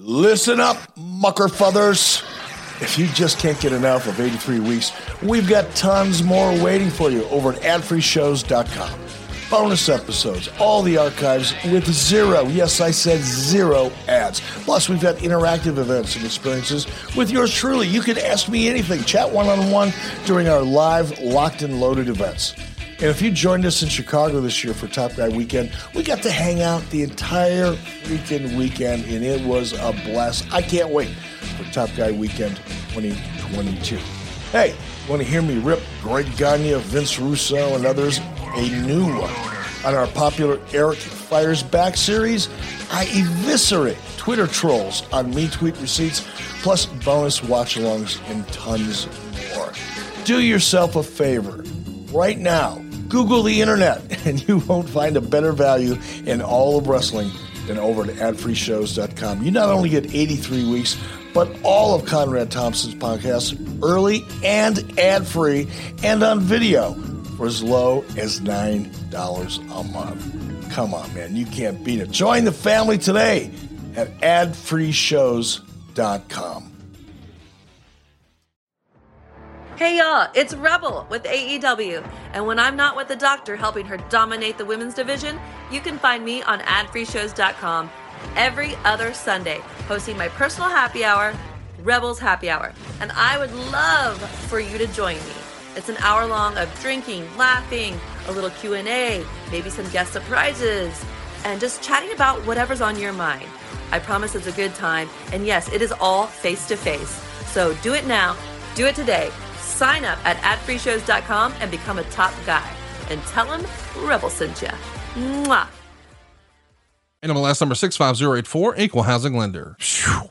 Listen up, muckerfuthers. If you just can't get enough of 83 weeks, we've got tons more waiting for you over at adfreeshows.com. Bonus episodes, all the archives with zero, yes, I said zero ads. Plus, we've got interactive events and experiences with yours truly. You can ask me anything, chat one on one during our live locked and loaded events. And if you joined us in Chicago this year for Top Guy Weekend, we got to hang out the entire freaking weekend, and it was a blast. I can't wait for Top Guy Weekend 2022. Hey, want to hear me rip Greg Gagne, Vince Russo, and others a new one? On our popular Eric Fires Back series, I eviscerate Twitter trolls on Me Tweet Receipts, plus bonus watch alongs and tons more. Do yourself a favor right now. Google the internet, and you won't find a better value in all of wrestling than over at adfreeshows.com. You not only get 83 weeks, but all of Conrad Thompson's podcasts early and ad free and on video for as low as $9 a month. Come on, man, you can't beat it. Join the family today at adfreeshows.com. Hey y'all, it's Rebel with AEW. And when I'm not with the doctor helping her dominate the women's division, you can find me on adfreeshows.com every other Sunday, hosting my personal happy hour, Rebels Happy Hour. And I would love for you to join me. It's an hour long of drinking, laughing, a little Q&A, maybe some guest surprises, and just chatting about whatever's on your mind. I promise it's a good time. And yes, it is all face to face. So do it now. Do it today. Sign up at adfreeshows.com and become a top guy. And tell them Rebel sent you. Mwah. NMLS number 65084, equal housing lender. Phew.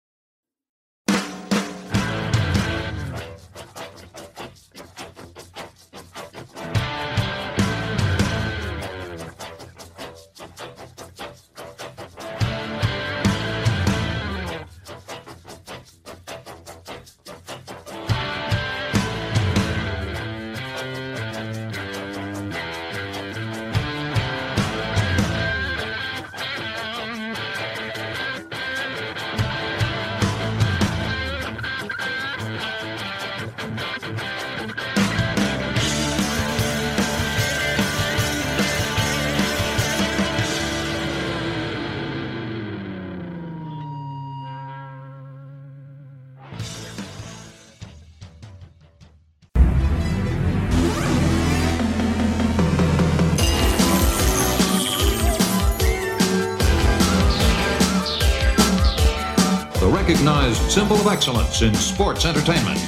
excellence in sports entertainment.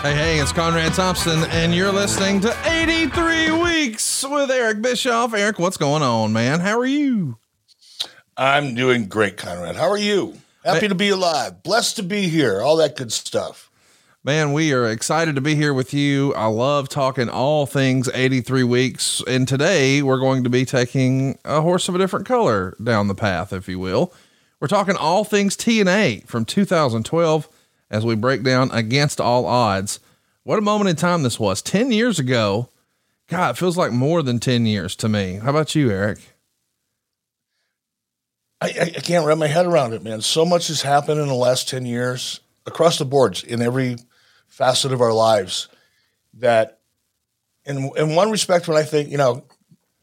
Hey, hey, it's Conrad Thompson, and you're listening to 83 Weeks with Eric Bischoff. Eric, what's going on, man? How are you? I'm doing great, Conrad. How are you? Happy to be alive. Blessed to be here. All that good stuff. Man, we are excited to be here with you. I love talking all things 83 weeks. And today we're going to be taking a horse of a different color down the path, if you will. We're talking all things TNA from 2012 as we break down against all odds. What a moment in time this was 10 years ago. God, it feels like more than 10 years to me. How about you, Eric? I, I, can't wrap my head around it, man. So much has happened in the last 10 years across the boards in every facet of our lives that, in, in one respect, when I think, you know,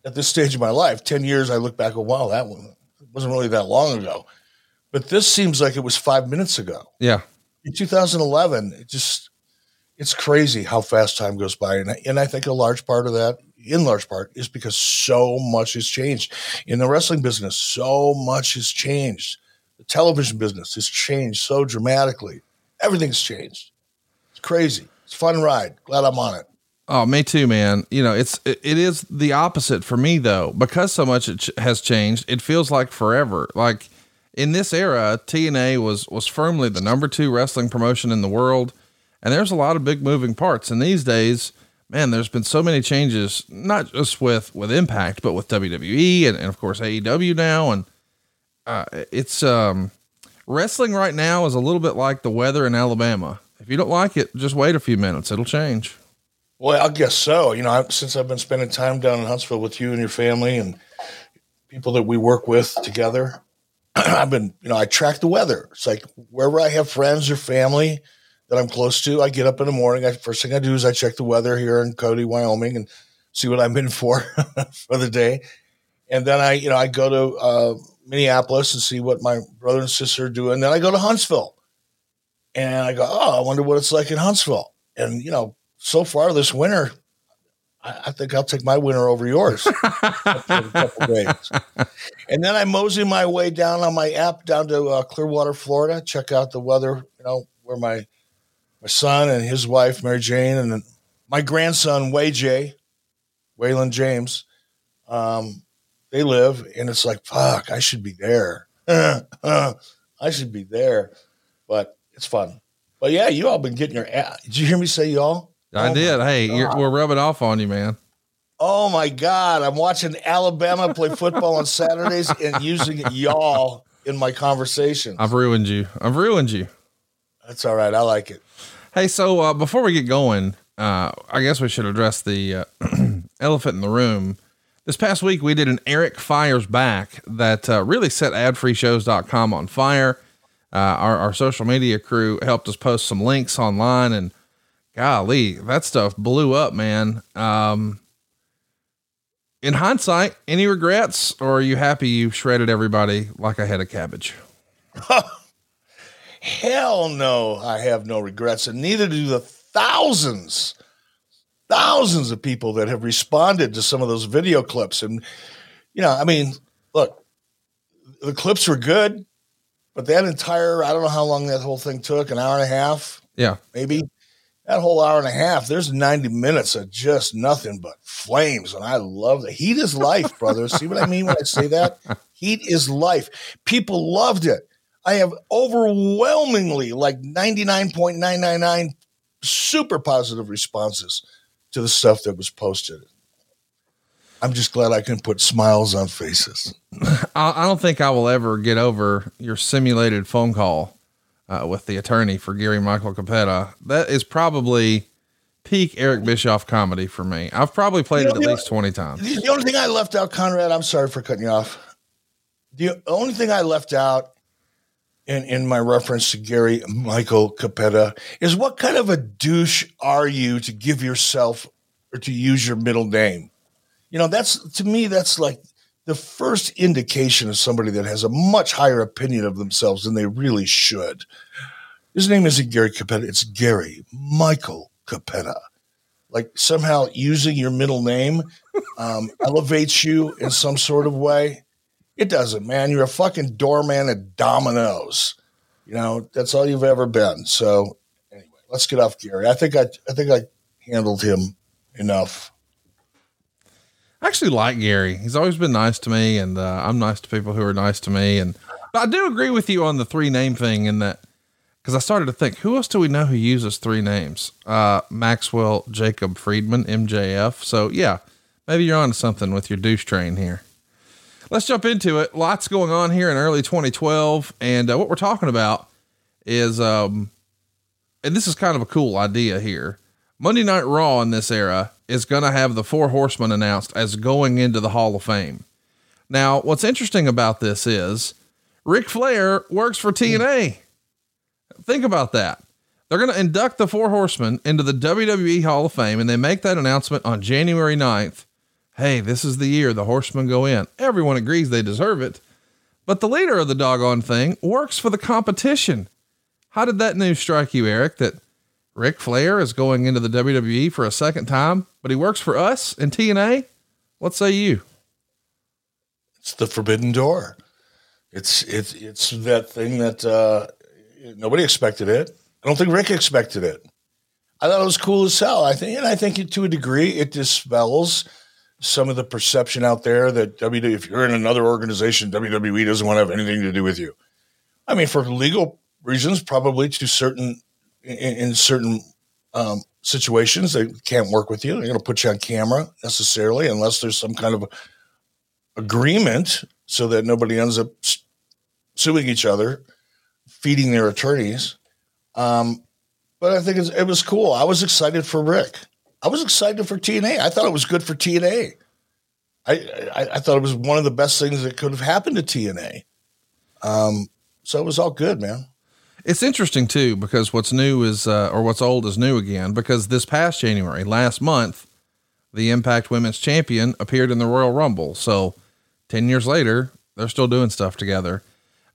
at this stage of my life, 10 years, I look back, oh, wow, that one wasn't really that long ago. But this seems like it was five minutes ago. Yeah. in 2011 it just it's crazy how fast time goes by and I, and I think a large part of that in large part is because so much has changed in the wrestling business so much has changed the television business has changed so dramatically everything's changed crazy it's fun ride glad i'm on it Oh, me too, man. You know, it's it, it is the opposite for me though, because so much it ch- has changed. It feels like forever. Like in this era, TNA was was firmly the number two wrestling promotion in the world, and there's a lot of big moving parts. And these days, man, there's been so many changes, not just with with Impact, but with WWE and, and of course AEW now. And uh, it's um, wrestling right now is a little bit like the weather in Alabama. If you don't like it, just wait a few minutes; it'll change. Well, I guess so. You know, I, since I've been spending time down in Huntsville with you and your family and people that we work with together, I've been, you know, I track the weather. It's like wherever I have friends or family that I'm close to, I get up in the morning. I, first thing I do is I check the weather here in Cody, Wyoming, and see what I'm in for for the day. And then I, you know, I go to uh, Minneapolis and see what my brother and sister are doing. Then I go to Huntsville, and I go, oh, I wonder what it's like in Huntsville. And you know, so far this winter, I, I think I'll take my winter over yours. and then I mosey my way down on my app down to uh, Clearwater, Florida, check out the weather. You know where my my son and his wife Mary Jane and my grandson Way J, Waylon James, um, they live, and it's like fuck, I should be there. I should be there, but it's fun. But yeah, you all been getting your ass. Did you hear me say y'all? I Oh did. Hey, you're, we're rubbing off on you, man. Oh my God. I'm watching Alabama play football on Saturdays and using y'all in my conversation. I've ruined you. I've ruined you. That's all right. I like it. Hey, so uh, before we get going, uh, I guess we should address the uh, elephant in the room. This past week, we did an Eric Fires Back that uh, really set adfreeshows.com on fire. Uh, our, our social media crew helped us post some links online, and golly, that stuff blew up, man. Um, in hindsight, any regrets, or are you happy you shredded everybody like a head of cabbage? Hell no. I have no regrets, and neither do the thousands, thousands of people that have responded to some of those video clips. And, you know, I mean, look, the clips were good, but that entire, I don't know how long that whole thing took an hour and a half. Yeah. maybe? That whole hour and a half there's 90 minutes of just nothing but flames and i love the heat is life brother. See what i mean when i say that? Heat is life. People loved it. I have overwhelmingly like 99.999 super positive responses to the stuff that was posted i'm just glad i can put smiles on faces I, I don't think I will ever get over your simulated phone call uh, with the attorney for Gary Michael Cappetta. That is probably peak Eric Bischoff comedy for me. I've probably played it at You know- least 20 times. The the only thing I left out, Conrad, I'm sorry for cutting you off. The only thing I left out in, in my reference to Gary Michael Cappetta is what kind of a douche are you to give yourself or to use your middle name? You know, that's to me, that's like the first indication of somebody that has a much higher opinion of themselves than they really should. His name isn't Gary Cappetta, it's Gary Michael Cappetta. Like somehow using your middle name um, elevates you in some sort of way. It doesn't, man. You're a fucking doorman at Domino's. You know, that's all you've ever been. So anyway, let's get off Gary. I think I I think I handled him enough. I actually like Gary. He's always been nice to me, and uh, I'm nice to people who are nice to me. And but I do agree with you on the three name thing in that because I started to think, who else do we know who uses three names? Uh, Maxwell Jacob Friedman, MJF. So yeah, maybe you're onto something with your douche train here. Let's jump into it. Lots going on here in early 2012, and uh, what we're talking about is, um, and this is kind of a cool idea here. Monday Night Raw in this era is going to have the Four Horsemen announced as going into the Hall of Fame. Now, what's interesting about this is Ric Flair works for TNA. Think about that. They're going to induct the Four Horsemen into the WWE Hall of Fame, and they make that announcement on January 9th. Hey, this is the year the Horsemen go in. Everyone agrees they deserve it. But the leader of the doggone thing works for the competition. How did that news strike you, Eric? That Ric Flair is going into the WWE for a second time, but he works for us in TNA? What say you? It's the forbidden door. It's it's it's that thing that uh, nobody expected it. I don't think Ric expected it. I thought it was cool as hell. I think, and I think it, to a degree, it dispels some of the perception out there that WWE, if you're in another organization, WWE doesn't want to have anything to do with you. I mean, for legal reasons, probably to certain in, in certain um, situations, they can't work with you. They're going to put you on camera necessarily, unless there's some kind of agreement so that nobody ends up suing each other, feeding their attorneys. Um, but I think it was cool. I was excited for Ric. I was excited for TNA. I thought it was good for TNA. I, I, I thought it was one of the best things that could have happened to TNA. Um, so it was all good, man. It's interesting too because what's new is uh, or what's old is new again. Because this past January, last month, the Impact Women's Champion appeared in the Royal Rumble. So ten years later, they're still doing stuff together.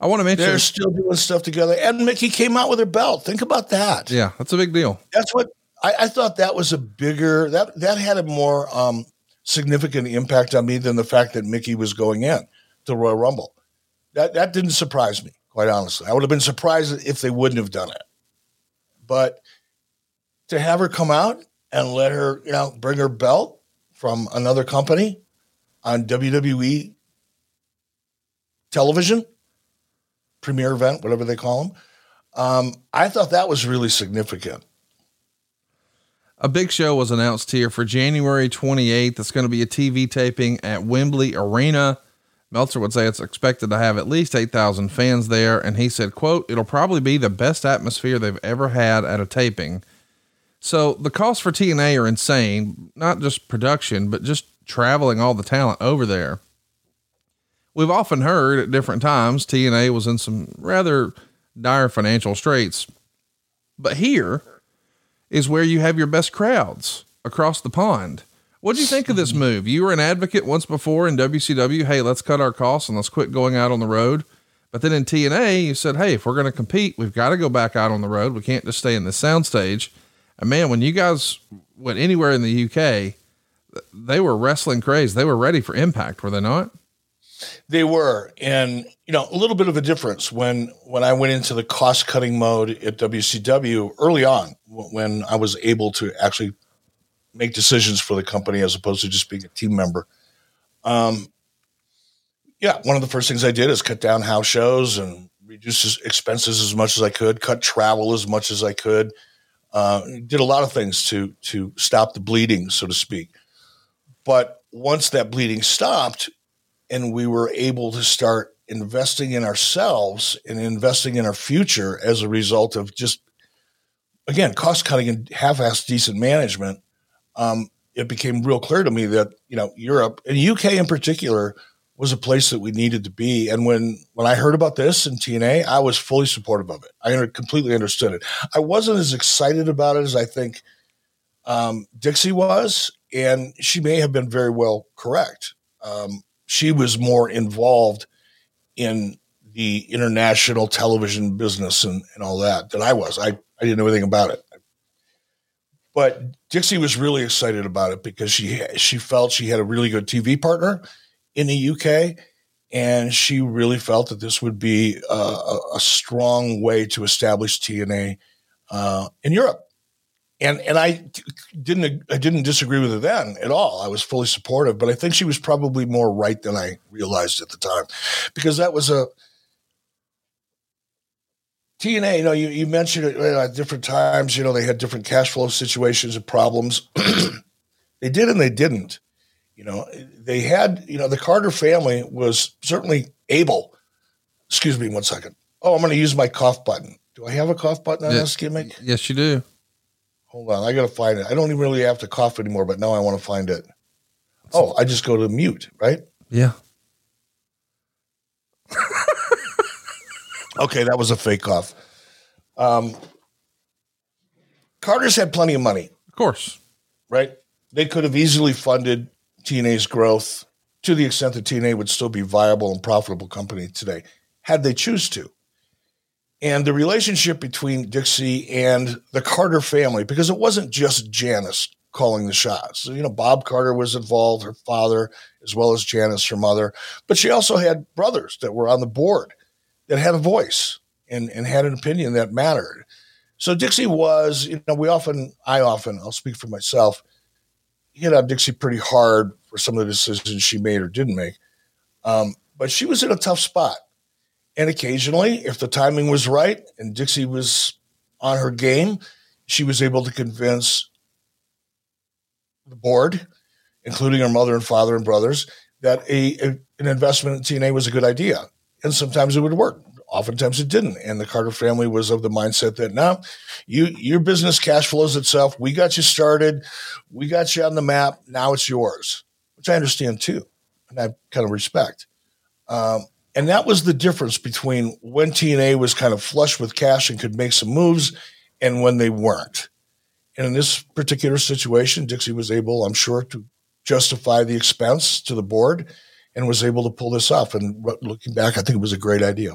I want to mention they're still doing stuff together. And Mickie came out with her belt. Think about that. Yeah, that's a big deal. That's what I, I thought. That was a bigger that that had a more um, significant impact on me than the fact that Mickie was going in to the Royal Rumble. That that didn't surprise me, quite honestly. I would have been surprised if they wouldn't have done it. But to have her come out and let her, you know, bring her belt from another company on WWE television premiere event, whatever they call them. Um, I thought that was really significant. A big show was announced here for January 28th. It's going to be a TV taping at Wembley Arena. Meltzer would say it's expected to have at least 8,000 fans there. And he said, quote, it'll probably be the best atmosphere they've ever had at a taping. So the costs for TNA are insane, not just production, but just traveling all the talent over there. We've often heard at different times TNA was in some rather dire financial straits. But here is where you have your best crowds across the pond. What do you think of this move? You were an advocate once before in WCW. Hey, let's cut our costs and let's quit going out on the road. But then in TNA, you said, hey, if we're going to compete, we've got to go back out on the road. We can't just stay in the soundstage. And man, when you guys went anywhere in the UK, they were wrestling crazy. They were ready for impact, were they not? They were, and you know, a little bit of a difference when when I went into the cost cutting mode at WCW early on, when I was able to actually make decisions for the company as opposed to just being a team member. Um, yeah, one of the first things I did is cut down house shows and reduce expenses as much as I could, cut travel as much as I could. Uh, did a lot of things to to stop the bleeding, so to speak. But once that bleeding stopped, and we were able to start investing in ourselves and investing in our future as a result of just again cost cutting and half-assed decent management um, it became real clear to me that you know europe and uk in particular was a place that we needed to be and when when i heard about this in tna i was fully supportive of it i completely understood it i wasn't as excited about it as i think um, dixie was and she may have been very well correct um, she was more involved in the international television business and, and all that than I was. I, I didn't know anything about it. But Dixie was really excited about it because she she felt she had a really good TV partner in the UK, and she really felt that this would be a, a strong way to establish TNA uh, in Europe and and I didn't I didn't disagree with her then at all. I was fully supportive, but I think she was probably more right than I realized at the time, because that was a TNA. You know, you, you mentioned it at different times. You know, they had different cash flow situations and problems. they did and they didn't. You know, they had. You know, the Carter family was certainly able. Excuse me one second. Oh, I'm going to use my cough button. Do I have a cough button on this gimmick? Yes, you do. Hold on, I gotta find it. I don't even really have to cough anymore, but now I want to find it. Oh, I just go to mute, right? Yeah. okay, that was a fake cough. Um, Carter's had plenty of money, of course, right? They could have easily funded TNA's growth to the extent that TNA would still be viable and profitable company today, had they choose to and the relationship between Dixie and the Carter family, because it wasn't just Janice calling the shots. You know, Bob Carter was involved, her father, as well as Janice, her mother, but she also had brothers that were on the board that had a voice and, and had an opinion that mattered. So Dixie was, you know, we often, I often, I'll speak for myself, hit on Dixie pretty hard for some of the decisions she made or didn't make. Um, but she was in a tough spot. And occasionally, if the timing was right and Dixie was on her game, she was able to convince the board, including her mother and father and brothers, that a, a an investment in TNA was a good idea. And sometimes it would work. Oftentimes it didn't. And the Carter family was of the mindset that now you your business cash flows itself. We got you started. We got you on the map. Now it's yours, which I understand too. And I kind of respect. Um, and that was the difference between when TNA was kind of flush with cash and could make some moves and when they weren't. And in this particular situation, Dixie was able, I'm sure, to justify the expense to the board and was able to pull this off. And looking back, I think it was a great idea.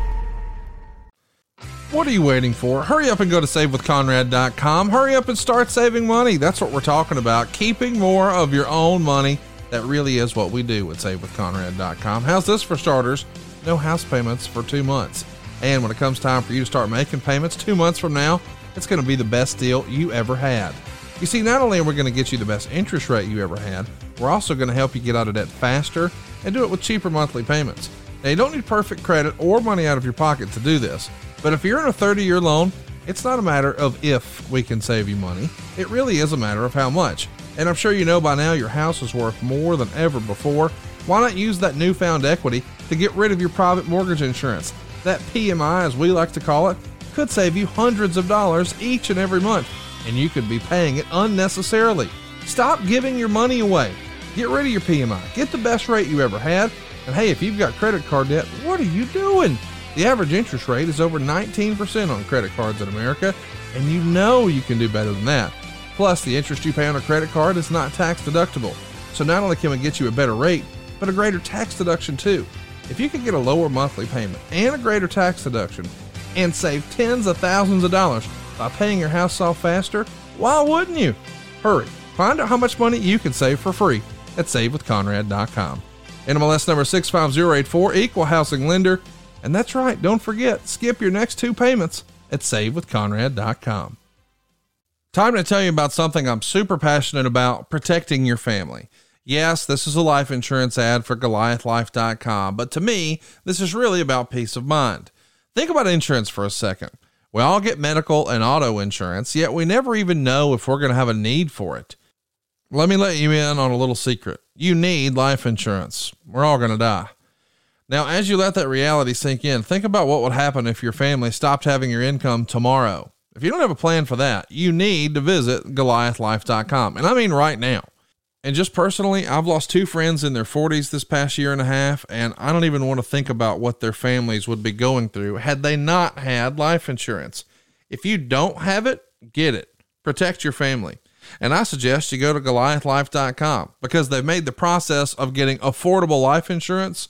What are you waiting for? Hurry up and go to savewithconrad.com. Hurry up and start saving money. That's what we're talking about. Keeping more of your own money. That really is what we do at savewithconrad.com. How's this for starters? No house payments for two months. And when it comes time for you to start making payments two months from now, it's going to be the best deal you ever had. You see, not only are we going to get you the best interest rate you ever had, we're also going to help you get out of debt faster and do it with cheaper monthly payments. Now, you don't need perfect credit or money out of your pocket to do this. But if you're in a 30 year loan, it's not a matter of if we can save you money. It really is a matter of how much. And I'm sure you know by now your house is worth more than ever before. Why not use that newfound equity to get rid of your private mortgage insurance? That PMI, as we like to call it, could save you hundreds of dollars each and every month, and you could be paying it unnecessarily. Stop giving your money away. Get rid of your PMI. Get the best rate you ever had. And hey, if you've got credit card debt, what are you doing? The average interest rate is over 19% on credit cards in America, and you know you can do better than that. Plus, the interest you pay on a credit card is not tax deductible. So not only can we get you a better rate, but a greater tax deduction too. If you can get a lower monthly payment and a greater tax deduction and save tens of thousands of dollars by paying your house off faster, why wouldn't you? Hurry, find out how much money you can save for free at savewithconrad.com. NMLS number 65084, equal housing lender. And that's right, don't forget, skip your next two payments at savewithconrad.com. Time to tell you about something I'm super passionate about protecting your family. Yes, this is a life insurance ad for GoliathLife.com, but to me, this is really about peace of mind. Think about insurance for a second. We all get medical and auto insurance, yet we never even know if we're going to have a need for it. Let me let you in on a little secret. You need life insurance. We're all going to die. Now, as you let that reality sink in, think about what would happen if your family stopped having your income tomorrow. If you don't have a plan for that, you need to visit goliathlife.com. And I mean right now. And just personally, I've lost two friends in their 40s this past year and a half, and I don't even want to think about what their families would be going through had they not had life insurance. If you don't have it, get it. Protect your family. And I suggest you go to goliathlife.com because they've made the process of getting affordable life insurance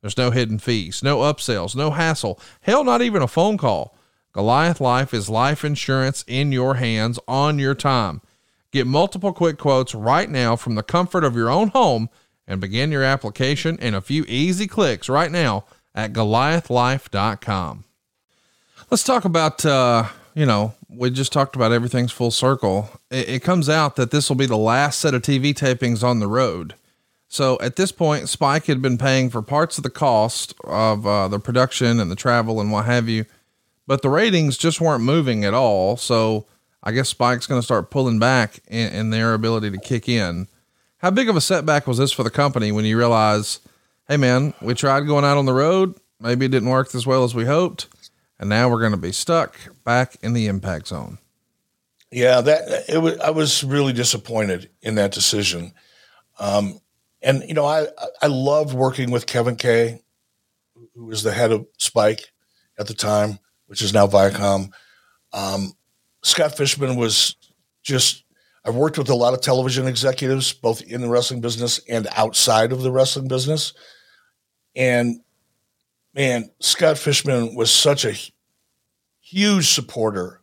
there's no hidden fees, no upsells, no hassle, hell, not even a phone call. Goliath Life is life insurance in your hands on your time. Get multiple quick quotes right now from the comfort of your own home and begin your application in a few easy clicks right now at goliathlife.com. Let's talk about, uh, you know, we just talked about everything's full circle. It, it comes out that this will be the last set of TV tapings on the road. So at this point, Spike had been paying for parts of the cost of uh, the production and the travel and what have you, but the ratings just weren't moving at all. So I guess Spike's going to start pulling back in, in their ability to kick in. How big of a setback was this for the company when you realize, hey man, we tried going out on the road, maybe it didn't work as well as we hoped, and now we're going to be stuck back in the impact zone. Yeah, that it was. I was really disappointed in that decision. Um, and you know, I I loved working with Kevin Kay, who was the head of Spike at the time, which is now Viacom. Um, Scott Fishman was just. I've worked with a lot of television executives, both in the wrestling business and outside of the wrestling business. And man, Scott Fishman was such a huge supporter.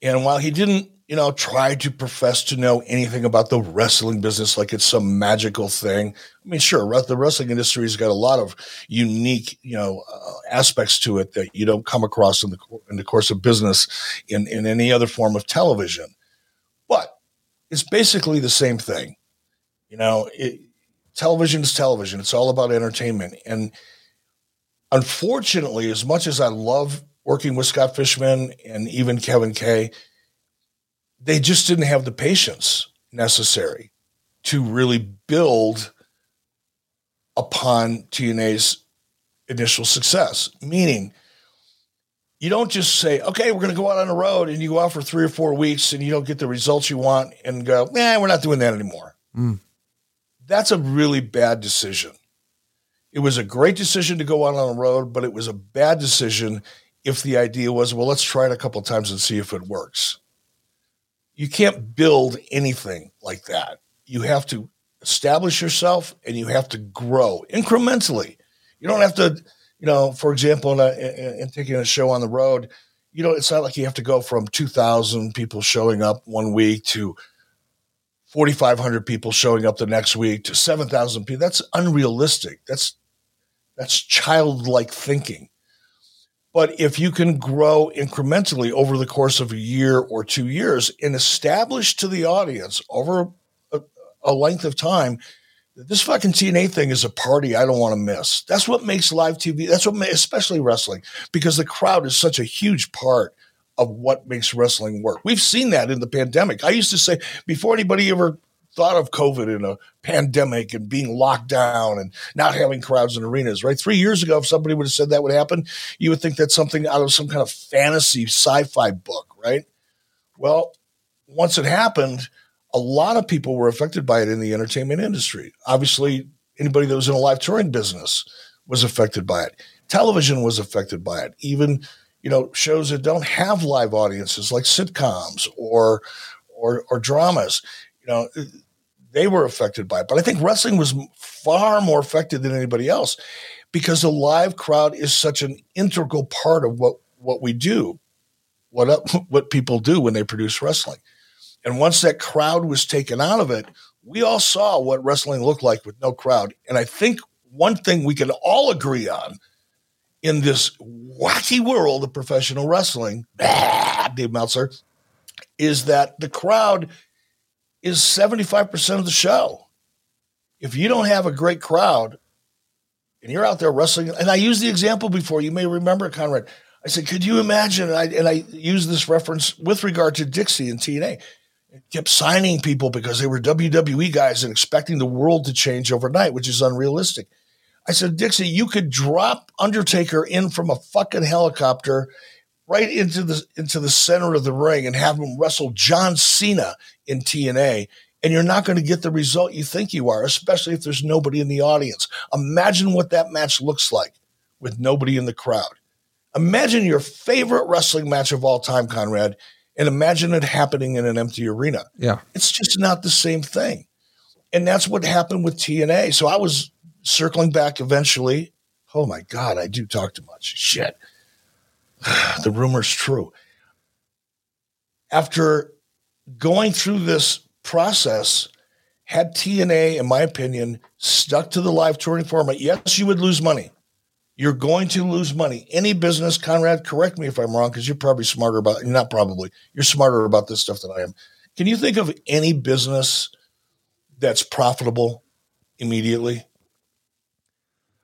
And while he didn't, you know, try to profess to know anything about the wrestling business like it's some magical thing, I mean, sure, the wrestling industry has got a lot of unique, you know, uh, aspects to it that you don't come across in the in the course of business in in any other form of television. But it's basically the same thing. You know, it, television is television. It's all about entertainment. And unfortunately, as much as I love working with Scott Fishman and even Kevin Kay, they just didn't have the patience necessary to really build upon TNA's initial success. Meaning, you don't just say, okay, we're going to go out on the road and you go out for three or four weeks and you don't get the results you want and go, nah, we're not doing that anymore. Mm. That's a really bad decision. It was a great decision to go out on the road, but it was a bad decision if the idea was, well, let's try it a couple times and see if it works. You can't build anything like that. You have to establish yourself and you have to grow incrementally. You don't have to, you know, for example, in, a, in taking a show on the road, you know, it's not like you have to go from 2,000 people showing up one week to 4,500 people showing up the next week to 7,000 people. That's unrealistic. That's that's childlike thinking. But if you can grow incrementally over the course of a year or two years and establish to the audience over a, a length of time that this fucking TNA thing is a party I don't want to miss. That's what makes live TV. That's what, especially wrestling, because the crowd is such a huge part of what makes wrestling work. We've seen that in the pandemic. I used to say before anybody ever thought of COVID and a pandemic and being locked down and not having crowds in arenas, right? Three years ago, if somebody would have said that would happen, you would think that's something out of some kind of fantasy sci fi book, right? Well, once it happened, a lot of people were affected by it in the entertainment industry. Obviously, anybody that was in a live touring business was affected by it. Television was affected by it. Even, you know, shows that don't have live audiences like sitcoms or or, or dramas. You know, they were affected by it. But I think wrestling was far more affected than anybody else because the live crowd is such an integral part of what, what we do, what, what people do when they produce wrestling. And once that crowd was taken out of it, we all saw what wrestling looked like with no crowd. And I think one thing we can all agree on in this wacky world of professional wrestling, Dave Meltzer, is that the crowd – is 75% of the show. If you don't have a great crowd and you're out there wrestling, and I used the example before, you may remember, Conrad. I said, could you imagine? And I, and I used this reference with regard to Dixie and TNA. Kept signing people because they were WWE guys and expecting the world to change overnight, which is unrealistic. I said, Dixie, you could drop Undertaker in from a fucking helicopter right into the into the center of the ring and have him wrestle John Cena in TNA and you're not going to get the result you think you are, especially if there's nobody in the audience. Imagine what that match looks like with nobody in the crowd. Imagine your favorite wrestling match of all time, Conrad, and imagine it happening in an empty arena. Yeah. It's just not the same thing. And that's what happened with TNA. So I was circling back eventually. Oh my God, I do talk too much. Shit. the rumor's true. After going through this process, had TNA, in my opinion, stuck to the live touring format, yes, you would lose money. You're going to lose money. Any business, Conrad, correct me if I'm wrong, because you're probably smarter about not probably, you're smarter about this stuff than I am. Can you think of any business that's profitable immediately?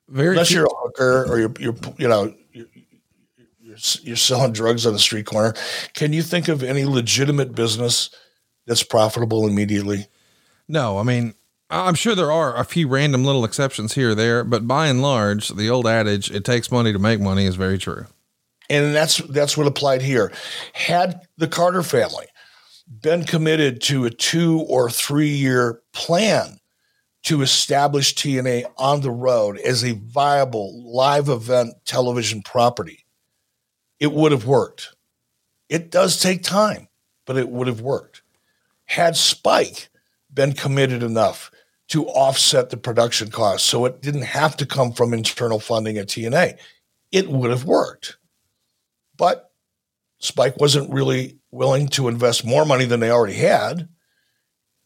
Very Unless you're a hooker or you're, you're you know, you're, selling drugs on the street corner. Can you think of any legitimate business that's profitable immediately? No, I mean, I'm sure there are a few random little exceptions here or there, but by and large, the old adage, it takes money to make money is very true. And that's that's what applied here. Had the Carter family been committed to a two or three year plan to establish TNA on the road as a viable live event television property, it would have worked. It does take time, but it would have worked. Had Spike been committed enough to offset the production costs so it didn't have to come from internal funding at TNA, it would have worked. But Spike wasn't really willing to invest more money than they already had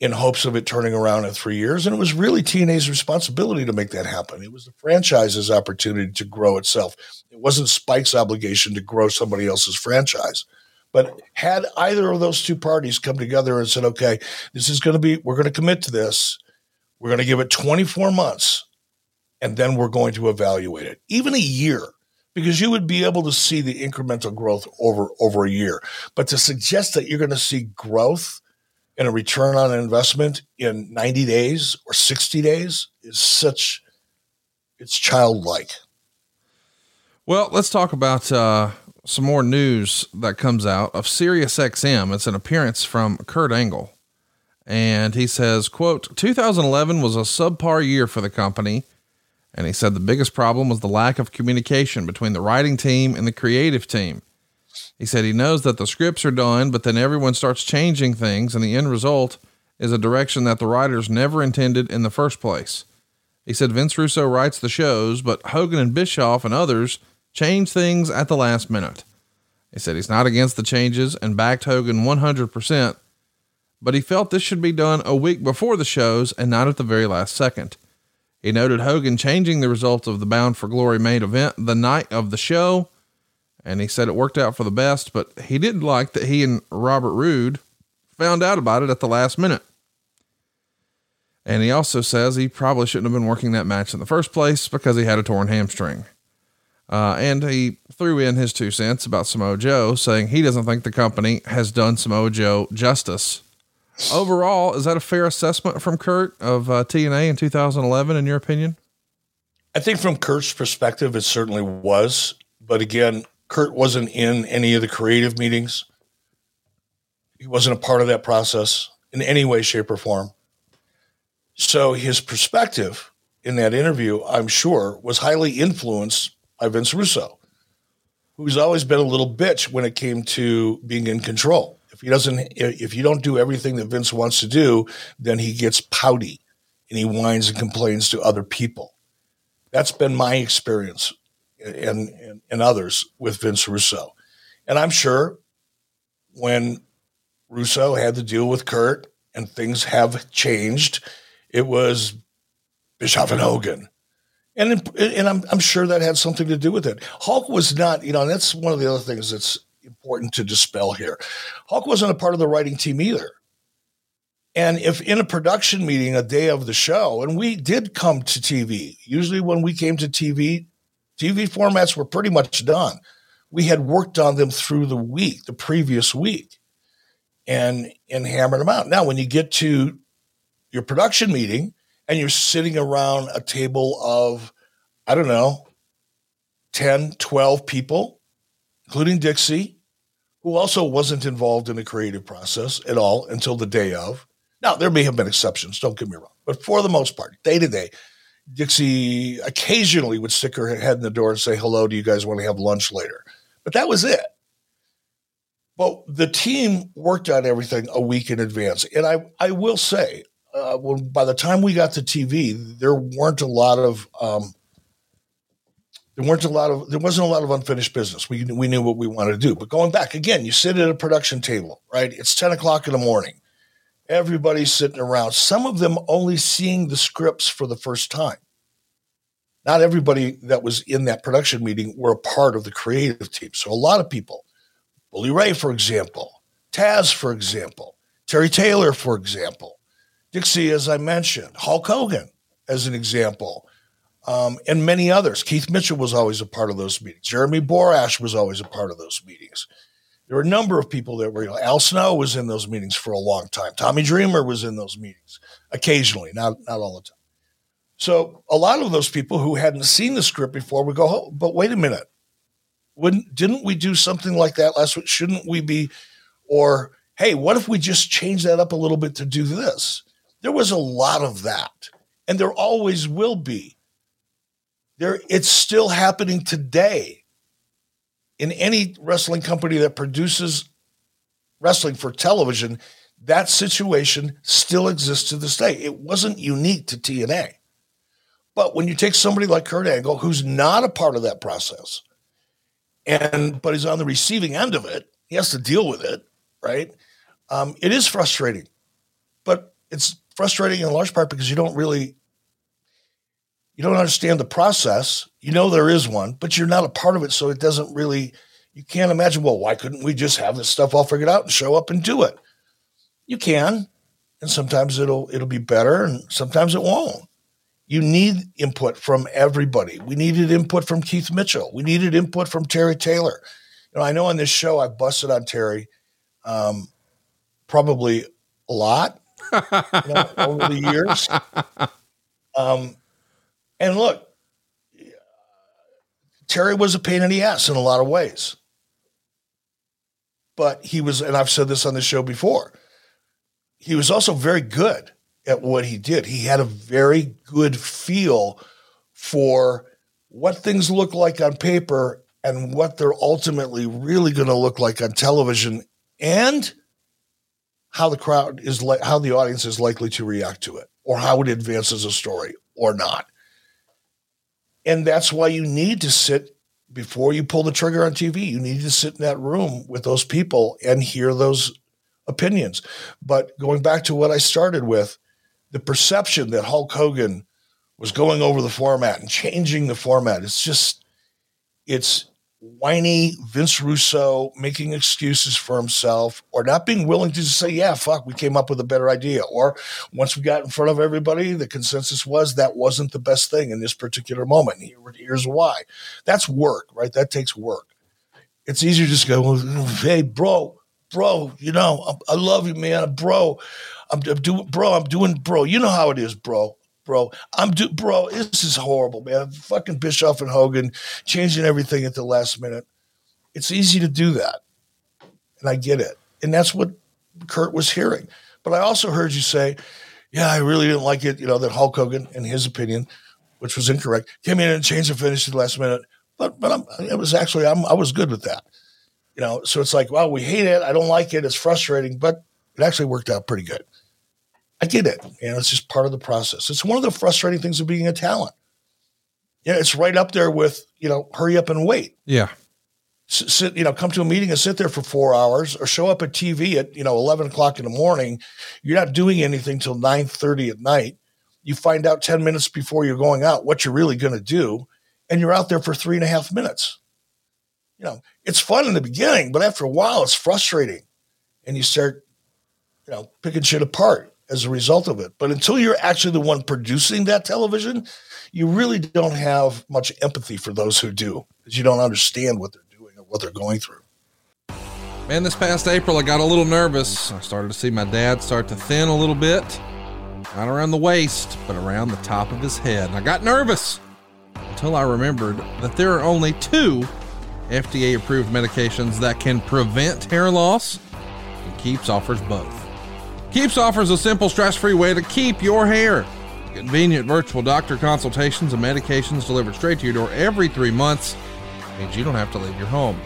in hopes of it turning around in three years. And it was really TNA's responsibility to make that happen. It was the franchise's opportunity to grow itself. It wasn't Spike's obligation to grow somebody else's franchise. But had either of those two parties come together and said, okay, this is going to be, we're going to commit to this, we're going to give it 24 months, and then we're going to evaluate it, even a year, because you would be able to see the incremental growth over, over a year. But to suggest that you're going to see growth and a return on investment in 90 days or 60 days is such it's childlike well let's talk about uh, some more news that comes out of SiriusXM. It's an appearance from Kurt Angle. And he says, quote, 2011 was a subpar year for the company. And he said the biggest problem was the lack of communication between the writing team and the creative team. He said he knows that the scripts are done, but then everyone starts changing things, and the end result is a direction that the writers never intended in the first place. He said Vince Russo writes the shows, but Hogan and Bischoff and others change things at the last minute. He said he's not against the changes and backed Hogan 100%, but he felt this should be done a week before the shows and not at the very last second. He noted Hogan changing the results of the Bound for Glory main event the night of the show and he said it worked out for the best, but he didn't like that he and Robert Roode found out about it at the last minute. And he also says he probably shouldn't have been working that match in the first place because he had a torn hamstring. Uh, and he threw in his two cents about Samoa Joe, saying he doesn't think the company has done Samoa Joe justice. Overall, is that a fair assessment from Kurt of uh, TNA in 2011, in your opinion? I think from Kurt's perspective, it certainly was. But again, Kurt wasn't in any of the creative meetings. He wasn't a part of that process in any way, shape, or form. So his perspective in that interview, I'm sure, was highly influenced by Vince Russo, who's always been a little bitch when it came to being in control. If he doesn't, if you don't do everything that Vince wants to do, then he gets pouty and he whines and complains to other people. That's been my experience and, and, and others with Vince Russo. And I'm sure when Russo had to deal with Kurt and things have changed, it was Bischoff and Hogan. And, and I'm, I'm sure that had something to do with it. Hulk was not, you know, and that's one of the other things that's important to dispel here. Hulk wasn't a part of the writing team either. And if in a production meeting a day of the show, and we did come to TV, usually when we came to TV, TV formats were pretty much done. We had worked on them through the week, the previous week, and and hammered them out. Now, when you get to your production meeting and you're sitting around a table of, I don't know, 10, 12 people, including Dixie, who also wasn't involved in the creative process at all until the day of. Now, there may have been exceptions, don't get me wrong, but for the most part, day to day, Dixie occasionally would stick her head in the door and say, Hello, do you guys want to have lunch later? But that was it. But the team worked on everything a week in advance. And I, I will say, uh, when, by the time we got to TV, there weren't a lot of um, there weren't a lot of there wasn't a lot of unfinished business. We we knew what we wanted to do. But going back again, you sit at a production table, right? It's ten o'clock in the morning. Everybody's sitting around, some of them only seeing the scripts for the first time. Not everybody that was in that production meeting were a part of the creative team. So a lot of people, Bully Ray, for example, Taz, for example, Terry Taylor, for example, Dixie, as I mentioned, Hulk Hogan, as an example, um, and many others. Keith Mitchell was always a part of those meetings. Jeremy Borash was always a part of those meetings. There were a number of people that were, you know, Al Snow was in those meetings for a long time. Tommy Dreamer was in those meetings occasionally, not, not all the time. So a lot of those people who hadn't seen the script before would go, oh, but wait a minute. Wouldn't, didn't we do something like that last week? Shouldn't we be, or, hey, what if we just change that up a little bit to do this? There was a lot of that. And there always will be. There, it's still happening today in any wrestling company that produces wrestling for television, that situation still exists to this day. It wasn't unique to TNA. But when you take somebody like Kurt Angle, who's not a part of that process, and but he's on the receiving end of it, he has to deal with it, right? Um, it is frustrating, but it's frustrating in large part because you don't really you don't understand the process. You know there is one, but you're not a part of it, so it doesn't really. You can't imagine. Well, why couldn't we just have this stuff all figured out and show up and do it? You can, and sometimes it'll it'll be better, and sometimes it won't. You need input from everybody. We needed input from Keith Mitchell. We needed input from Terry Taylor. You know, I know on this show I've busted on Terry, um, probably a lot you know, over the years. Um, and look, Terry was a pain in the ass in a lot of ways. But he was, and I've said this on the show before, he was also very good at what he did. He had a very good feel for what things look like on paper and what they're ultimately really going to look like on television and how the crowd is like how the audience is likely to react to it or how it advances a story or not. And that's why you need to sit before you pull the trigger on TV. You need to sit in that room with those people and hear those opinions. But going back to what I started with, the perception that Hulk Hogan was going over the format and changing the format, it's just, it's whiny Vince Russo making excuses for himself or not being willing to just say, yeah, fuck, we came up with a better idea. Or once we got in front of everybody, the consensus was that wasn't the best thing in this particular moment. Here's why. That's work, right? That takes work. It's easier to just go, hey, bro, bro, you know, I, I love you, man. Bro, I'm, I'm doing, bro, I'm doing, bro. You know how it is, bro bro. I'm do, bro. This is horrible, man. Fucking Bischoff and Hogan changing everything at the last minute. It's easy to do that, and I get it, and that's what Kurt was hearing. But I also heard you say, "Yeah, I really didn't like it." You know that Hulk Hogan, in his opinion, which was incorrect, came in and changed the finish at the last minute. But but I'm, it was actually I'm, I was good with that. You know, so it's like, well, we hate it. I don't like it. It's frustrating, but it actually worked out pretty good. I get it. You know, it's just part of the process. It's one of the frustrating things of being a talent. Yeah, it's right up there with, you know, hurry up and wait. Yeah. S- sit, you know, come to a meeting and sit there for four hours or show up at TV at, you know, 11 o'clock in the morning. You're not doing anything till 9 30 at night. You find out 10 minutes before you're going out what you're really going to do. And you're out there for three and a half minutes. You know, it's fun in the beginning, but after a while, it's frustrating. And you start, you know, picking shit apart as a result of it. But until you're actually the one producing that television, you really don't have much empathy for those who do because you don't understand what they're doing or what they're going through. Man, this past April, I got a little nervous. I started to see my dad start to thin a little bit. Not around the waist, but around the top of his head. And I got nervous until I remembered that there are only two FDA approved medications that can prevent hair loss, and Keeps offers both. Keeps offers a simple, stress free way to keep your hair. Convenient virtual doctor consultations and medications delivered straight to your door every three months means you don't have to leave your home.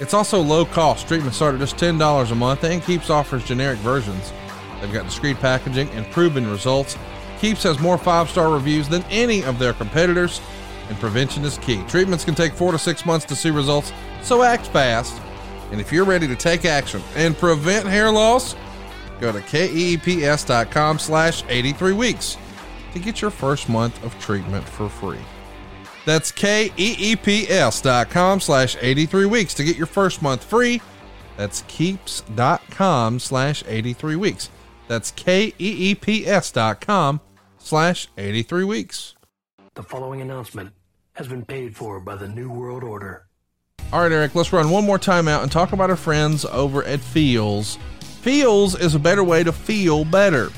It's also low cost. Treatments start at just $10 a month and Keeps offers generic versions. They've got discreet packaging and proven results. Keeps has more five star reviews than any of their competitors, and prevention is key. Treatments can take four to six months to see results, so act fast. And if you're ready to take action and prevent hair loss, Go to keeps.com slash 83 weeks to get your first month of treatment for free. That's keeps.com slash 83 weeks to get your first month free. That's keeps.com slash 83 weeks. That's keeps.com slash 83 weeks. The following announcement has been paid for by the New World Order. All right, Eric, let's run one more time out and talk about our friends over at Feals. Feals is a better way to feel better.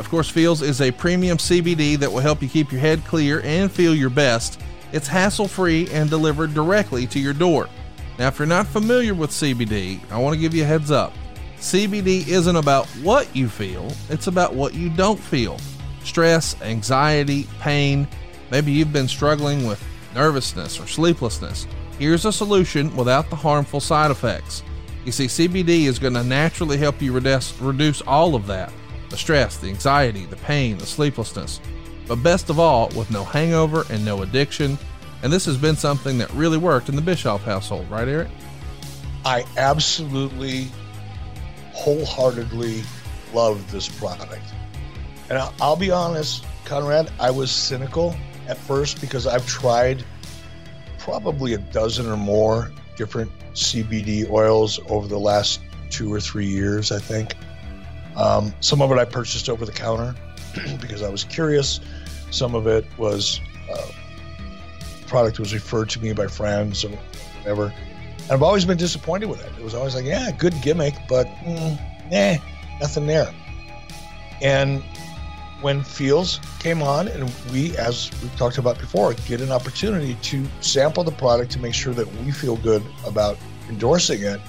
Of course, Feals is a premium CBD that will help you keep your head clear and feel your best. It's hassle free and delivered directly to your door. Now, if you're not familiar with CBD, I want to give you a heads up. CBD isn't about what you feel, it's about what you don't feel. Stress, anxiety, pain. Maybe you've been struggling with nervousness or sleeplessness. Here's a solution without the harmful side effects. You see, CBD is going to naturally help you reduce, reduce all of that the stress, the anxiety, the pain, the sleeplessness. But best of all, with no hangover and no addiction. And this has been something that really worked in the Bischoff household, right, Eric? I absolutely, wholeheartedly love this product. And I'll, be honest, Conrad, I was cynical at first because I've tried probably a dozen or more different CBD oils over the last two or three years, I think. Um, some of it I purchased over the counter because I was curious. Some of it was uh, product was referred to me by friends or whatever. And I've always been disappointed with it. It was always like, yeah, good gimmick, but mm, nah, nothing there. And when Feals came on, and we, as we talked about before, get an opportunity to sample the product to make sure that we feel good about endorsing it,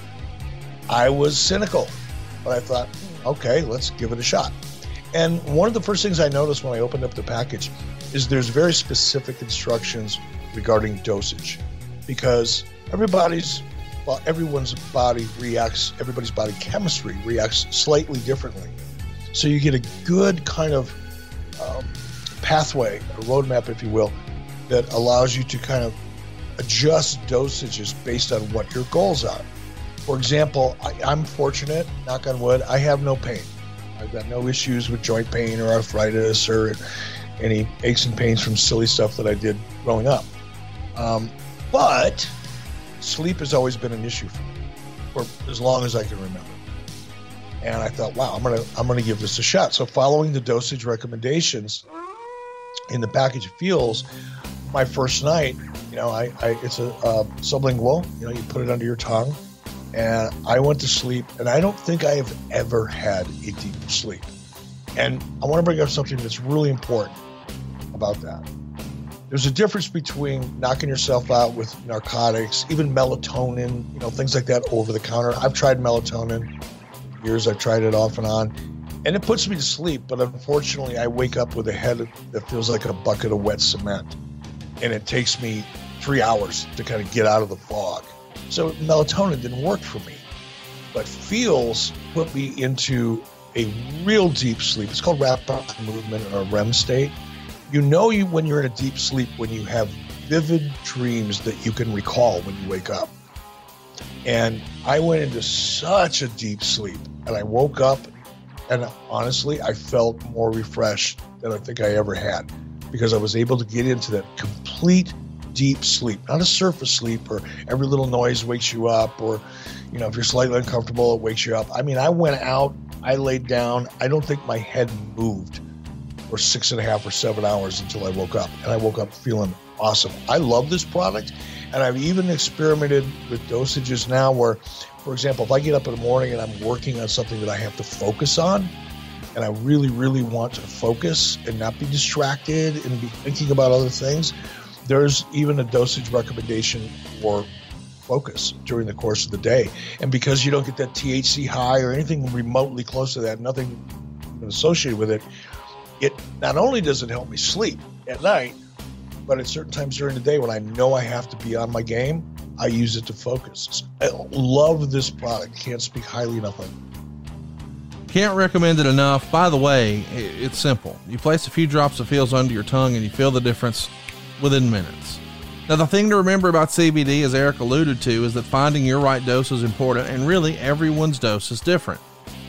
I was cynical. But I thought, okay, let's give it a shot. And one of the first things I noticed when I opened up the package is there's very specific instructions regarding dosage because everybody's well, everyone's body reacts, everybody's body chemistry reacts slightly differently. So you get a good kind of um, pathway, a roadmap, if you will, that allows you to kind of adjust dosages based on what your goals are. For example, I, I'm fortunate, knock on wood, I have no pain. I've got no issues with joint pain or arthritis or any aches and pains from silly stuff that I did growing up. Um, but sleep has always been an issue for me for as long as I can remember. And I thought, wow, I'm gonna I'm gonna give this a shot. So following the dosage recommendations in the package of Feals, my first night, you know, I, I it's a uh, sublingual. You know, you put it under your tongue, and I went to sleep. And I don't think I have ever had a deep sleep. And I want to bring up something that's really important about that. There's a difference between knocking yourself out with narcotics, even melatonin, you know, things like that over the counter. I've tried melatonin years. I've tried it off and on, and it puts me to sleep. But unfortunately, I wake up with a head that feels like a bucket of wet cement, and it takes me three hours to kind of get out of the fog. So melatonin didn't work for me, but Feals put me into a real deep sleep. It's called rapid movement or REM state. You know you when you're in a deep sleep when you have vivid dreams that you can recall when you wake up. And I went into such a deep sleep and I woke up and honestly, I felt more refreshed than I think I ever had because I was able to get into that complete deep sleep, not a surface sleep or every little noise wakes you up or, you know, if you're slightly uncomfortable, it wakes you up. I mean, I went out, I laid down, I don't think my head moved for six and a half or seven hours until I woke up. And I woke up feeling awesome. I love this product. And I've even experimented with dosages now where, for example, if I get up in the morning and I'm working on something that I have to focus on, and I really, really want to focus and not be distracted and be thinking about other things, there's even a dosage recommendation for focus during the course of the day. And because you don't get that THC high or anything remotely close to that, nothing associated with it, it not only does it help me sleep at night, but at certain times during the day when I know I have to be on my game, I use it to focus. I love this product. Can't speak highly enough of it. Can't recommend it enough. By the way, it's simple. You place a few drops of Feals under your tongue and you feel the difference within minutes. Now, the thing to remember about CBD, as Eric alluded to, is that finding your right dose is important, and really everyone's dose is different.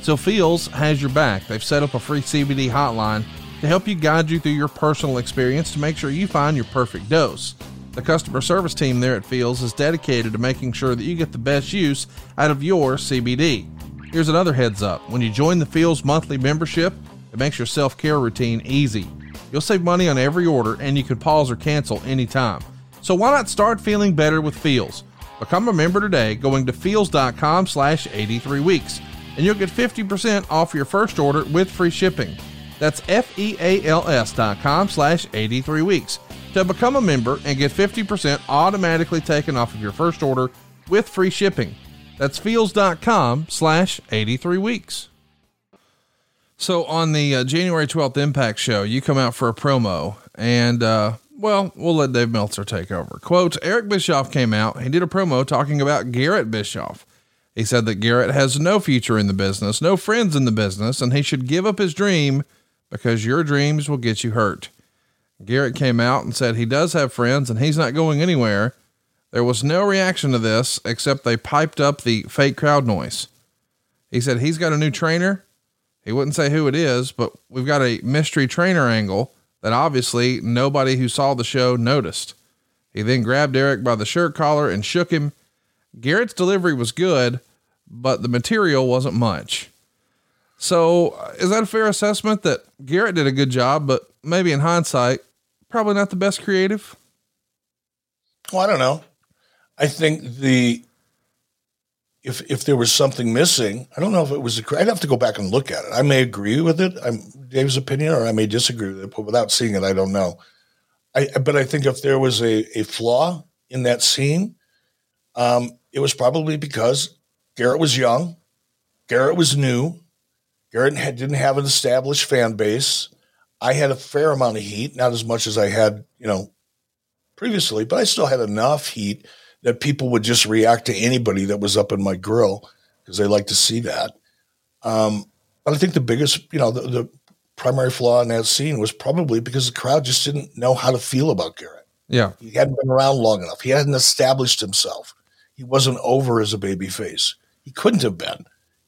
So, Feals has your back. They've set up a free CBD hotline to help you guide you through your personal experience to make sure you find your perfect dose. The customer service team there at Feals is dedicated to making sure that you get the best use out of your CBD. Here's another heads up when you join the Feals monthly membership, it makes your self care routine easy. You'll save money on every order and you can pause or cancel anytime. So why not start feeling better with Feals? Become a member today going to feals.com slash 83 weeks and you'll get 50% off your first order with free shipping. That's F-E-A-L-S dot com slash 83 weeks to become a member and get 50% automatically taken off of your first order with free shipping. That's feals.com slash 83 weeks. So on the uh, January 12th Impact show, you come out for a promo and, uh, well, we'll let Dave Meltzer take over. Quote, Eric Bischoff came out. He did a promo talking about Garett Bischoff. He said that Garett has no future in the business, no friends in the business, and he should give up his dream because your dreams will get you hurt. Garett came out and said he does have friends and he's not going anywhere. There was no reaction to this except they piped up the fake crowd noise. He said he's got a new trainer. He wouldn't say who it is, but we've got a mystery trainer angle that obviously nobody who saw the show noticed. He then grabbed Eric by the shirt collar and shook him. Garett's delivery was good, but the material wasn't much. So, uh, is that a fair assessment that Garett did a good job, but maybe in hindsight, probably not the best creative? Well, I don't know. I think the if if there was something missing, I don't know if it was. A, I'd have to go back and look at it. I may agree with it. I'm Dave's opinion, or I may disagree with it. But without seeing it, I don't know. I but I think if there was a a flaw in that scene, um, it was probably because Garett was young, Garett was new, Garett had, didn't have an established fan base. I had a fair amount of heat, not as much as I had, you know, previously, but I still had enough heat that people would just react to anybody that was up in my grill because they like to see that. Um, but I think the biggest, you know, the, the, primary flaw in that scene was probably because the crowd just didn't know how to feel about Garett. Yeah. He hadn't been around long enough. He hadn't established himself. He wasn't over as a baby face. He couldn't have been.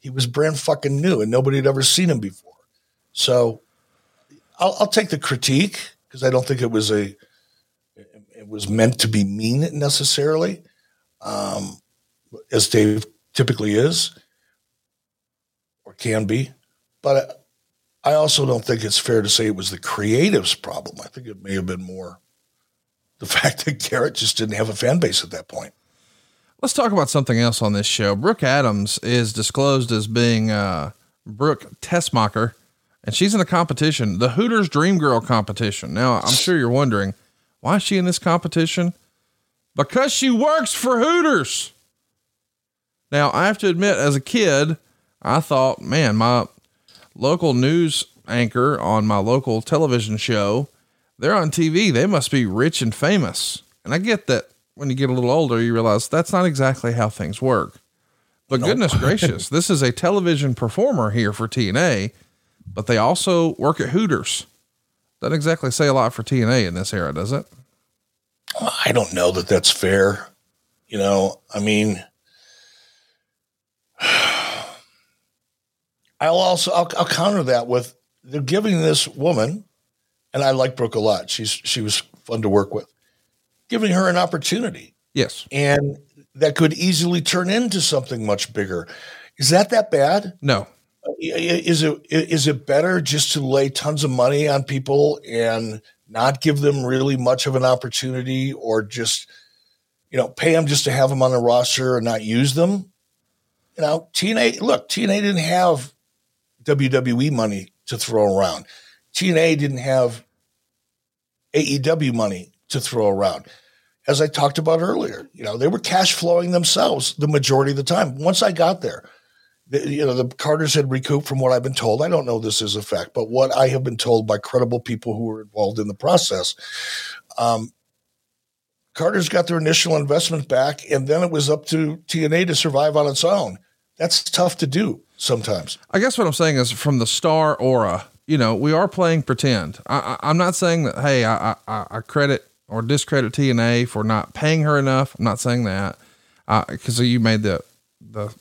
He was brand fucking new and nobody had ever seen him before. So I'll, I'll take the critique because I don't think it was a, it was meant to be mean necessarily, um, as Dave typically is or can be. But I also don't think it's fair to say it was the creative's problem. I think it may have been more the fact that Garett just didn't have a fan base at that point. Let's talk about something else on this show. Brooke Adams is disclosed as being uh, Brooke Tessmacher, and she's in a competition, the Hooters Dream Girl competition. Now, I'm sure you're wondering, why is she in this competition? Because she works for Hooters. Now, I have to admit, as a kid, I thought, man, my local news anchor on my local television show, they're on TV. They must be rich and famous. And I get that when you get a little older, you realize that's not exactly how things work. But nope. goodness gracious, this is a television performer here for TNA, but they also work at Hooters. Doesn't exactly say a lot for TNA in this era, does it? I don't know that that's fair. You know, I mean, I'll also I'll, I'll, counter that with they're giving this woman, and I like Brooke a lot. She's she was fun to work with, giving her an opportunity. Yes, and that could easily turn into something much bigger. Is that that bad? No. Uh, is it is it better just to lay tons of money on people and not give them really much of an opportunity, or just you know pay them just to have them on the roster and not use them? You know, TNA. Look, TNA didn't have WWE money to throw around. TNA didn't have AEW money to throw around. As I talked about earlier, you know, they were cash flowing themselves the majority of the time. Once I got there, the, you know, the Carters had recouped from what I've been told. I don't know this is a fact, but what I have been told by credible people who were involved in the process, um, Carter's got their initial investment back, and then it was up to TNA to survive on its own. That's tough to do sometimes. I guess what I'm saying is from the star aura, you know, we are playing pretend. I, am not saying that, hey, I, I, I, credit or discredit TNA for not paying her enough. I'm not saying that because uh, you made the, the,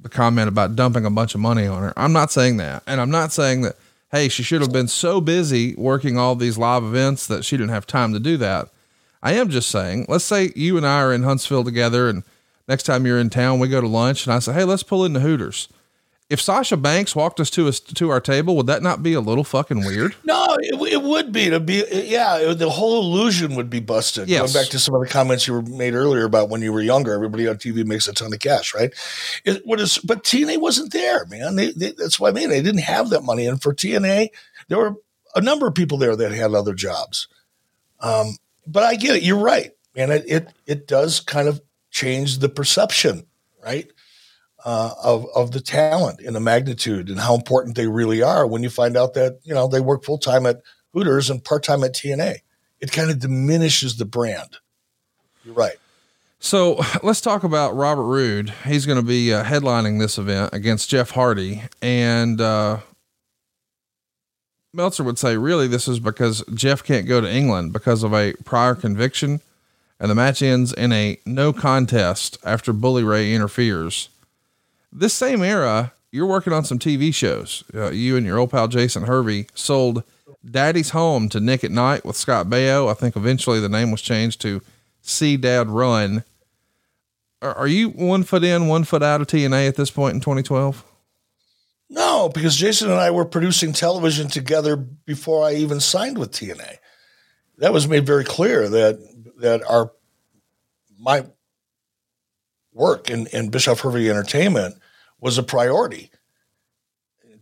the comment about dumping a bunch of money on her. I'm not saying that. And I'm not saying that, hey, she should have been so busy working all these live events that she didn't have time to do that. I am just saying, let's say you and I are in Huntsville together and next time you're in town, we go to lunch and I say, Hey, let's pull into Hooters if Sasha Banks walked us to us to our table, would that not be a little fucking weird? No, it, it would be to be yeah. It, the whole illusion would be busted. Yes. Going back to some of the comments you were made earlier about when you were younger, everybody on TV makes a ton of cash, right? It, what is, but TNA wasn't there, man. They, they, that's what I mean. They didn't have that money, and for TNA, there were a number of people there that had other jobs. Um, but I get it. You're right, and it it it does kind of change the perception, right? Uh, of of the talent and the magnitude and how important they really are when you find out that you know they work full time at Hooters and part time at TNA. It kind of diminishes the brand. You're right. So let's talk about Robert Roode. He's going to be uh, headlining this event against Jeff Hardy. And uh, Meltzer would say, really, this is because Jeff can't go to England because of a prior conviction. And the match ends in a no contest after Bully Ray interferes. This same era, you're working on some TV shows. Uh, you and your old pal Jason Hervey sold Daddy's Home to Nick at Nite with Scott Baio. I think eventually the name was changed to See Dad Run. Are, are you one foot in, one foot out of TNA at this point in 2012? No, because Jason and I were producing television together before I even signed with TNA. That was made very clear that that our my work in, in Bischoff Hervey Entertainment was a priority.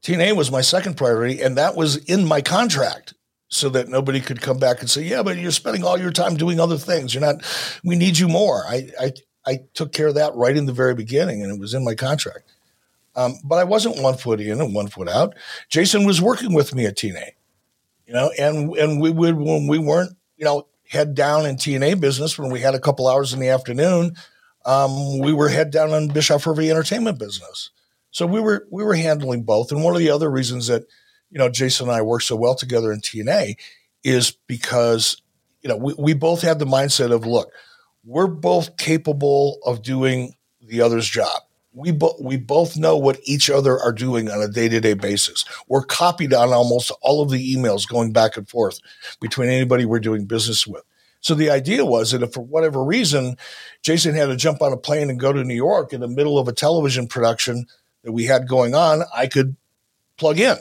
TNA was my second priority, and that was in my contract so that nobody could come back and say, "Yeah, but you're spending all your time doing other things. You're not. We need you more." I I, I took care of that right in the very beginning, and it was in my contract. Um, but I wasn't one foot in and one foot out. Jason was working with me at TNA, you know, and and we would when we weren't, you know, head down in TNA business when we had a couple hours in the afternoon um, we were head down on Bischoff Hervey Entertainment business. So we were we were handling both. And one of the other reasons that you know Jason and I work so well together in TNA is because you know we, we both had the mindset of look, we're both capable of doing the other's job. We both we both know what each other are doing on a day to day basis. We're copied on almost all of the emails going back and forth between anybody we're doing business with. So the idea was that if for whatever reason Jason had to jump on a plane and go to New York in the middle of a television production that we had going on, I could plug in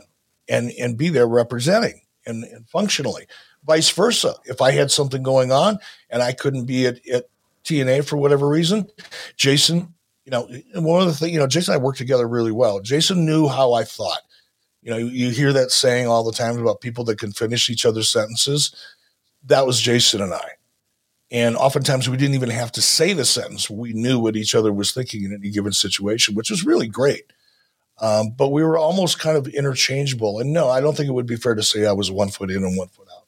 and and be there representing and, and functionally. Vice versa, if I had something going on and I couldn't be at, at TNA for whatever reason, Jason, you know, one of the things, you know, Jason and I worked together really well. Jason knew how I thought. You know, you hear that saying all the time about people that can finish each other's sentences that was Jason and I. And oftentimes we didn't even have to say the sentence. We knew what each other was thinking in any given situation, which was really great. Um, but we were almost kind of interchangeable. And no, I don't think it would be fair to say I was one foot in and one foot out.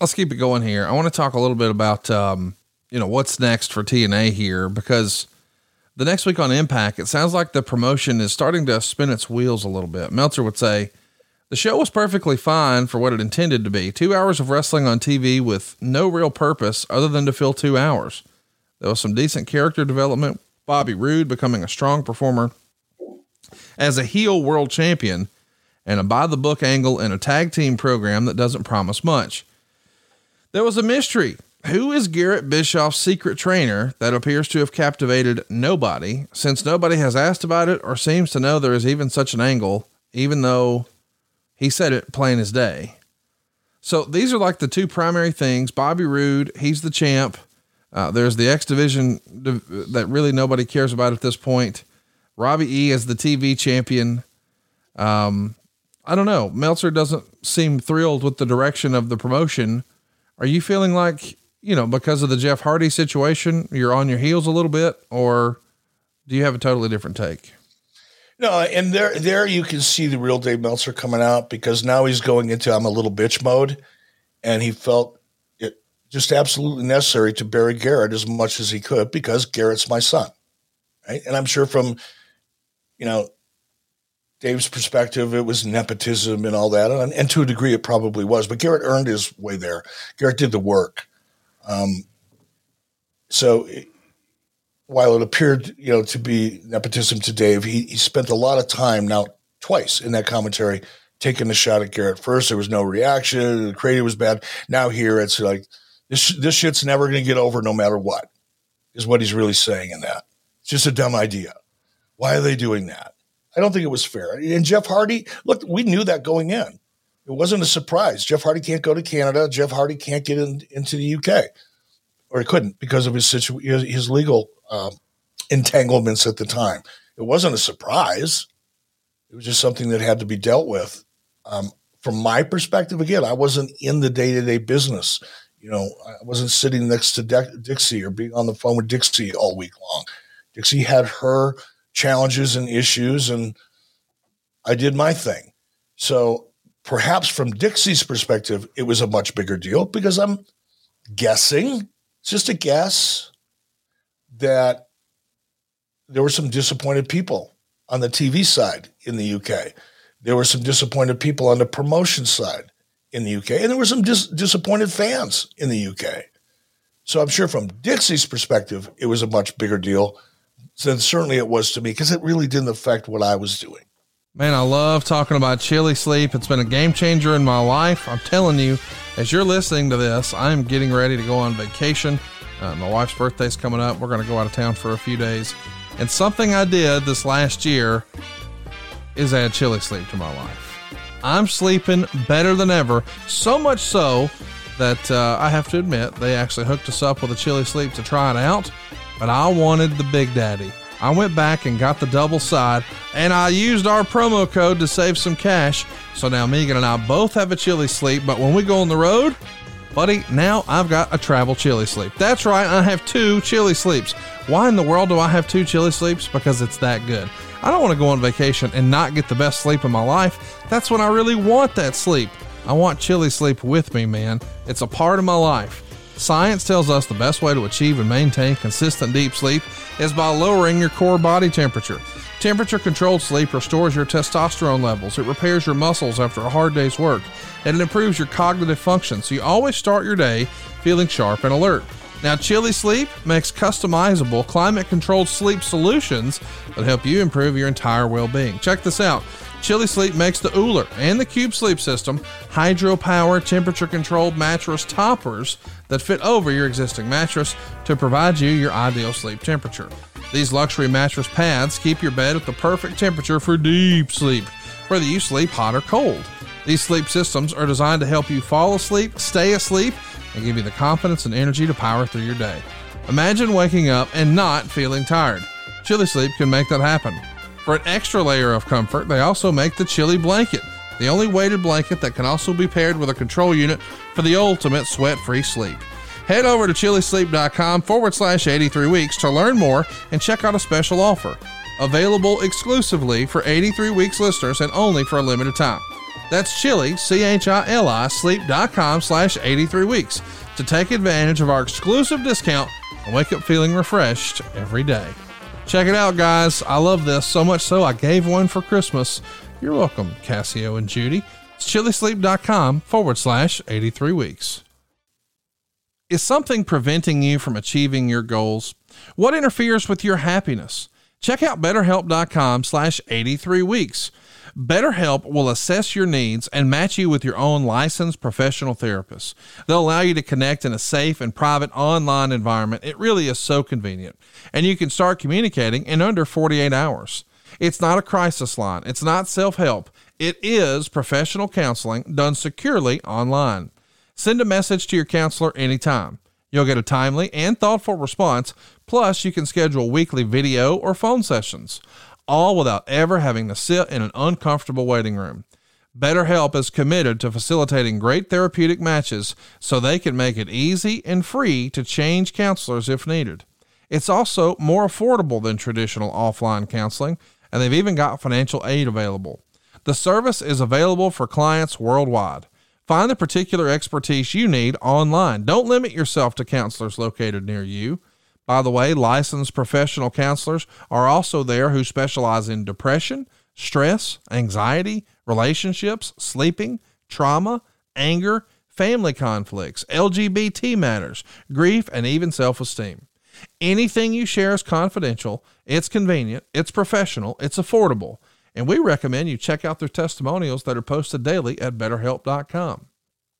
Let's keep it going here. I want to talk a little bit about, um, you know, what's next for TNA here because the next week on Impact, it sounds like the promotion is starting to spin its wheels a little bit. Meltzer would say, the show was perfectly fine for what it intended to be two hours of wrestling on TV with no real purpose other than to fill two hours. There was some decent character development, Bobby Roode becoming a strong performer as a heel world champion, and a by the book angle in a tag team program that doesn't promise much. There was a mystery. Who is Garett Bischoff's secret trainer that appears to have captivated nobody, since nobody has asked about it or seems to know there is even such an angle, even though he said it plain as day. So these are like the two primary things. Bobby Roode, he's the champ. Uh, there's the X division that really nobody cares about at this point. Robbie E is the TV champion. Um, I don't know. Meltzer doesn't seem thrilled with the direction of the promotion. Are you feeling like, you know, because of the Jeff Hardy situation, you're on your heels a little bit, or do you have a totally different take? No, and there there you can see the real Dave Meltzer coming out because now he's going into I'm a little bitch mode, and he felt it just absolutely necessary to bury Garett as much as he could because Garett's my son, right? And I'm sure from, you know, Dave's perspective, it was nepotism and all that, and, and to a degree, it probably was. But Garett earned his way there. Garett did the work. Um, so while it appeared, you know, to be nepotism to Dave, he, he spent a lot of time now twice in that commentary taking a shot at Garett. First, there was no reaction. The creative was bad. Now here, it's like this this shit's never going to get over, no matter what. Is what he's really saying in that. It's just a dumb idea. Why are they doing that? I don't think it was fair. And Jeff Hardy, look, we knew that going in. It wasn't a surprise. Jeff Hardy can't go to Canada. Jeff Hardy can't get in, into the UK, or he couldn't because of his situ- his legal um, entanglements at the time. It wasn't a surprise. It was just something that had to be dealt with. Um, from my perspective, again, I wasn't in the day to day business. You know, I wasn't sitting next to De- Dixie or being on the phone with Dixie all week long. Dixie had her challenges and issues, and I did my thing. So perhaps from Dixie's perspective, it was a much bigger deal because I'm guessing, it's just a guess, that there were some disappointed people on the TV side in the UK. There were some disappointed people on the promotion side in the UK, and there were some dis- disappointed fans in the UK. So I'm sure from Dixie's perspective, it was a much bigger deal than certainly it was to me because it really didn't affect what I was doing. Man, I love talking about chili sleep. It's been a game changer in my life. I'm telling you, as you're listening to this, I'm getting ready to go on vacation. Uh, my wife's birthday's coming up. We're going to go out of town for a few days. And something I did this last year is add chili sleep to my life. I'm sleeping better than ever, so much so that uh, I have to admit they actually hooked us up with a chili sleep to try it out, but I wanted the Big Daddy. I went back and got the double side, and I used our promo code to save some cash. So now Megan and I both have a chili sleep, but when we go on the road, buddy, now I've got a travel chili sleep. That's right, I have two chili sleeps. Why in the world do I have two chili sleeps? Because it's that good. I don't want to go on vacation and not get the best sleep of my life. That's when I really want that sleep. I want chili sleep with me, man. It's a part of my life. Science tells us the best way to achieve and maintain consistent deep sleep is by lowering your core body temperature. Temperature controlled sleep restores your testosterone levels, it repairs your muscles after a hard day's work, and it improves your cognitive function so you always start your day feeling sharp and alert. Now, Chili Sleep makes customizable, climate controlled sleep solutions that help you improve your entire well being. Check this out. Chili Sleep makes the OOLER and the Cube Sleep System hydro-power, temperature-controlled mattress toppers that fit over your existing mattress to provide you your ideal sleep temperature. These luxury mattress pads keep your bed at the perfect temperature for deep sleep, whether you sleep hot or cold. These sleep systems are designed to help you fall asleep, stay asleep, and give you the confidence and energy to power through your day. Imagine waking up and not feeling tired. Chili Sleep can make that happen. For an extra layer of comfort, they also make the Chili Blanket, the only weighted blanket that can also be paired with a control unit for the ultimate sweat free sleep. Head over to chilisleep.com forward slash 83 weeks to learn more and check out a special offer. Available exclusively for 83 weeks listeners and only for a limited time. That's chili, C-H-I-L-I, sleep.com slash 83 weeks to take advantage of our exclusive discount and wake up feeling refreshed every day. Check it out, guys. I love this so much so I gave one for Christmas. You're welcome, Cassio and Judy. It's chilisleep.com forward slash 83 weeks. Is something preventing you from achieving your goals? What interferes with your happiness? Check out betterhelp.com slash 83 weeks. BetterHelp will assess your needs and match you with your own licensed professional therapist. They'll allow you to connect in a safe and private online environment. It really is so convenient. And you can start communicating in under 48 hours. It's not a crisis line, it's not self help. It is professional counseling done securely online. Send a message to your counselor anytime. You'll get a timely and thoughtful response. Plus, you can schedule weekly video or phone sessions all without ever having to sit in an uncomfortable waiting room. BetterHelp is committed to facilitating great therapeutic matches so they can make it easy and free to change counselors if needed. It's also more affordable than traditional offline counseling, and they've even got financial aid available. The service is available for clients worldwide. Find the particular expertise you need online. Don't limit yourself to counselors located near you. By the way, licensed professional counselors are also there who specialize in depression, stress, anxiety, relationships, sleeping, trauma, anger, family conflicts, LGBT matters, grief, and even self esteem. Anything you share is confidential, it's convenient, it's professional, it's affordable, and we recommend you check out their testimonials that are posted daily at betterhelp.com.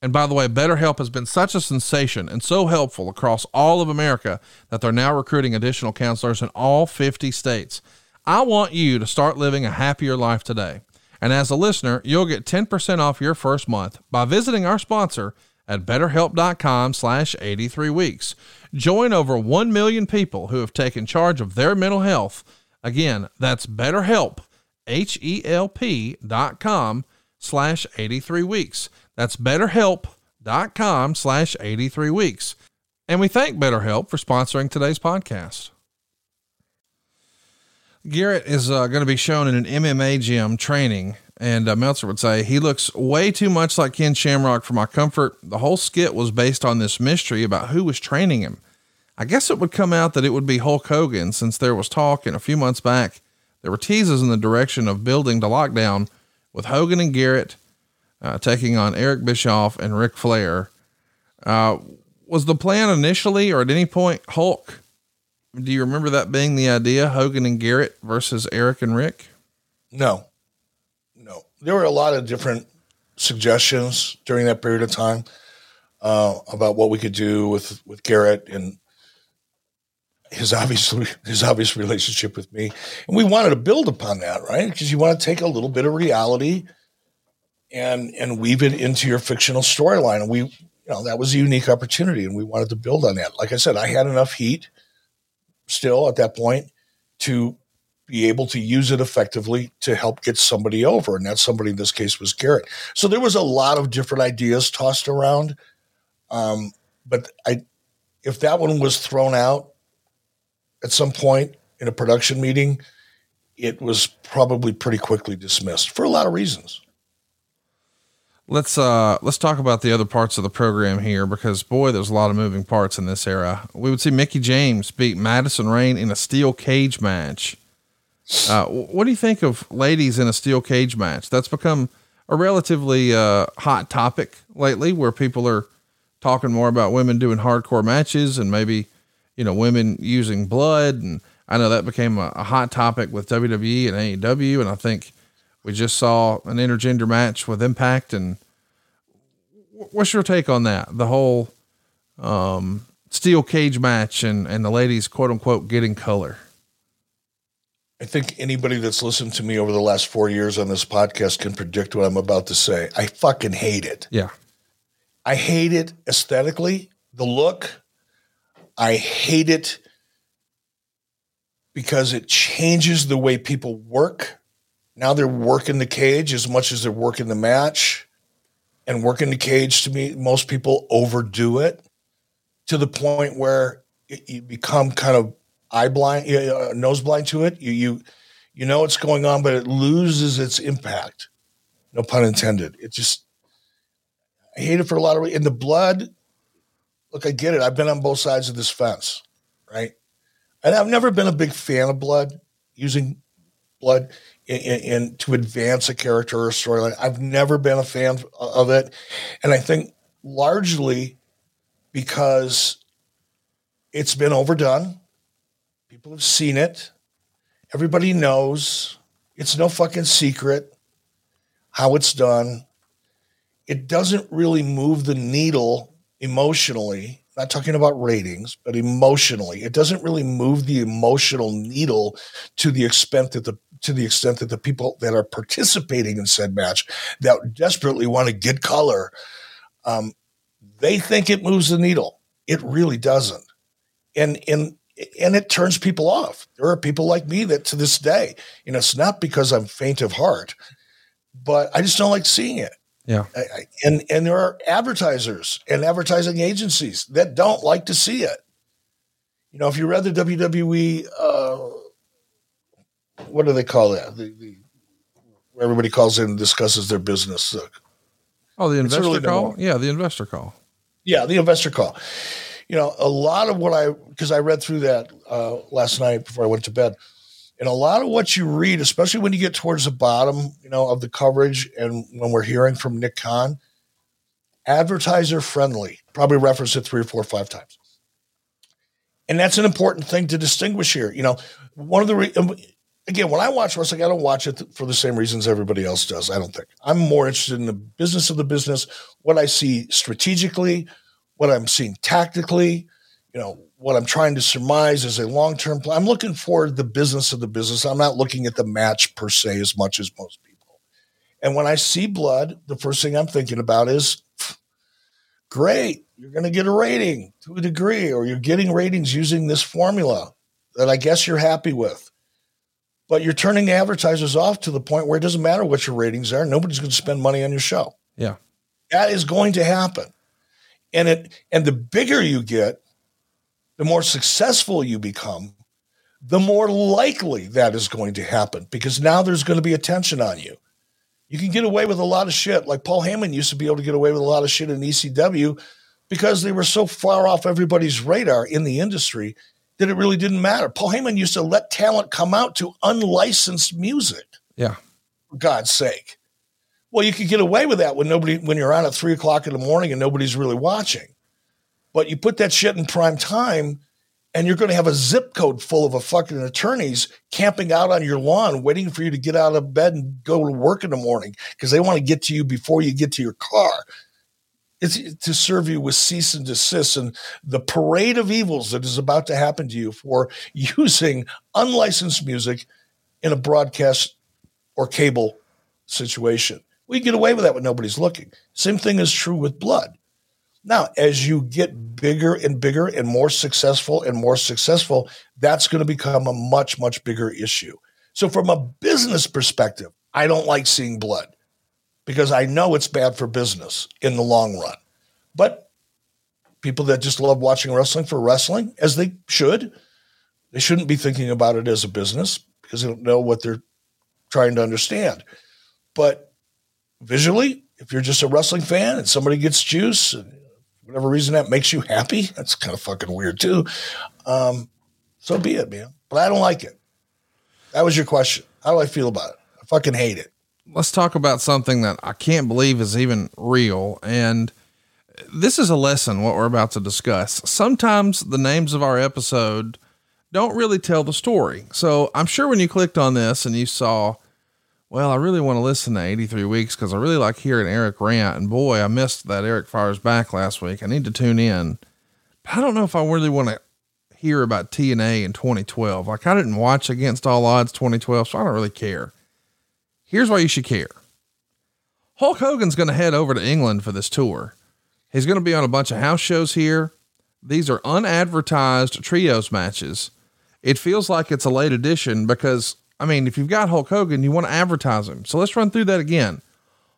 And by the way, BetterHelp has been such a sensation and so helpful across all of America that they're now recruiting additional counselors in all 50 states. I want you to start living a happier life today. And as a listener, you'll get 10% off your first month by visiting our sponsor at betterhelp.com slash 83 weeks. Join over 1 million people who have taken charge of their mental health. Again, that's betterhelp, H-E-L-P dot com slash 83 weeks. That's betterhelp.com slash 83 weeks. And we thank BetterHelp for sponsoring today's podcast. Garett is uh, going to be shown in an MMA gym training, and uh, Meltzer would say he looks way too much like Ken Shamrock for my comfort. The whole skit was based on this mystery about who was training him. I guess it would come out that it would be Hulk Hogan, since there was talk in a few months back. There were teases in the direction of building to lockdown with Hogan and Garett uh, taking on Eric Bischoff and Ric Flair. Uh, was the plan initially, or at any point, Hulk? Do you remember that being the idea, Hogan and Garett versus Eric and Ric? No, no. There were a lot of different suggestions during that period of time uh, about what we could do with with Garett and his obvious his obvious relationship with me, and we wanted to build upon that, right? Because you want to take a little bit of reality and and weave it into your fictional storyline, and we, you know, that was a unique opportunity, and we wanted to build on that. Like I said, I had enough heat still at that point to be able to use it effectively to help get somebody over. And that somebody in this case was Garett. So there was a lot of different ideas tossed around. Um, but I, if that one was thrown out at some point in a production meeting, it was probably pretty quickly dismissed for a lot of reasons. Let's uh let's talk about the other parts of the program here because boy, there's a lot of moving parts in this era. We would see Mickie James beat Madison Rayne in a steel cage match. Uh, what do you think of ladies in a steel cage match? That's become a relatively uh, hot topic lately, where people are talking more about women doing hardcore matches and maybe you know women using blood. And I know that became a, a hot topic with WWE and AEW, and I think we just saw an intergender match with Impact, and what's your take on that? The whole um, steel cage match and and the ladies quote unquote getting color. I think anybody that's listened to me over the last four years on this podcast can predict what I'm about to say. I fucking hate it. Yeah, I hate it aesthetically, the look. I hate it because it changes the way people work now they're working the cage as much as they're working the match. And working the cage to me, most people overdo it to the point where you become kind of eye blind, uh, nose blind to it. You you you know what's going on, but it loses its impact. No pun intended. It just I hate it for a lot of reasons. In the blood, look, I get it. I've been on both sides of this fence, right? And I've never been a big fan of blood, using blood in, to advance a character or storyline. I've never been a fan of it, and I think largely because it's been overdone. People have seen it. Everybody knows. It's no fucking secret how it's done. It doesn't really move the needle emotionally. Not talking about ratings, but emotionally, it doesn't really move the emotional needle to the extent that the to the extent that the people that are participating in said match that desperately want to get color, um, they think it moves the needle. It really doesn't, and and and it turns people off. There are people like me that to this day, you know, it's not because I'm faint of heart, but I just don't like seeing it. Yeah. I, I, and and there are advertisers and advertising agencies that don't like to see it. You know, if you read the WWE uh, what do they call that? The, the where everybody calls in and discusses their business. Oh, the investor really call. Yeah, the investor call. Yeah, the investor call. You know, a lot of what I because I read through that uh, last night before I went to bed, and a lot of what you read, especially when you get towards the bottom, you know, of the coverage, and when we're hearing from Nick Khan, advertiser friendly. Probably reference it three or four or five times. And that's an important thing to distinguish here. You know, one of the re- again, when I watch wrestling, I don't watch it for the same reasons everybody else does. I don't think I'm more interested in the business of the business, what I see strategically, what I'm seeing tactically, you know, what I'm trying to surmise is a long term plan. I'm looking for the business of the business. I'm not looking at the match per se as much as most people. And when I see blood, the first thing I'm thinking about is great, you're going to get a rating to a degree, or you're getting ratings using this formula that I guess you're happy with. But you're turning advertisers off to the point where it doesn't matter what your ratings are. Nobody's going to spend money on your show. Yeah. That is going to happen. And it and the bigger you get, the more successful you become, the more likely that is going to happen because now there's going to be attention on you. You can get away with a lot of shit. Like Paul Heyman used to be able to get away with a lot of shit in ECW because they were so far off everybody's radar in the industry that it really didn't matter. Paul Heyman used to let talent come out to unlicensed music. Yeah. For God's sake. Well, you could get away with that when nobody when you're on at three o'clock in the morning and nobody's really watching. But you put that shit in prime time and you're going to have a zip code full of a fucking attorneys camping out on your lawn waiting for you to get out of bed and go to work in the morning because they want to get to you before you get to your car. It's to serve you with cease and desist and the parade of evils that is about to happen to you for using unlicensed music in a broadcast or cable situation. We get away with that when nobody's looking. Same thing is true with blood. Now, as you get bigger and bigger and more successful and more successful, that's going to become a much, much bigger issue. So, from a business perspective, I don't like seeing blood because I know it's bad for business in the long run. But people that just love watching wrestling for wrestling, as they should, they shouldn't be thinking about it as a business because they don't know what they're trying to understand. But visually, if you're just a wrestling fan and somebody gets juice, and whatever reason that makes you happy, that's kind of fucking weird too. Um, so be it, man. But I don't like it. That was your question. How do I feel about it? I fucking hate it. Let's talk about something that I can't believe is even real. And this is a lesson, what we're about to discuss. Sometimes the names of our episode don't really tell the story. So I'm sure when you clicked on this and you saw, well, I really want to listen to 83 weeks because I really like hearing Eric rant. And boy, I missed that Eric fires back last week. I need to tune in. But I don't know if I really want to hear about TNA in 2012. Like I didn't watch Against All Odds 2012, so I don't really care. Here's why you should care. Hulk Hogan's going to head over to England for this tour. He's going to be on a bunch of house shows here. These are unadvertised trios matches. It feels like it's a late edition because, I mean, if you've got Hulk Hogan, you want to advertise him. So let's run through that again.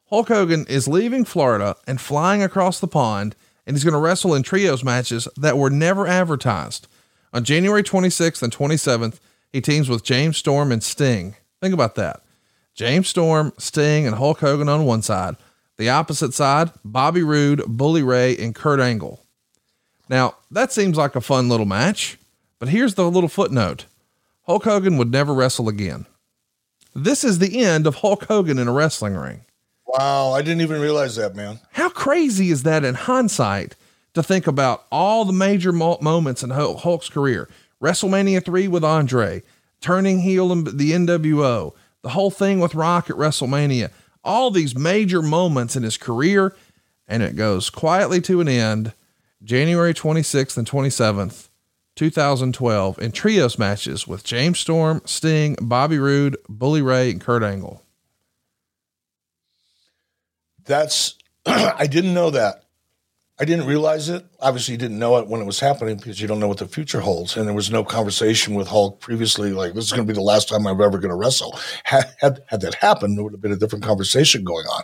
Hulk Hogan is leaving Florida and flying across the pond, and he's going to wrestle in trios matches that were never advertised. On January 26th and 27th, he teams with James Storm and Sting. Think about that. James Storm, Sting, and Hulk Hogan on one side. The opposite side, Bobby Roode, Bully Ray, and Kurt Angle. Now, that seems like a fun little match, but here's the little footnote Hulk Hogan would never wrestle again. This is the end of Hulk Hogan in a wrestling ring. Wow, I didn't even realize that, man. How crazy is that in hindsight to think about all the major moments in Hulk's career? WrestleMania 3 with Andre, turning heel in the NWO, the whole thing with Rock at WrestleMania, all these major moments in his career, and it goes quietly to an end January 26th and 27th, 2012, in trios matches with James Storm, Sting, Bobby Roode, Bully Ray, and Kurt Angle. That's, I didn't know that. I didn't realize it. Obviously, you didn't know it when it was happening because you don't know what the future holds. And there was no conversation with Hulk previously, like, this is going to be the last time I'm ever going to wrestle. Had, had, had that happened, there would have been a different conversation going on.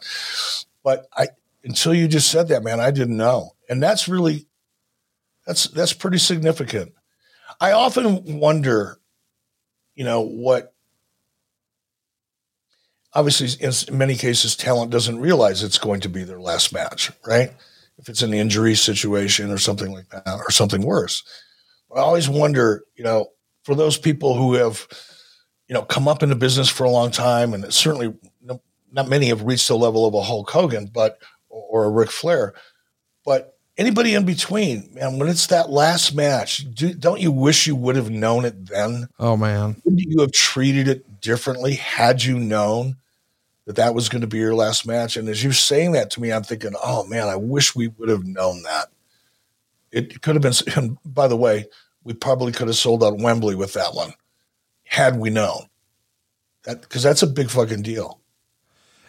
But I, until you just said that, man, I didn't know. And that's really, that's, that's pretty significant. I often wonder, you know, what, obviously, in many cases, talent doesn't realize it's going to be their last match, right? If it's an injury situation or something like that, or something worse. I always wonder, you know, for those people who have, you know, come up in the business for a long time, and certainly not many have reached the level of a Hulk Hogan, but or a Ric Flair, but anybody in between, man, when it's that last match, do, don't you wish you would have known it then? Oh man, would you have treated it differently had you known? That that was going to be your last match. And as you're saying that to me, I'm thinking, oh man, I wish we would have known that. It could have been. And by the way, we probably could have sold out Wembley with that one had we known. That because that's a big fucking deal.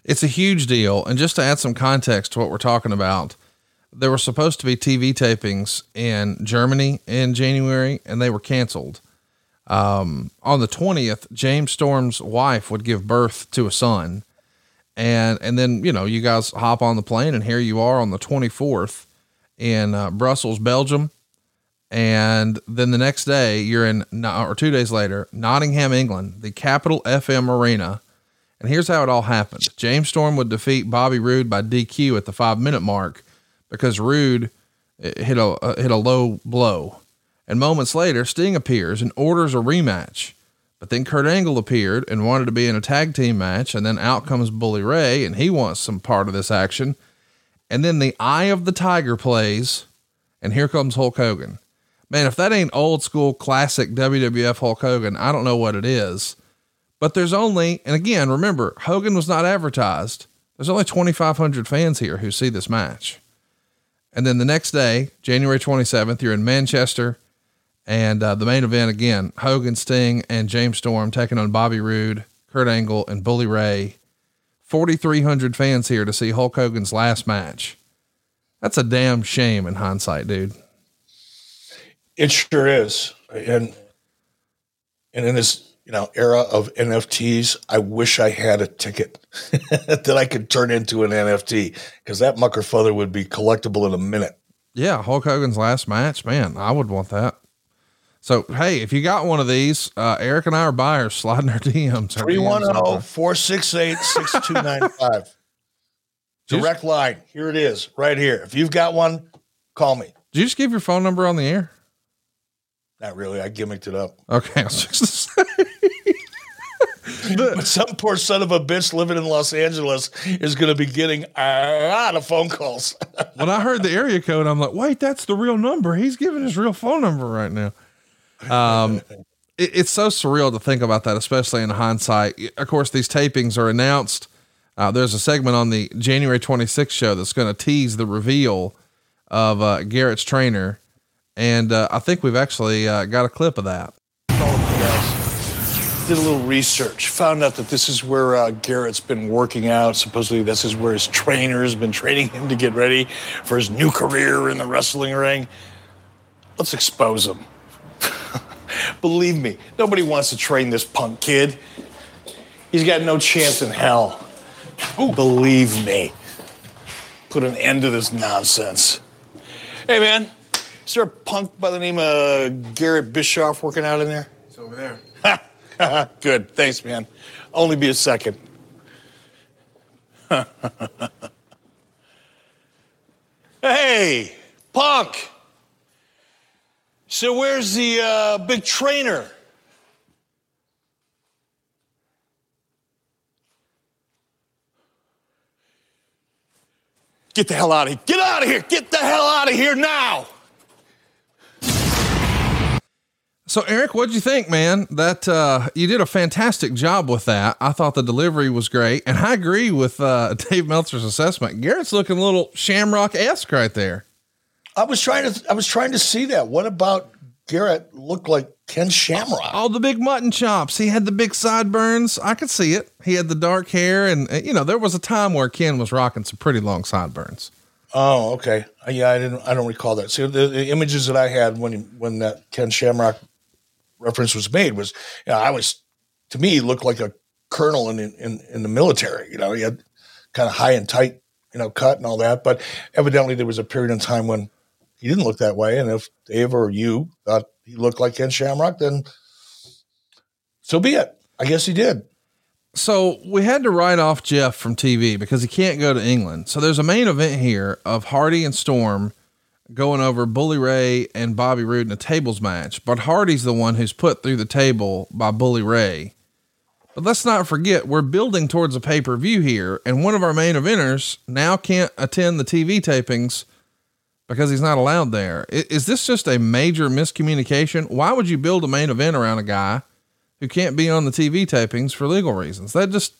It's a huge deal. And just to add some context to what we're talking about, there were supposed to be TV tapings in Germany in January and they were canceled. Um, on the 20th, James Storm's wife would give birth to a son. And, and then, you know, you guys hop on the plane and here you are on the 24th in uh, Brussels, Belgium. And then the next day you're in, or two days later, Nottingham, England, the Capital FM Arena. And here's how it all happened. James Storm would defeat Bobby Roode by DQ at the five minute mark because Roode eh, hit a, uh, hit a low blow. And moments later, Sting appears and orders a rematch. But then Kurt Angle appeared and wanted to be in a tag team match. And then out comes Bully Ray and he wants some part of this action. And then the Eye of the Tiger plays. And here comes Hulk Hogan. Man, if that ain't old school classic WWF Hulk Hogan, I don't know what it is. But there's only, and again, remember, Hogan was not advertised. There's only 2,500 fans here who see this match. And then the next day, January 27th, you're in Manchester. And uh, the main event again, Hogan, Sting, and James Storm taking on Bobby Roode, Kurt Angle, and Bully Ray. 4,300 fans here to see Hulk Hogan's last match. That's a damn shame in hindsight, dude. It sure is. And and in this, you know, era of NFTs, I wish I had a ticket that I could turn into an NFT because that mucker feather would be collectible in a minute. Yeah, Hulk Hogan's last match, man, I would want that. So, hey, if you got one of these, uh, Eric and I are buyers sliding our DMs. 310 468 6295. Direct line. Here it is, right here. If you've got one, call me. Did you just give your phone number on the air? Not really. I gimmicked it up. Okay. I was just say. but some poor son of a bitch living in Los Angeles is going to be getting a lot of phone calls. when I heard the area code, I'm like, wait, that's the real number. He's giving his real phone number right now. Um, it, it's so surreal to think about that, especially in hindsight. Of course, these tapings are announced. Uh, there's a segment on the January 26th show that's going to tease the reveal of uh, Garett's trainer. And uh, I think we've actually uh, got a clip of that. Did a little research, found out that this is where uh, Garett's been working out. Supposedly, this is where his trainer has been training him to get ready for his new career in the wrestling ring. Let's expose him. Believe me, nobody wants to train this punk kid. He's got no chance in hell. Ooh. Believe me. Put an end to this nonsense. Hey, man, is there a punk by the name of Garett Bischoff working out in there? It's over there. Good. Thanks, man. Only be a second. hey, punk. So where's the uh, big trainer? Get the hell out of here. Get out of here. Get the hell out of here now. So Eric, what'd you think, man? That uh, you did a fantastic job with that. I thought the delivery was great, and I agree with uh, Dave Meltzer's assessment. Garett's looking a little Shamrock esque right there. I was trying to I was trying to see that. What about Garett looked like Ken Shamrock? All the big mutton chops. He had the big sideburns. I could see it. He had the dark hair, and uh, you know there was a time where Ken was rocking some pretty long sideburns. Oh, okay. Uh, Yeah, I didn't. I don't recall that. See, the, the images that I had when when that Ken Shamrock reference was made was, you know, I was to me he looked like a colonel in in in the military. You know, he had kind of high and tight, you know, cut and all that. But evidently, there was a period in time when he didn't look that way. And if Dave or you thought he looked like Ken Shamrock, then so be it. I guess he did. So we had to write off Jeff from TV because he can't go to England. So there's a main event here of Hardy and Storm going over Bully Ray and Bobby Roode in a tables match. But Hardy's the one who's put through the table by Bully Ray. But let's not forget, we're building towards a pay per view here, and one of our main eventers now can't attend the TV tapings because he's not allowed there. Is Is this just a major miscommunication? Why would you build a main event around a guy who can't be on the TV tapings for legal reasons? That just,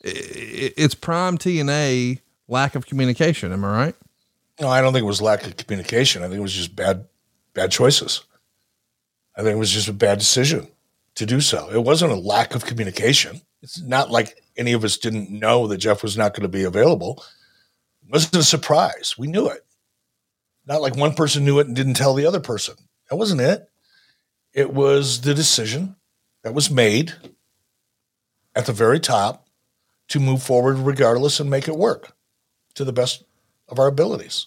it's prime TNA lack of communication. Am I right? No, I don't think it was lack of communication. I think it was just bad bad choices. I think it was just a bad decision to do so. It wasn't a lack of communication. It's not like any of us didn't know that Jeff was not going to be available. It wasn't a surprise. We knew it. Not like one person knew it and didn't tell the other person. That wasn't it. It was the decision that was made at the very top to move forward regardless and make it work to the best of our abilities.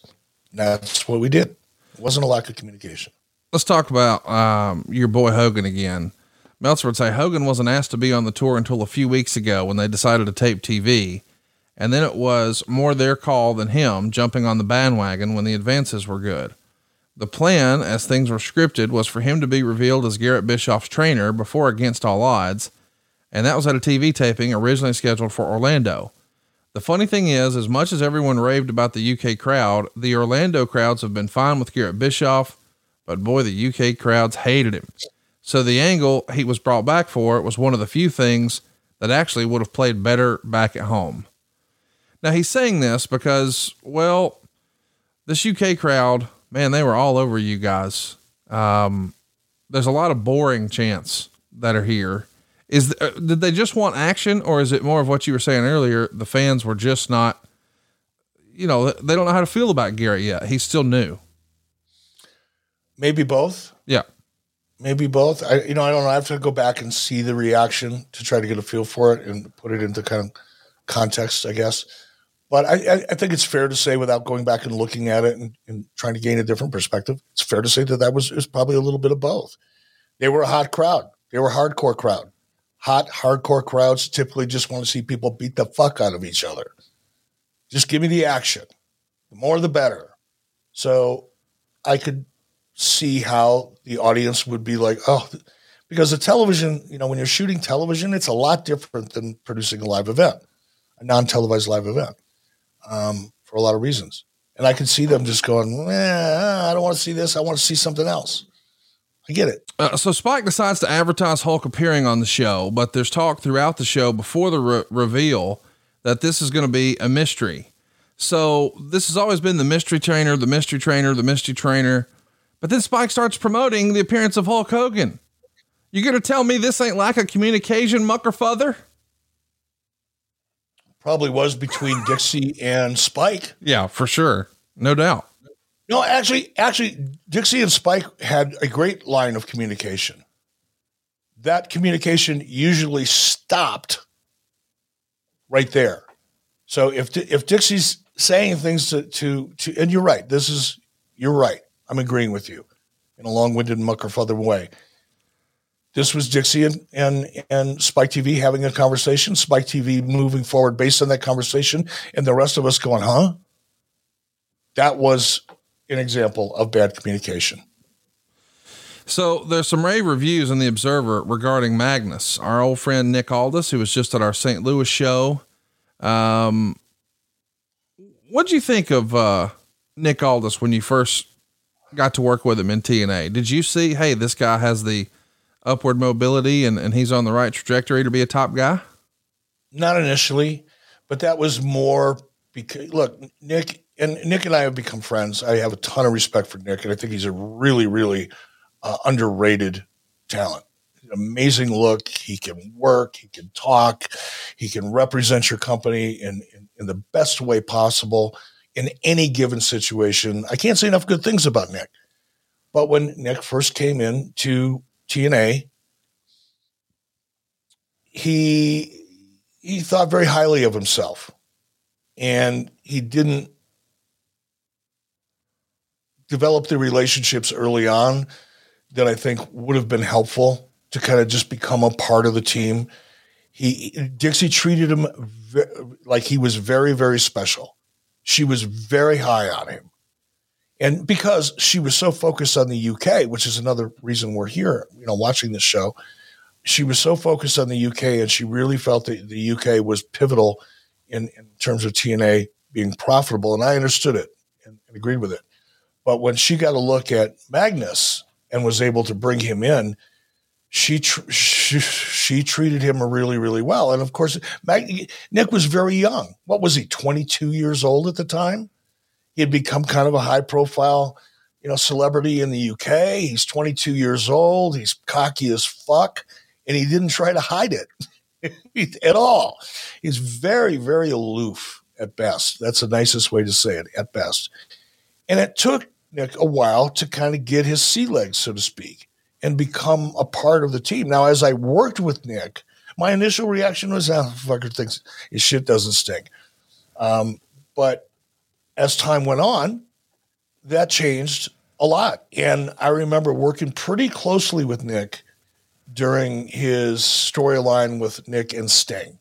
And that's what we did. It wasn't a lack of communication. Let's talk about um, your boy Hogan again. Meltzer would say Hogan wasn't asked to be on the tour until a few weeks ago when they decided to tape TV. And then it was more their call than him jumping on the bandwagon when the advances were good. The plan, as things were scripted, was for him to be revealed as Garett Bischoff's trainer before Against All Odds, and that was at a TV taping originally scheduled for Orlando. The funny thing is, as much as everyone raved about the UK crowd, the Orlando crowds have been fine with Garett Bischoff, but boy, the UK crowds hated him. So the angle he was brought back for was one of the few things that actually would have played better back at home. Now he's saying this because, well, this UK crowd man, they were all over you guys. Um, there's a lot of boring chants that are here. Is uh, did they just want action, or is it more of what you were saying earlier? The fans were just not, you know, they don't know how to feel about Garett yet. He's still new. Maybe both. Yeah, maybe both. I, you know, I don't know. I have to go back and see the reaction to try to get a feel for it and put it into kind of context, I guess. But I, I, think it's fair to say, without going back and looking at it and, and, trying to gain a different perspective, it's fair to say that that was, was probably a little bit of both. They were a hot crowd. They were a hardcore crowd. Hot, hardcore crowds typically just want to see people beat the fuck out of each other. Just give me the action. The more, the better. So I could see how the audience would be like, oh, because the television, you know, when you're shooting television, it's a lot different than producing a live event, a non televised live event um, for a lot of reasons. And I can see them just going, I don't want to see this. I want to see something else. I get it. Uh, so Spike decides to advertise Hulk appearing on the show, but there's talk throughout the show before the re- reveal that this is going to be a mystery. So this has always been the mystery trainer, the mystery trainer, the mystery trainer. But then Spike starts promoting the appearance of Hulk Hogan. You're going to tell me this ain't like a communication mucker father? Probably was between Dixie and Spike. Yeah, for sure. No doubt. No, actually, actually, Dixie and Spike had a great line of communication. That communication usually stopped right there. So if if Dixie's saying things to to to, and you're right, this is you're right. I'm agreeing with you in a long-winded mucker father way. This was Dixie and, and, and Spike TV having a conversation, Spike TV moving forward based on that conversation, and the rest of us going, huh? That was an example of bad communication. So there's some rave reviews in the Observer regarding Magnus, our old friend Nick Aldis, who was just at our St. Louis show. Um, what do you think of uh, Nick Aldis when you first got to work with him in TNA? Did you see, hey, this guy has the upward mobility and, and he's on the right trajectory to be a top guy? Not initially, but that was more because look, Nick and Nick and I have become friends. I have a ton of respect for Nick, and I think he's a really, really uh, underrated talent. Amazing look. He can work. He can talk. He can represent your company in, in, in the best way possible in any given situation. I can't say enough good things about Nick. But when Nick first came in to TNA, he he thought very highly of himself, and he didn't develop the relationships early on that I think would have been helpful to kind of just become a part of the team. He Dixie treated him ve- like he was very very special. She was very high on him. And because she was so focused on the UK, which is another reason we're here, you know, watching this show, she was so focused on the UK and she really felt that the UK was pivotal in, in terms of TNA being profitable. And I understood it and, and agreed with it. But when she got a look at Magnus and was able to bring him in, she, tr- she, she treated him really, really well. And of course, Mag- Nick was very young. What was he, 22 years old at the time? He had become kind of a high profile you know, celebrity in the UK. He's 22 years old. He's cocky as fuck, and he didn't try to hide it at all. He's very, very aloof at best. That's the nicest way to say it, at best. And it took Nick a while to kind of get his sea legs, so to speak, and become a part of the team. Now, as I worked with Nick, my initial reaction was, "Ah, fucker thinks his shit doesn't stink." Um, but as time went on, that changed a lot. And I remember working pretty closely with Nick during his storyline with Nick and Sting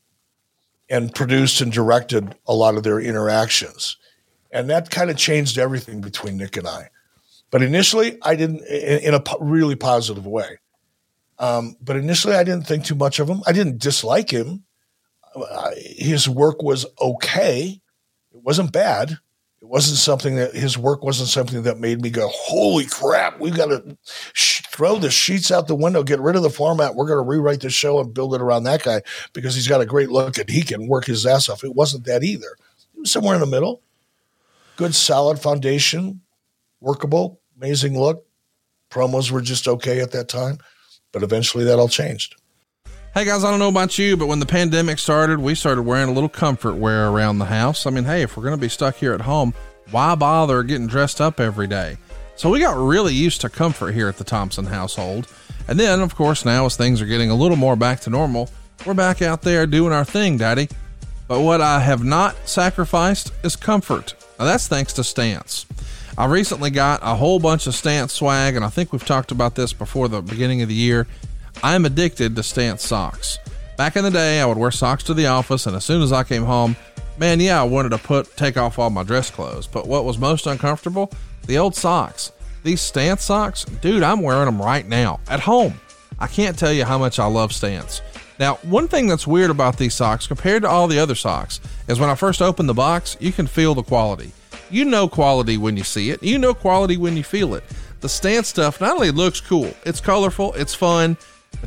and produced and directed a lot of their interactions. And that kind of changed everything between Nick and I. But initially, I didn't, in, a really positive way. Um, but initially, I didn't think too much of him. I didn't dislike him. Uh, his work was okay. It wasn't bad. It wasn't something that his work wasn't something that made me go, "Holy crap! We've got to sh- throw the sheets out the window, get rid of the format. We're going to rewrite the show and build it around that guy because he's got a great look and he can work his ass off." It wasn't that either. It was somewhere in the middle. Good, solid foundation, workable, amazing look. Promos were just okay at that time, but eventually that all changed. Hey guys, I don't know about you, but when the pandemic started, we started wearing a little comfort wear around the house. I mean, hey, if we're going to be stuck here at home, why bother getting dressed up every day? So we got really used to comfort here at the Thompson household. And then, of course, now as things are getting a little more back to normal, we're back out there doing our thing, Daddy. But what I have not sacrificed is comfort. Now that's thanks to Stance. I recently got a whole bunch of Stance swag, and I think we've talked about this before the beginning of the year. I'm addicted to Stance socks. Back in the day, I would wear socks to the office, and as soon as I came home, man, yeah, I wanted to put take off all my dress clothes. But what was most uncomfortable? The old socks. These Stance socks, dude, I'm wearing them right now at home. I can't tell you how much I love Stance. Now, one thing that's weird about these socks compared to all the other socks is when I first open the box, you can feel the quality. You know quality when you see it, you know quality when you feel it. The Stance stuff not only looks cool, it's colorful, it's fun,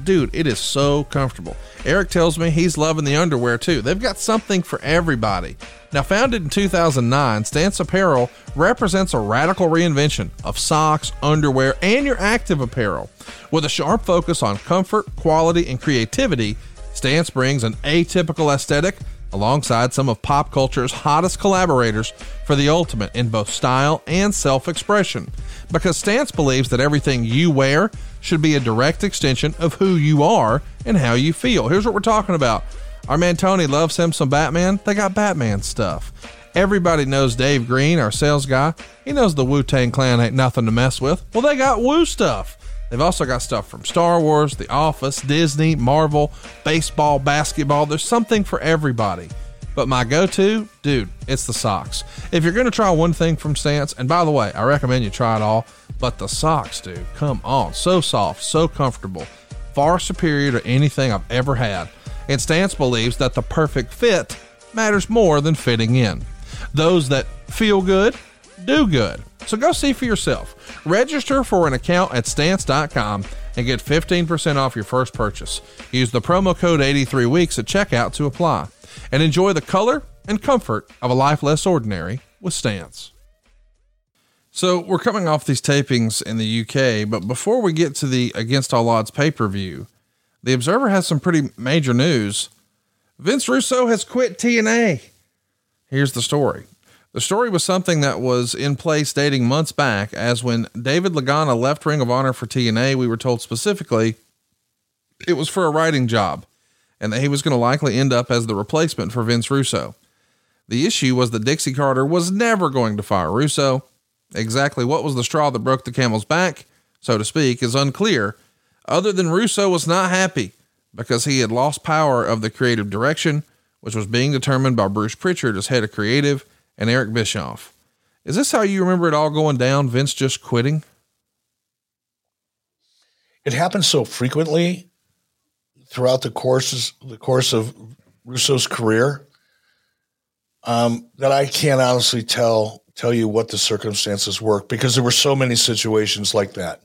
Dude, it is so comfortable. Eric tells me he's loving the underwear too. They've got something for everybody. Now, founded in 2009, Stance Apparel represents a radical reinvention of socks, underwear, and your active apparel. With a sharp focus on comfort, quality, and creativity, Stance brings an atypical aesthetic alongside some of pop culture's hottest collaborators for the ultimate in both style and self expression. Because Stance believes that everything you wear should be a direct extension of who you are and how you feel. Here's what we're talking about. Our man Tony loves him some Batman. They got Batman stuff. Everybody knows Dave Green, our sales guy. He knows the Wu Tang Clan ain't nothing to mess with. Well, they got Wu stuff. They've also got stuff from Star Wars, The Office, Disney, Marvel, baseball, basketball. There's something for everybody. But my go to, dude, it's the socks. If you're going to try one thing from Stance, and by the way, I recommend you try it all, but the socks, dude, come on. So soft, so comfortable, far superior to anything I've ever had. And Stance believes that the perfect fit matters more than fitting in. Those that feel good, do good. So go see for yourself. Register for an account at stance.com and get 15% off your first purchase. Use the promo code 83weeks at checkout to apply. And enjoy the color and comfort of a life less ordinary with Stance. So we're coming off these tapings in the UK, but before we get to the Against All Odds pay per view, the Observer has some pretty major news. Vince Russo has quit TNA. Here's the story. The story was something that was in place dating months back, as when David Lagana left Ring of Honor for TNA, we were told specifically it was for a writing job and that he was going to likely end up as the replacement for Vince Russo. The issue was that Dixie Carter was never going to fire Russo. Exactly what was the straw that broke the camel's back, so to speak, is unclear, other than Russo was not happy because he had lost power of the creative direction, which was being determined by Bruce Pritchard as head of creative and Eric Bischoff. Is this how you remember it all going down? Vince just quitting? It happens so frequently throughout the courses the course of Russo's career um, that I can't honestly tell tell you what the circumstances were because there were so many situations like that.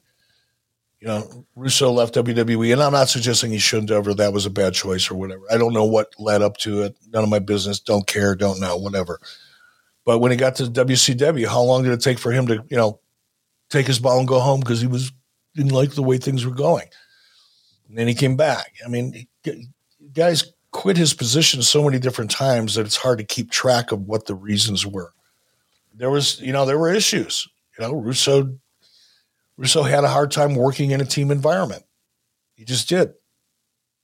You know, Russo left WWE, and I'm not suggesting he shouldn't have, or that was a bad choice or whatever. I don't know what led up to it. None of my business. Don't care. Don't know. Whatever. But when he got to WCW, how long did it take for him to, you know, take his ball and go home because he was didn't like the way things were going. And then he came back. I mean, guys quit his position so many different times that it's hard to keep track of what the reasons were. There was, you know, there were issues. You know, Russo Russo had a hard time working in a team environment. He just did.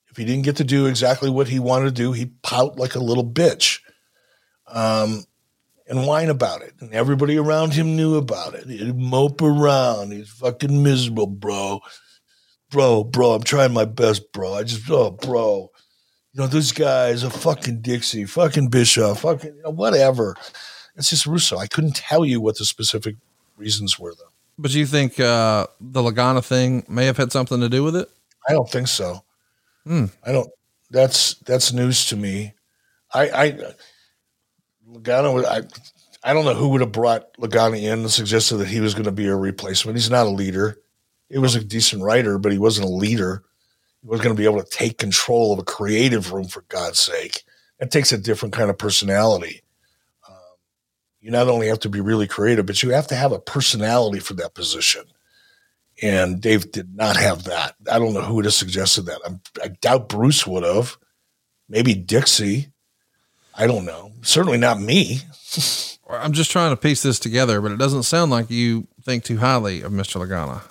If he didn't get to do exactly what he wanted to do, he'd pout like a little bitch. Um, and whine about it. And everybody around him knew about it. He'd mope around. He's fucking miserable, bro. Bro, bro, I'm trying my best, bro. I just, oh, bro. You know, this guy's a fucking Dixie, fucking Bischoff, fucking, you know, whatever. It's just Russo. I couldn't tell you what the specific reasons were, though. But you think uh, the Lagana thing may have had something to do with it? I don't think so. Hmm. I don't. That's that's news to me. I, I Lagana, I, I don't know who would have brought Lagana in and suggested that he was going to be a replacement. He's not a leader. He was a decent writer, but he wasn't a leader. He wasn't going to be able to take control of a creative room, for God's sake. That takes a different kind of personality. Um, you not only have to be really creative, but you have to have a personality for that position. And Dave did not have that. I don't know who would have suggested that. I'm, I doubt Bruce would have. Maybe Dixie. I don't know. Certainly not me. I'm just trying to piece this together, but it doesn't sound like you think too highly of Mr. Lagana.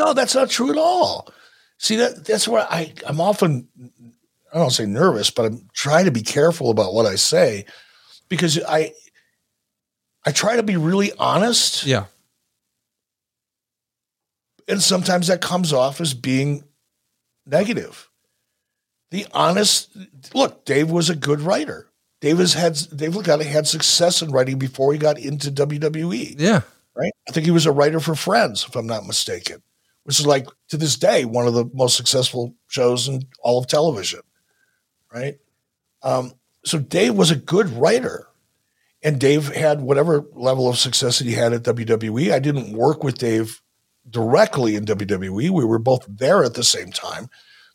No, that's not true at all. See that that's where I I'm often I don't say nervous, but I'm trying to be careful about what I say because I I try to be really honest. Yeah. And sometimes that comes off as being negative. The honest look, Dave was a good writer. Dave has had Dave Lagana had success in writing before he got into WWE. Yeah. Right. I think he was a writer for Friends, if I'm not mistaken, which is like to this day one of the most successful shows in all of television. Right. Um, so Dave was a good writer. And Dave had whatever level of success that he had at WWE. I didn't work with Dave directly in WWE. We were both there at the same time,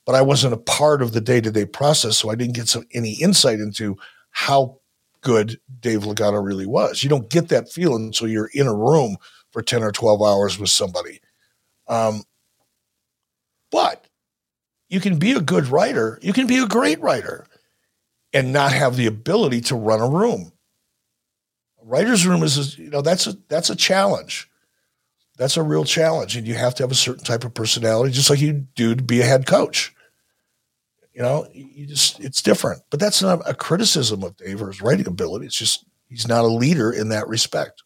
but I wasn't a part of the day to day process. So I didn't get some, any insight into how good Dave Lagana really was. You don't get that feeling until you're in a room for 10 or 12 hours with somebody. Um, but you can be a good writer, you can be a great writer and not have the ability to run a room. A writer's room is, you know, that's a that's a challenge. That's a real challenge. And you have to have a certain type of personality, just like you do to be a head coach. You know, you just it's different. But that's not a criticism of Dave or his writing ability. It's just he's not a leader in that respect.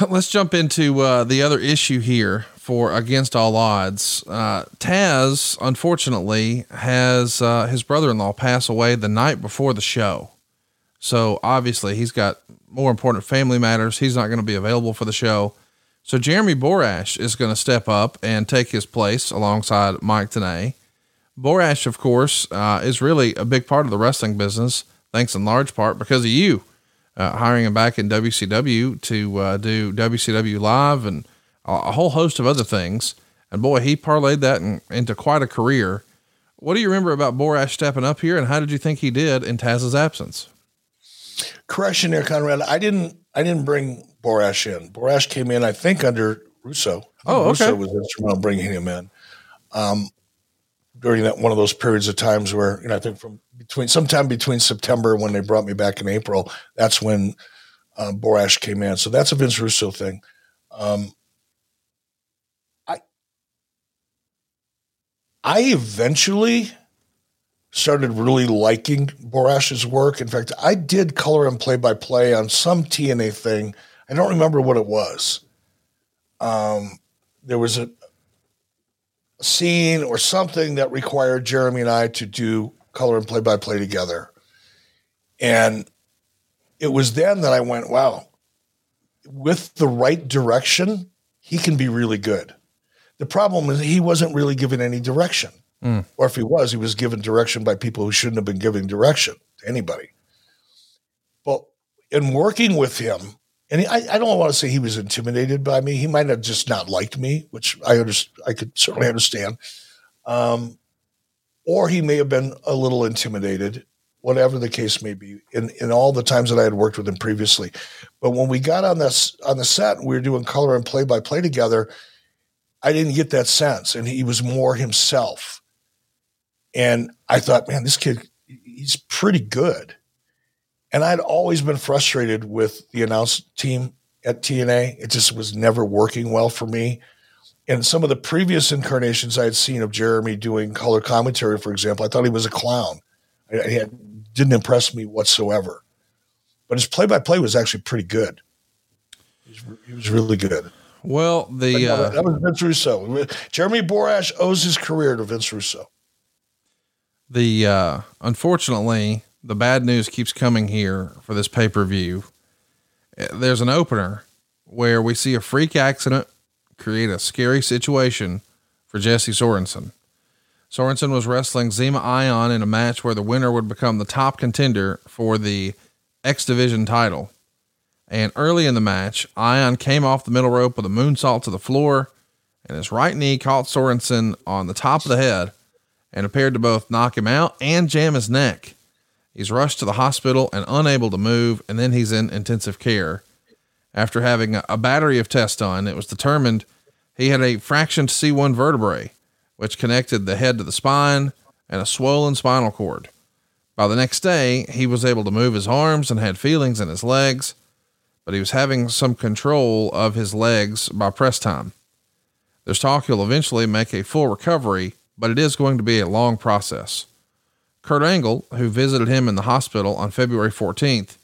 Let's jump into uh, the other issue here for Against All Odds. Uh, Taz, unfortunately, has uh, his brother in law pass away the night before the show. So obviously, he's got more important family matters. He's not going to be available for the show. So Jeremy Borash is going to step up and take his place alongside Mike Tenay. Borash, of course, uh, is really a big part of the wrestling business, thanks in large part because of you uh, hiring him back in WCW to uh, do WCW Live and a whole host of other things. And boy, he parlayed that in, into quite a career. What do you remember about Borash stepping up here, and how did you think he did in Taz's absence? Correction there, Conrad. I didn't. I didn't bring Borash in. Borash came in, I think, under Russo. Oh, okay. Russo was instrumental in bringing him in. Um, during that one of those periods of times where you know I think from between sometime between September when they brought me back in April, that's when um, Borash came in. So that's a Vince Russo thing. Um, I I eventually started really liking Borash's work. In fact, I did color and play by play on some TNA thing. I don't remember what it was. Um, there was a, scene or something that required Jeremy and I to do color and play by play together. And it was then that I went, wow, with the right direction, he can be really good. The problem is he wasn't really given any direction. Mm. Or if he was, he was given direction by people who shouldn't have been giving direction to anybody. But in working with him, and he, I, I, don't want to say he was intimidated by me. He might have just not liked me, which I understand. I could certainly understand. Um, or he may have been a little intimidated whatever the case may be, in, in all the times that I had worked with him previously. But when we got on this on the set, we were doing color and play by play together. I didn't get that sense, and he was more himself. And I thought, man, this kid, he's pretty good. And I'd always been frustrated with the announce team at TNA. It just was never working well for me. And some of the previous incarnations I had seen of Jeremy doing color commentary, for example, I thought he was a clown. He had, didn't impress me whatsoever. But his play by play was actually pretty good. He was, he was really good. Well, the No, uh, that was Vince Russo. Jeremy Borash owes his career to Vince Russo. the uh, unfortunately the bad news keeps coming here for this pay per view. There's an opener where we see a freak accident create a scary situation for Jesse Sorensen. Sorensen was wrestling Zema Ion in a match where the winner would become the top contender for the X Division title. And early in the match, Ion came off the middle rope with a moonsault to the floor, and his right knee caught Sorensen on the top of the head and appeared to both knock him out and jam his neck. He's rushed to the hospital and unable to move, and then he's in intensive care. After having a, battery of tests done, it was determined he had a fractured C1 vertebrae, which connected the head to the spine and a swollen spinal cord. By the next day, he was able to move his arms and had feelings in his legs, but he was having some control of his legs by press time. There's talk he'll eventually make a full recovery, but it is going to be a long process. Kurt Angle, who visited him in the hospital on February 14th,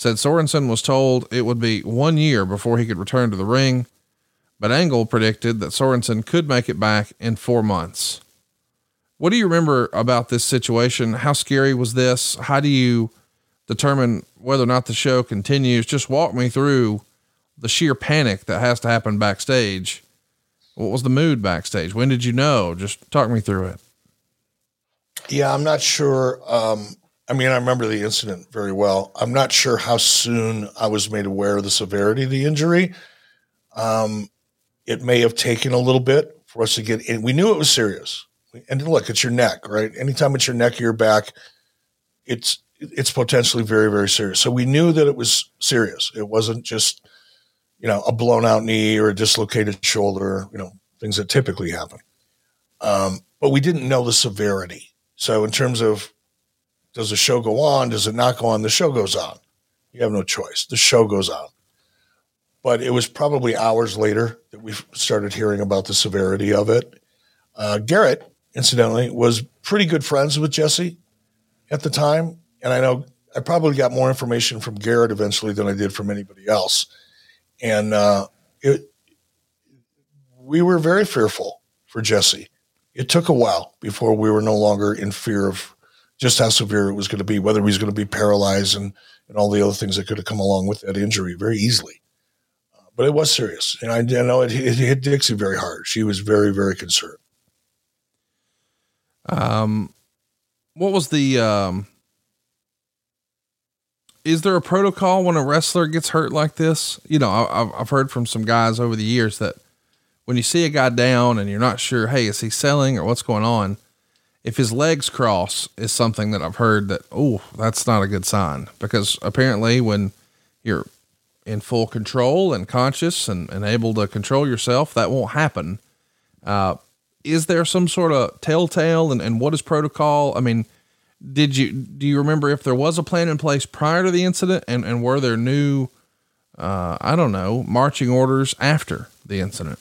said Sorensen was told it would be one year before he could return to the ring, but Angle predicted that Sorensen could make it back in four months. What do you remember about this situation? How scary was this? How do you determine whether or not the show continues? Just walk me through the sheer panic that has to happen backstage. What was the mood backstage? When did you know? Just talk me through it. Yeah, I'm not sure. Um, I mean, I remember the incident very well. I'm not sure how soon I was made aware of the severity of the injury. Um, it may have taken a little bit for us to get in. We knew it was serious. And look, it's your neck, right? Anytime it's your neck or your back, it's it's potentially very, very serious. So we knew that it was serious. It wasn't just, you know, a blown out knee or a dislocated shoulder, you know, things that typically happen. Um, but we didn't know the severity. So in terms of does the show go on? Does it not go on? The show goes on. You have no choice. The show goes on. But it was probably hours later that we started hearing about the severity of it. Uh, Garett, incidentally, was pretty good friends with Jesse at the time. And I know I probably got more information from Garett eventually than I did from anybody else. And uh, it, we were very fearful for Jesse. It took a while before we were no longer in fear of just how severe it was going to be, whether he was going to be paralyzed and, and all the other things that could have come along with that injury very easily. Uh, but it was serious. And I, I know it, it hit Dixie very hard. She was very, very concerned. Um, what was the, um, is there a protocol when a wrestler gets hurt like this? You know, I, I've, I've heard from some guys over the years that when you see a guy down and you're not sure, hey, is he selling or what's going on? If his legs cross is something that I've heard that, oh, that's not a good sign because apparently when you're in full control and conscious and, and able to control yourself, that won't happen. Uh, is there some sort of telltale and, and what is protocol? I mean, did you, do you remember if there was a plan in place prior to the incident and, and were there new, uh, I don't know, marching orders after the incident?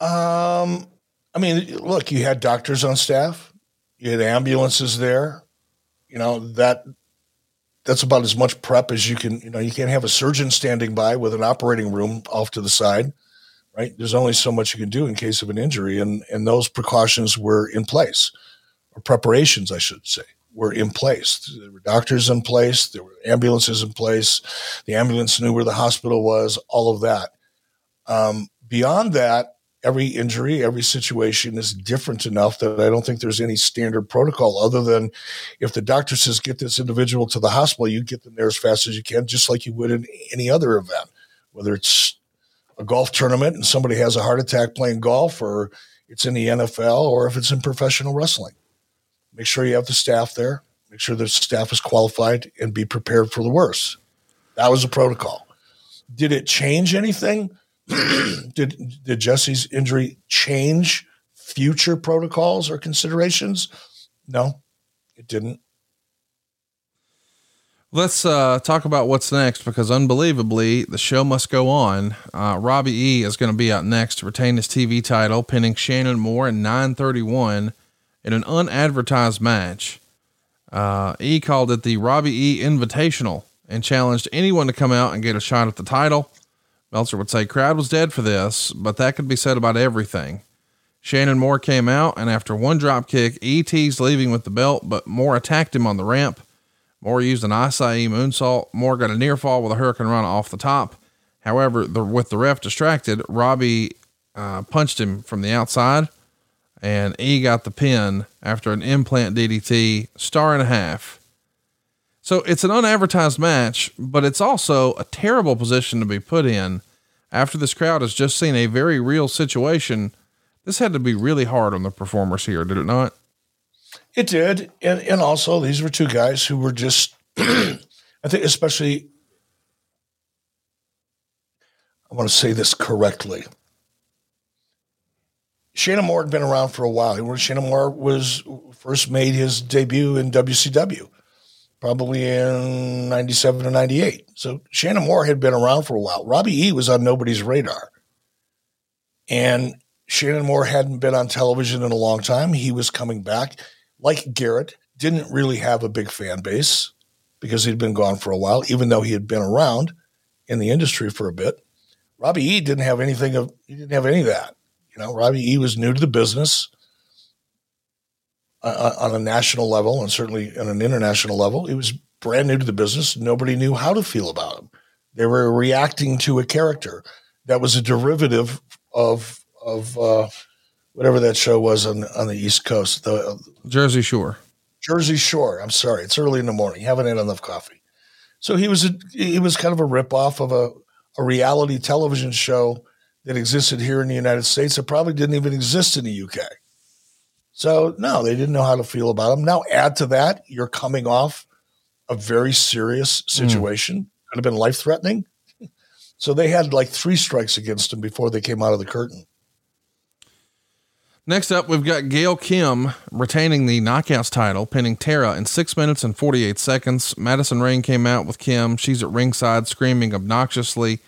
Um, I mean, look, you had doctors on staff, you had ambulances there. You know that that's about as much prep as you can. You know, you can't have a surgeon standing by with an operating room off to the side, right? There's only so much you can do in case of an injury, and and those precautions were in place, or preparations, I should say, were in place. There were doctors in place, there were ambulances in place. The ambulance knew where the hospital was. All of that. Um, beyond that, every injury, every situation is different enough that I don't think there's any standard protocol other than if the doctor says get this individual to the hospital, you get them there as fast as you can, just like you would in any other event, whether it's a golf tournament and somebody has a heart attack playing golf, or it's in the NFL, or if it's in professional wrestling. Make sure you have the staff there. make sure the staff is qualified, and be prepared for the worst. That was the protocol. Did it change anything? did did Jesse's injury change future protocols or considerations? No, it didn't. Let's uh, talk about what's next because unbelievably, the show must go on. Uh, Robbie E is going to be out next to retain his TV title, pinning Shannon Moore in 931 in an unadvertised match. Uh, e called it the Robbie E Invitational and challenged anyone to come out and get a shot at the title. Meltzer would say crowd was dead for this, but that could be said about everything. Shannon Moore came out, and after one drop kick, ET's leaving with the belt, but Moore attacked him on the ramp. Moore used an Asai moonsault. Moore got a near fall with a hurricanrana off the top. However, the, with the ref distracted, Robbie uh, punched him from the outside, and E got the pin after an implant DDT, star and a half. So it's an unadvertised match, but it's also a terrible position to be put in after this crowd has just seen a very real situation. This had to be really hard on the performers here, did it not? It did, and and also these were two guys who were just, I think, especially. I want to say this correctly. Shannon Moore had been around for a while. Shannon Moore was first made his debut in WCW, probably in '97 or '98. So Shannon Moore had been around for a while. Robbie E was on nobody's radar, and Shannon Moore hadn't been on television in a long time. He was coming back like Garett, didn't really have a big fan base because he'd been gone for a while, even though he had been around in the industry for a bit. Robbie E didn't have anything of he didn't have any of that. You know, Robbie E was new to the business uh, uh on a national level and certainly on an international level. He was brand new to the business. Nobody knew how to feel about him. They were reacting to a character that was a derivative of of uh, whatever that show was on on the East Coast, the Jersey Shore. Jersey Shore. I'm sorry, it's early in the morning. Haven't had enough coffee. So he was a, he was kind of a ripoff of a a reality television show that existed here in the United States that probably didn't even exist in the UK. So no, they didn't know how to feel about him. Now add to that, you're coming off a very serious situation, mm. could have been life threatening. So they had like three strikes against him before they came out of the curtain. Next up, we've got Gail Kim retaining the Knockouts title, pinning Tara in six minutes and 48 seconds. Madison Rayne came out with Kim. She's at ringside screaming obnoxiously.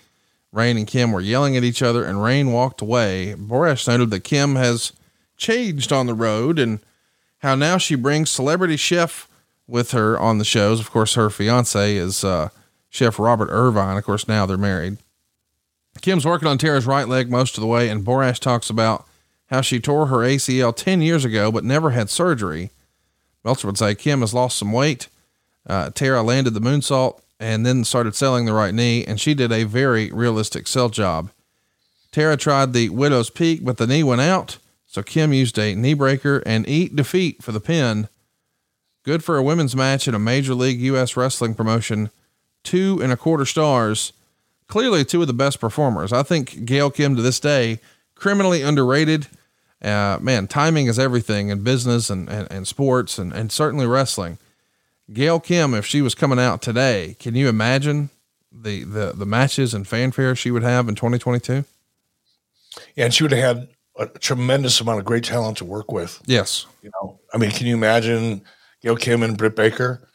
Rayne and Kim were yelling at each other, and Rayne walked away. Borash noted that Kim has changed on the road and how now she brings celebrity chef with her on the shows. Of course, her fiance is uh, Chef Robert Irvine. Of course, now they're married. Kim's working on Tara's right leg most of the way, and Borash talks about how she tore her ACL 10 years ago but never had surgery. Meltzer would say Kim has lost some weight. Uh, Tara landed the moonsault and then started selling the right knee, and she did a very realistic sell job. Tara tried the Widow's Peak, but the knee went out, so Kim used a knee breaker and eat defeat for the pin. Good for a women's match in a major league U.S. wrestling promotion. Two and a quarter stars. Clearly, two of the best performers. I think Gail Kim to this day, criminally underrated uh, man, timing is everything in business and, and, and sports and, and certainly wrestling. Gail Kim, if she was coming out today, can you imagine the, the, the matches and fanfare she would have in 2022? Yeah, and she would have had a tremendous amount of great talent to work with. Yes. You know, I mean, can you imagine Gail Kim and Britt Baker?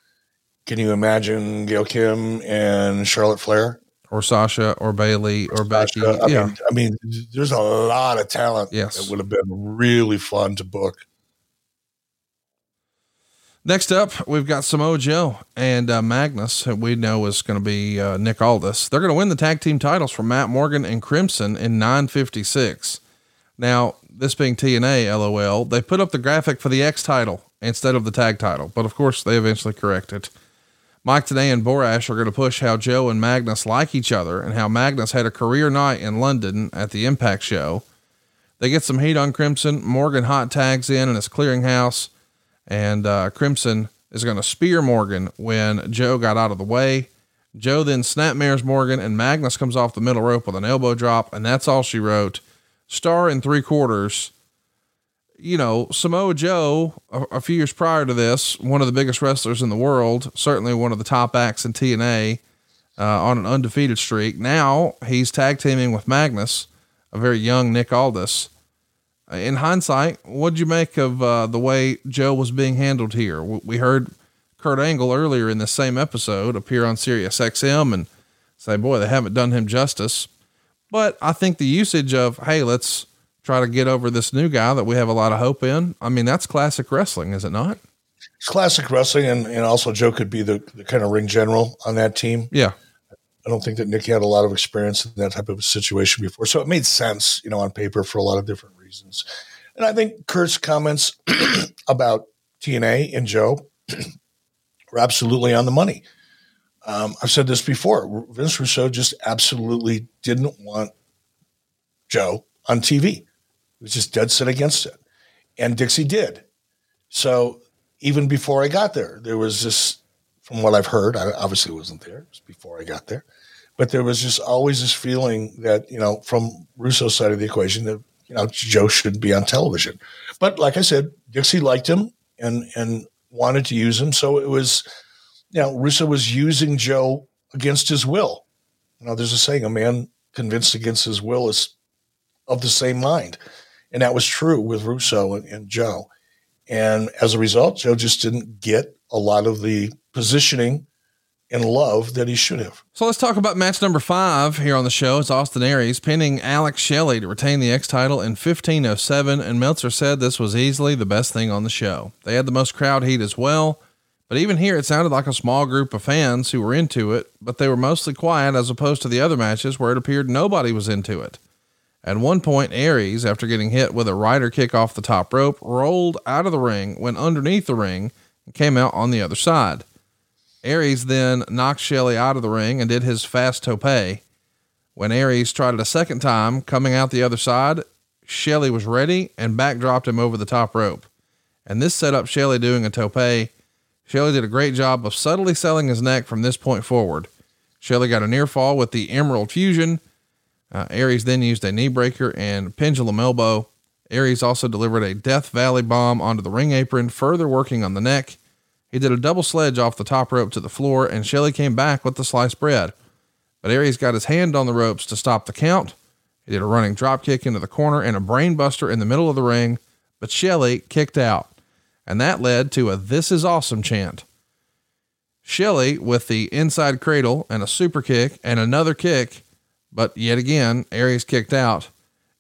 Can you imagine Gail Kim and Charlotte Flair? or Sasha or Bayley or Becky. I yeah. Mean, I mean, there's a lot of talent yes. that would have been really fun to book. Next up, we've got Samoa Joe and uh, Magnus, who we know is going to be uh, Nick Aldis. They're going to win the tag team titles from Matt Morgan and Crimson in 956. Now, this being TNA, lol, they put up the graphic for the X title instead of the tag title, but of course they eventually correct it. Mike Tenay and Borash are going to push how Joe and Magnus like each other and how Magnus had a career night in London at the Impact show. They get some heat on Crimson. Morgan hot tags in in his clearinghouse, and uh, Crimson is going to spear Morgan when Joe got out of the way. Joe then snapmares Morgan, and Magnus comes off the middle rope with an elbow drop, and that's all she wrote. Star in three quarters. you know, Samoa Joe, a, a, few years prior to this, one of the biggest wrestlers in the world, certainly one of the top acts in TNA, uh, on an undefeated streak. Now he's tag teaming with Magnus, a very young Nick Aldis. Uh, in hindsight, what'd you make of uh, the way Joe was being handled here? We heard Kurt Angle earlier in the same episode appear on Sirius XM and say, boy, they haven't done him justice. But I think the usage of, hey, let's try to get over this new guy that we have a lot of hope in. I mean, that's classic wrestling, is it not? It's classic wrestling, and, and also Joe could be the, the kind of ring general on that team. Yeah. I don't think that Nick had a lot of experience in that type of situation before. So it made sense, you know, on paper for a lot of different reasons. And I think Kurt's comments about TNA and Joe were absolutely on the money. Um, I've said this before. Vince Russo just absolutely didn't want Joe on TV He was just dead set against it. And Dixie did. So even before I got there, there was this, from what I've heard, I obviously wasn't there, it was before I got there, but there was just always this feeling that, you know, from Russo's side of the equation that, you know, Joe shouldn't be on television. But like I said, Dixie liked him and, and wanted to use him. So it was, you know, Russo was using Joe against his will. You know, there's a saying, a man convinced against his will is of the same mind. And that was true with Russo and, and Joe. And as a result, Joe just didn't get a lot of the positioning and love that he should have. So let's talk about match number five here on the show. It's Austin Aries pinning Alex Shelley to retain the X title in 1507. And Meltzer said this was easily the best thing on the show. They had the most crowd heat as well. But even here, it sounded like a small group of fans who were into it, but they were mostly quiet as opposed to the other matches where it appeared nobody was into it. At one point, Aries, after getting hit with a rider kick off the top rope, rolled out of the ring, went underneath the ring, and came out on the other side. Aries then knocked Shelley out of the ring and did his fast tope. When Aries tried it a second time, coming out the other side, Shelley was ready and backdropped him over the top rope. And this set up Shelley doing a tope. Shelley did a great job of subtly selling his neck from this point forward. Shelley got a near fall with the Emerald Fusion uh, Aries then used a knee breaker and pendulum elbow. Aries also delivered a Death Valley bomb onto the ring apron, further working on the neck. He did a double sledge off the top rope to the floor, and Shelley came back with the sliced bread. But Aries got his hand on the ropes to stop the count. He did a running drop kick into the corner and a brainbuster in the middle of the ring, but Shelley kicked out, and that led to a This is Awesome chant. Shelley with the inside cradle and a super kick and another kick but yet again, Aries kicked out.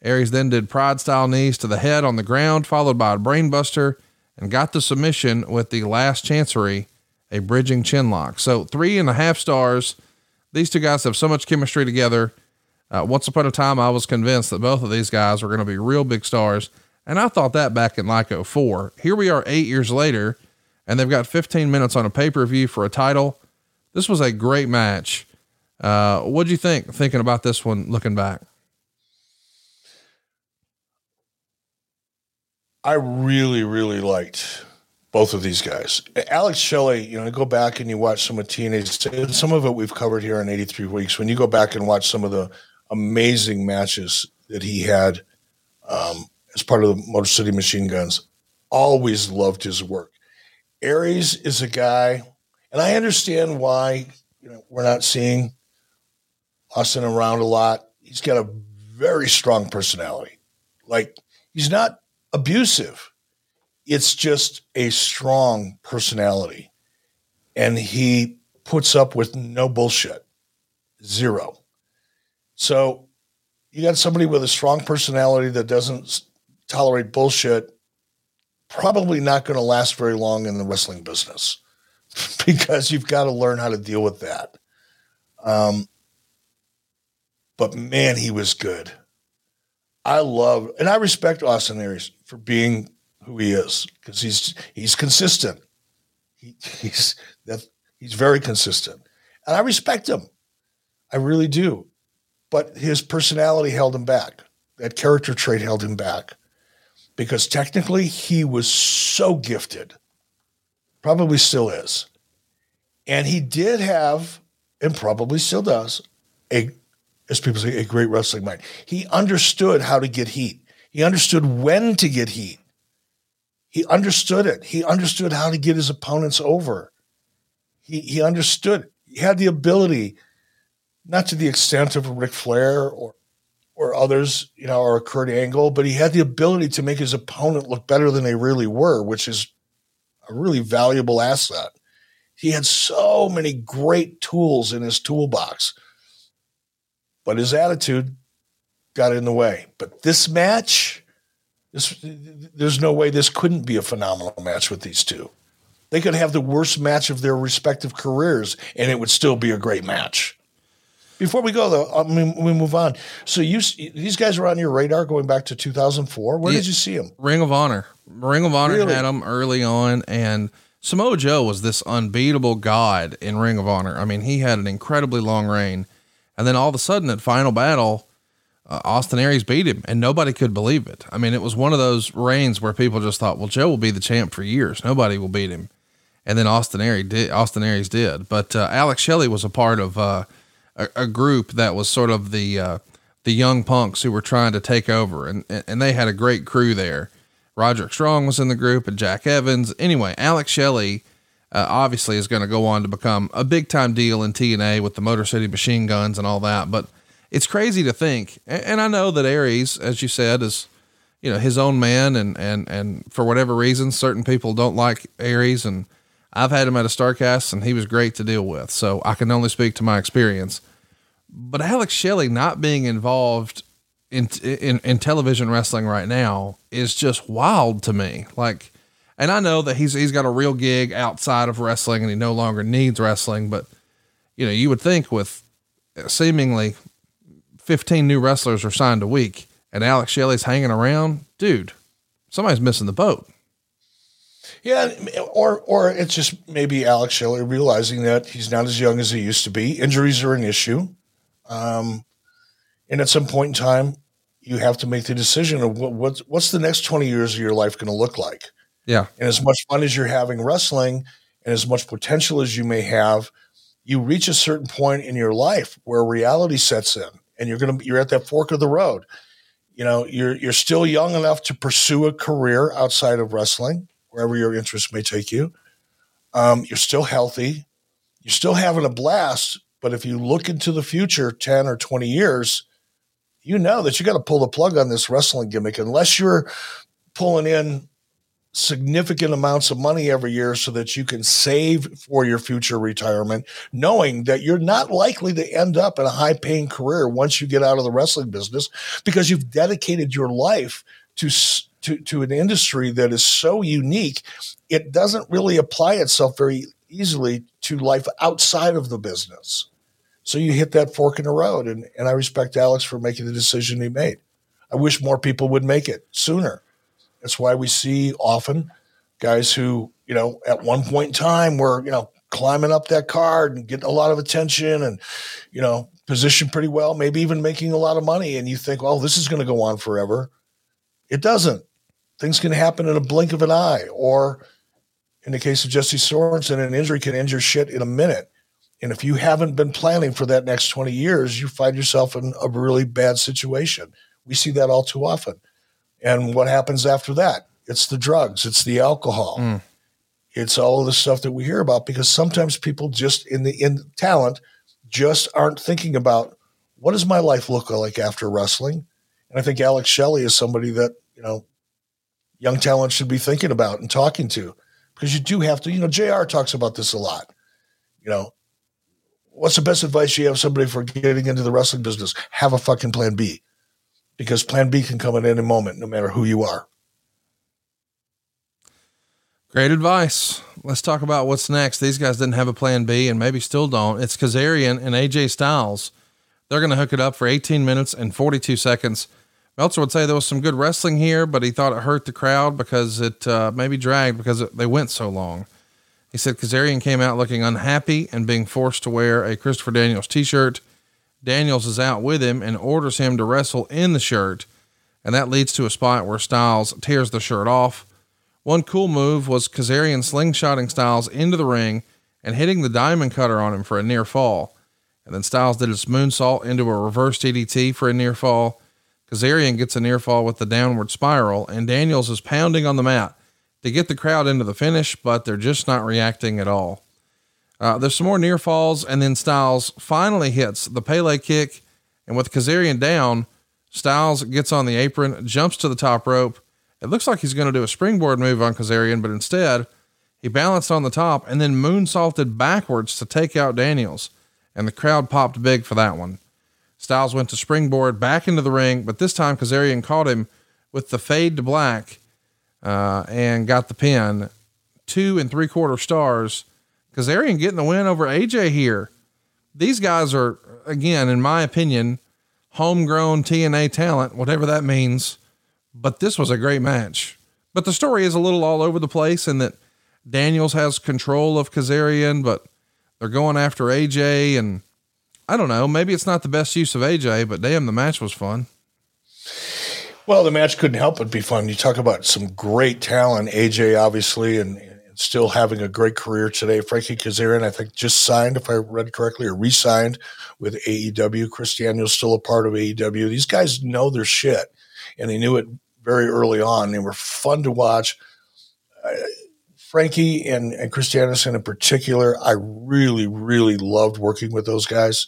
Aries then did pride style knees to the head on the ground, followed by a brainbuster, and got the submission with the last chancery, a bridging chin lock. So three and a half stars. These two guys have so much chemistry together. Uh, once upon a time, I was convinced that both of these guys were going to be real big stars. And I thought that back in like 04. Here we are eight years later, and they've got 15 minutes on a pay per view for a title. This was a great match. Uh, what do you think thinking about this one looking back? I really, really liked both of these guys. Alex Shelley, you know, go back and you watch some of TNA, some of it we've covered here in 83 weeks. When you go back and watch some of the amazing matches that he had um, as part of the Motor City Machine Guns, always loved his work. Aries is a guy, and I understand why you know we're not seeing Austin around a lot. He's got a very strong personality. Like he's not abusive. It's just a strong personality. And he puts up with no bullshit. Zero. So you got somebody with a strong personality that doesn't tolerate bullshit, probably not going to last very long in the wrestling business because you've got to learn how to deal with that. Um, but man, he was good. I love and I respect Austin Aries for being who he is because he's he's consistent. He, he's that he's very consistent, and I respect him. I really do. But his personality held him back. That character trait held him back because technically he was so gifted, probably still is, and he did have, and probably still does, a as people say, a great wrestling mind. He understood how to get heat. He understood when to get heat He understood it. He understood how to get his opponents over. He, he understood. He had the ability, not to the extent of Ric Flair or or others, you know, or a Kurt Angle, but he had the ability to make his opponent look better than they really were, which is a really valuable asset. He had so many great tools in his toolbox, but his attitude got in the way. But this match, this, there's no way this couldn't be a phenomenal match with these two. They could have the worst match of their respective careers, and it would still be a great match. Before we go though, I mean, we move on. So you these guys were on your radar going back to 2004. Where Yeah. did you see them? Ring of Honor. Ring of Honor Really? had him early on, and Samoa Joe was this unbeatable god in Ring of Honor. I mean, he had an incredibly long reign, and then all of a sudden at Final Battle, uh, Austin Aries beat him, and nobody could believe it. I mean, it was one of those reigns where people just thought, "Well, Joe will be the champ for years. Nobody will beat him." And then Austin Aries did. Austin Aries did, but uh, Alex Shelley was a part of uh, a, a group that was sort of the uh, the young punks who were trying to take over, and and they had a great crew there. Roderick Strong was in the group, and Jack Evans. Anyway, Alex Shelley uh, obviously is going to go on to become a big time deal in TNA with the Motor City Machine Guns and all that. But it's crazy to think, and, and I know that Aries, as you said, is you know his own man, and and and for whatever reason, certain people don't like Aries, and I've had him at a Starcast, and he was great to deal with. So I can only speak to my experience. But Alex Shelley not being involved in, in in television wrestling right now is just wild to me. Like, and I know that he's he's got a real gig outside of wrestling, and he no longer needs wrestling. But you know, you would think with seemingly fifteen new wrestlers are signed a week, and Alex Shelley's hanging around, dude, somebody's missing the boat. Yeah, or or it's just maybe Alex Shelley realizing that he's not as young as he used to be. Injuries are an issue, um, and at some point in time, you have to make the decision of what, what's what's the next twenty years of your life going to look like. Yeah, And as much fun as you're having wrestling, and as much potential as you may have, you reach a certain point in your life where reality sets in, and you're gonna you're at that fork of the road. You know, you're you're still young enough to pursue a career outside of wrestling, wherever your interests may take you. Um, you're still healthy, you're still having a blast. But if you look into the future, ten or twenty years, you know that you got to pull the plug on this wrestling gimmick unless you're pulling in significant amounts of money every year so that you can save for your future retirement, knowing that you're not likely to end up in a high paying career once you get out of the wrestling business because you've dedicated your life to, to, to an industry that is so unique. It doesn't really apply itself very easily to life outside of the business. So you hit that fork in the road. And, and I respect Alex for making the decision he made. I wish more people would make it sooner. That's why we see often guys who, you know, at one point in time were, you know, climbing up that card and getting a lot of attention and, you know, positioned pretty well, maybe even making a lot of money. And you think, well, this is going to go on forever. It doesn't. Things can happen in a blink of an eye. Or in the case of Jesse Sorensen, an injury can injure shit in a minute. And if you haven't been planning for that next 20 years, you find yourself in a really bad situation. We see that all too often. And what happens after that? It's the drugs, it's the alcohol, mm. it's all of the stuff that we hear about because sometimes people just in the in talent just aren't thinking about what does my life look like after wrestling. And I think Alex Shelley is somebody that, you know, young talent should be thinking about and talking to because you do have to, you know, JR talks about this a lot. You know, what's the best advice you have somebody for getting into the wrestling business? Have a fucking plan B because plan B can come at any moment, no matter who you are. Great advice. Let's talk about what's next. These guys didn't have a plan B and maybe still don't. It's Kazarian and AJ Styles. They're going to hook it up for 18 minutes and 42 seconds. Meltzer would say there was some good wrestling here, but he thought it hurt the crowd because it uh, maybe dragged because it, they went so long. He said Kazarian came out looking unhappy and being forced to wear a Christopher Daniels t-shirt. Daniels is out with him and orders him to wrestle in the shirt. And that leads to a spot where Styles tears the shirt off. One cool move was Kazarian slingshotting Styles into the ring and hitting the diamond cutter on him for a near fall. And then Styles did his moonsault into a reverse DDT for a near fall. Kazarian gets a near fall with the downward spiral, and Daniels is pounding on the mat, to get the crowd into the finish, but they're just not reacting at all. Uh, there's some more near falls, and then Styles finally hits the Pele kick. And with Kazarian down, Styles gets on the apron, jumps to the top rope. It looks like he's going to do a springboard move on Kazarian, but instead, he balanced on the top and then moonsaulted backwards to take out Daniels. And the crowd popped big for that one. Styles went to springboard back into the ring, but this time Kazarian caught him with the fade to black uh, and got the pin. Two and three quarter stars. Kazarian getting the win over AJ here. These guys are, again, in my opinion, homegrown TNA talent, whatever that means. But this was a great match. But the story is a little all over the place in that Daniels has control of Kazarian, but they're going after AJ. And I don't know, maybe it's not the best use of AJ, but damn, the match was fun. Well, the match couldn't help but be fun. You talk about some great talent, AJ, obviously, and, still having a great career today. Frankie Kazarian, I think, just signed, if I read correctly, or re signed with AEW. Chris Daniels still a part of AEW. These guys know their shit, and they knew it very early on. They were fun to watch. Uh, Frankie and, and Chris in particular, I really, really loved working with those guys.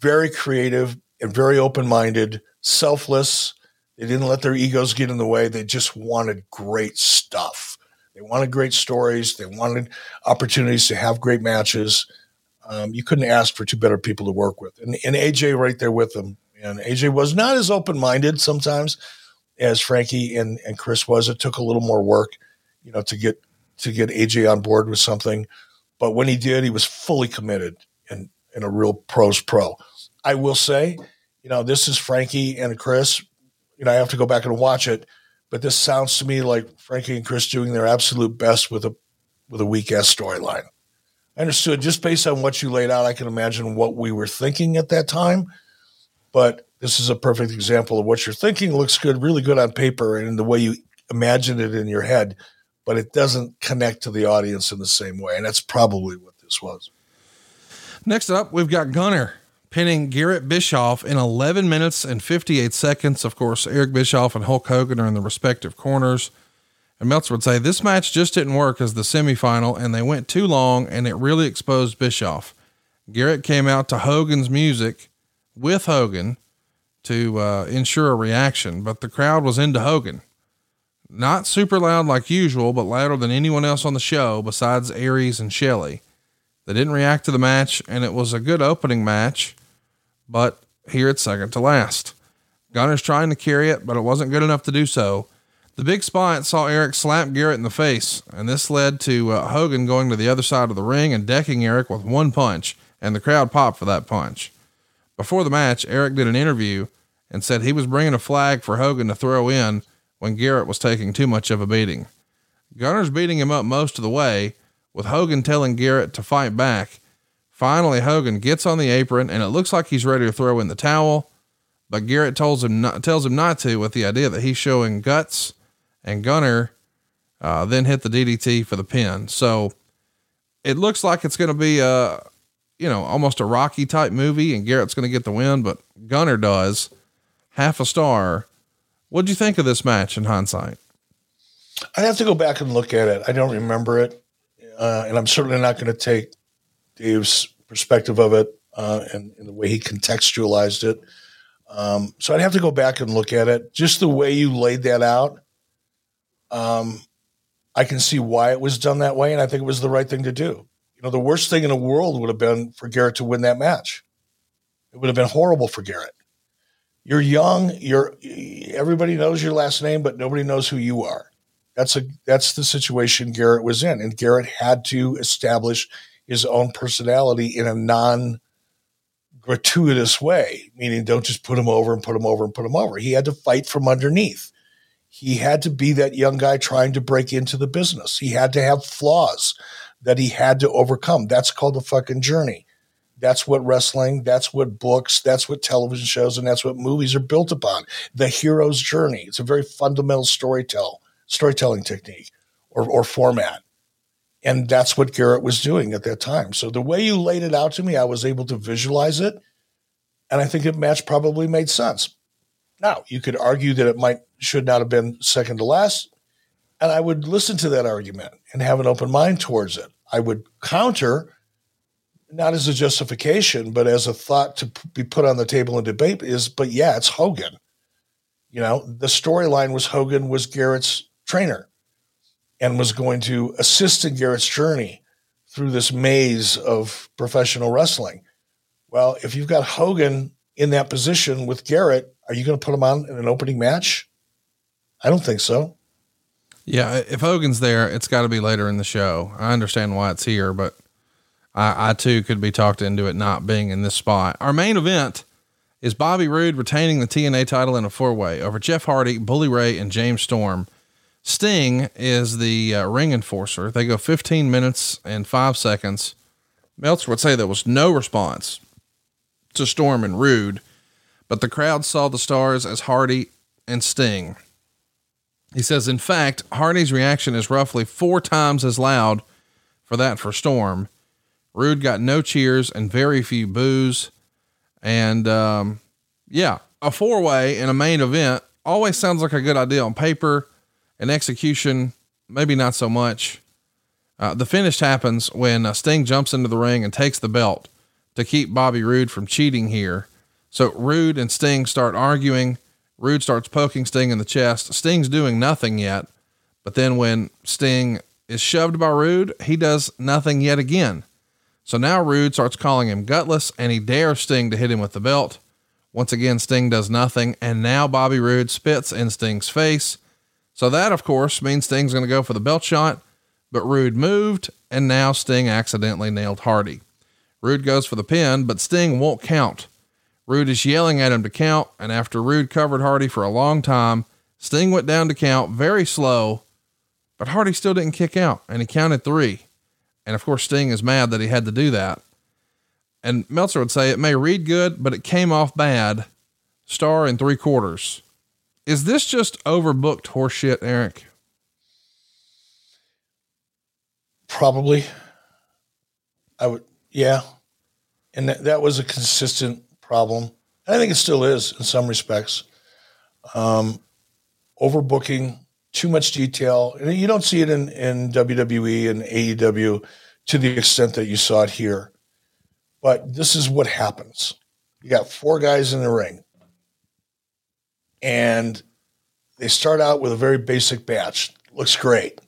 Very creative and very open minded, selfless they didn't let their egos get in the way. They just wanted great stuff. They wanted great stories. They wanted opportunities to have great matches. Um, you couldn't ask for two better people to work with. And, and AJ right there with them. And AJ was not as open minded sometimes as Frankie and, and Chris was. It took a little more work, you know, to get to get AJ on board with something. But when he did, he was fully committed and, and a real pros pro. I will say, you know, this is Frankie and Chris you know, I have to go back and watch it. But this sounds to me like Frankie and Chris doing their absolute best with a with a weak ass storyline. I understood just based on what you laid out, I can imagine what we were thinking at that time. But this is a perfect example of what you're thinking looks good, really good on paper and the way you imagine it in your head, but it doesn't connect to the audience in the same way. And that's probably what this was. Next up, we've got Gunner pinning Garett Bischoff in 11 minutes and 58 seconds. Of course, Eric Bischoff and Hulk Hogan are in the respective corners. And Meltzer would say this match just didn't work as the semifinal, and they went too long, and it really exposed Bischoff. Garett came out to Hogan's music with Hogan to uh, ensure a reaction, but the crowd was into Hogan. Not super loud like usual, but louder than anyone else on the show besides Aries and Shelley. They didn't react to the match, and it was a good opening match but here it's second to last. Gunner's trying to carry it, but it wasn't good enough to do so. The big spot saw Eric slap Garett in the face, and this led to uh, Hogan going to the other side of the ring and decking Eric with one punch, and the crowd popped for that punch. Before the match, Eric did an interview and said he was bringing a flag for Hogan to throw in when Garett was taking too much of a beating. Gunner's beating him up most of the way, with Hogan telling Garett to fight back, Finally, Hogan gets on the apron and it looks like he's ready to throw in the towel, but Garett tells him not, tells him not to with the idea that he's showing guts and Gunner, uh, then hit the DDT for the pin. So it looks like it's going to be a, you know, almost a Rocky type movie and Garett's going to get the win, but Gunner does half a star. What'd you think of this match in hindsight? I have to go back and look at it. I don't remember it. Uh, and I'm certainly not going to take Dave's perspective of it uh, and, and, the way he contextualized it. Um, so I'd have to go back and look at it. Just the way you laid that out, um, I can see why it was done that way, and I think it was the right thing to do. You know, the worst thing in the world would have been for Garett to win that match. It would have been horrible for Garett. You're young. You're everybody knows your last name, but nobody knows who you are. That's a that's the situation Garett was in, and Garett had to establish his own personality in a non gratuitous way, meaning don't just put him over and put him over and put him over. He had to fight from underneath. He had to be that young guy trying to break into the business. He had to have flaws that he had to overcome. That's called the fucking journey. That's what wrestling, that's what books, that's what television shows, and that's what movies are built upon. The hero's journey. It's a very fundamental storytell, storytelling technique or, or format. And that's what Garett was doing at that time. So the way you laid it out to me, I was able to visualize it. And I think the match probably made sense. Now, you could argue that it might should not have been second to last. And I would listen to that argument and have an open mind towards it. I would counter, not as a justification, but as a thought to be put on the table in debate is, but yeah, it's Hogan. You know, the storyline was Hogan was Garett's trainer and was going to assist in Garett's journey through this maze of professional wrestling. Well, if you've got Hogan in that position with Garett, are you going to put him on in an opening match? I don't think so. Yeah, if Hogan's there, it's got to be later in the show. I understand why it's here, but I, I too could be talked into it not being in this spot. Our main event is Bobby Roode retaining the TNA title in a four way over Jeff Hardy, Bully Ray, and James Storm. Sting is the uh, ring enforcer. They go 15 minutes and five seconds. Meltzer would say there was no response to Storm and Roode, but the crowd saw the stars as Hardy and Sting. He says, in fact, Hardy's reaction is roughly four times as loud for that for Storm. Roode got no cheers and very few boos. And um, yeah, a four way in a main event always sounds like a good idea on paper and execution, maybe not so much. Uh, the finish happens when uh, Sting jumps into the ring and takes the belt to keep Bobby Roode from cheating here. So Roode and Sting start arguing. Roode starts poking Sting in the chest. Sting's doing nothing yet. But then when Sting is shoved by Roode, he does nothing yet again. So now Roode starts calling him gutless and he dares Sting to hit him with the belt. Once again, Sting does nothing. And now Bobby Roode spits in Sting's face. So that, of course, means Sting's going to go for the belt shot. But Roode moved and now Sting accidentally nailed Hardy. Roode goes for the pin, but Sting won't count. Roode is yelling at him to count, and after Roode covered Hardy for a long time, Sting went down to count very slow, but Hardy still didn't kick out, and he counted three. And of course, Sting is mad that he had to do that. And Meltzer would say it may read good, but it came off bad. Star in three quarters. Is this just overbooked horseshit, Eric? Probably. I would, yeah. And that, that was a consistent problem. I think it still is in some respects. Um, overbooking, too much detail. And you don't see it in, in WWE and AEW to the extent that you saw it here. But this is what happens. You got four guys in the ring. And they start out with a very basic batch. Looks great.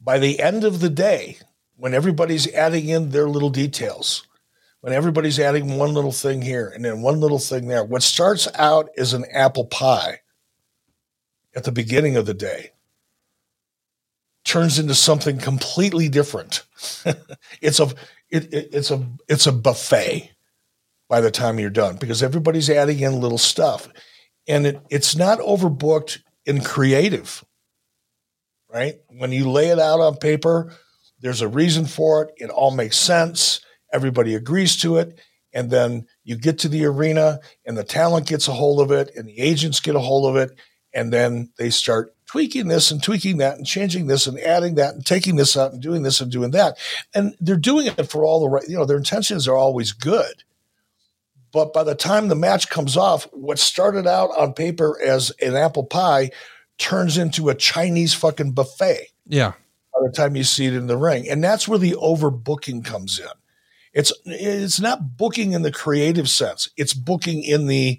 By the end of the day, when everybody's adding in their little details, when everybody's adding one little thing here and then one little thing there, what starts out as an apple pie at the beginning of the day turns into something completely different. it's a it, it, it's a it's a buffet by the time you're done because everybody's adding in little stuff, and it, it's not overbooked in creative. Right when you lay it out on paper, there's a reason for it. It all makes sense. Everybody agrees to it. And then you get to the arena and the talent gets a hold of it and the agents get a hold of it. And then they start tweaking this and tweaking that and changing this and adding that and taking this out and doing this and doing that. And they're doing it for all the right, you know, their intentions are always good. But by the time the match comes off, what started out on paper as an apple pie turns into a Chinese fucking buffet. Yeah. By the time you see it in the ring. And that's where the overbooking comes in. It's it's not booking in the creative sense. It's booking in the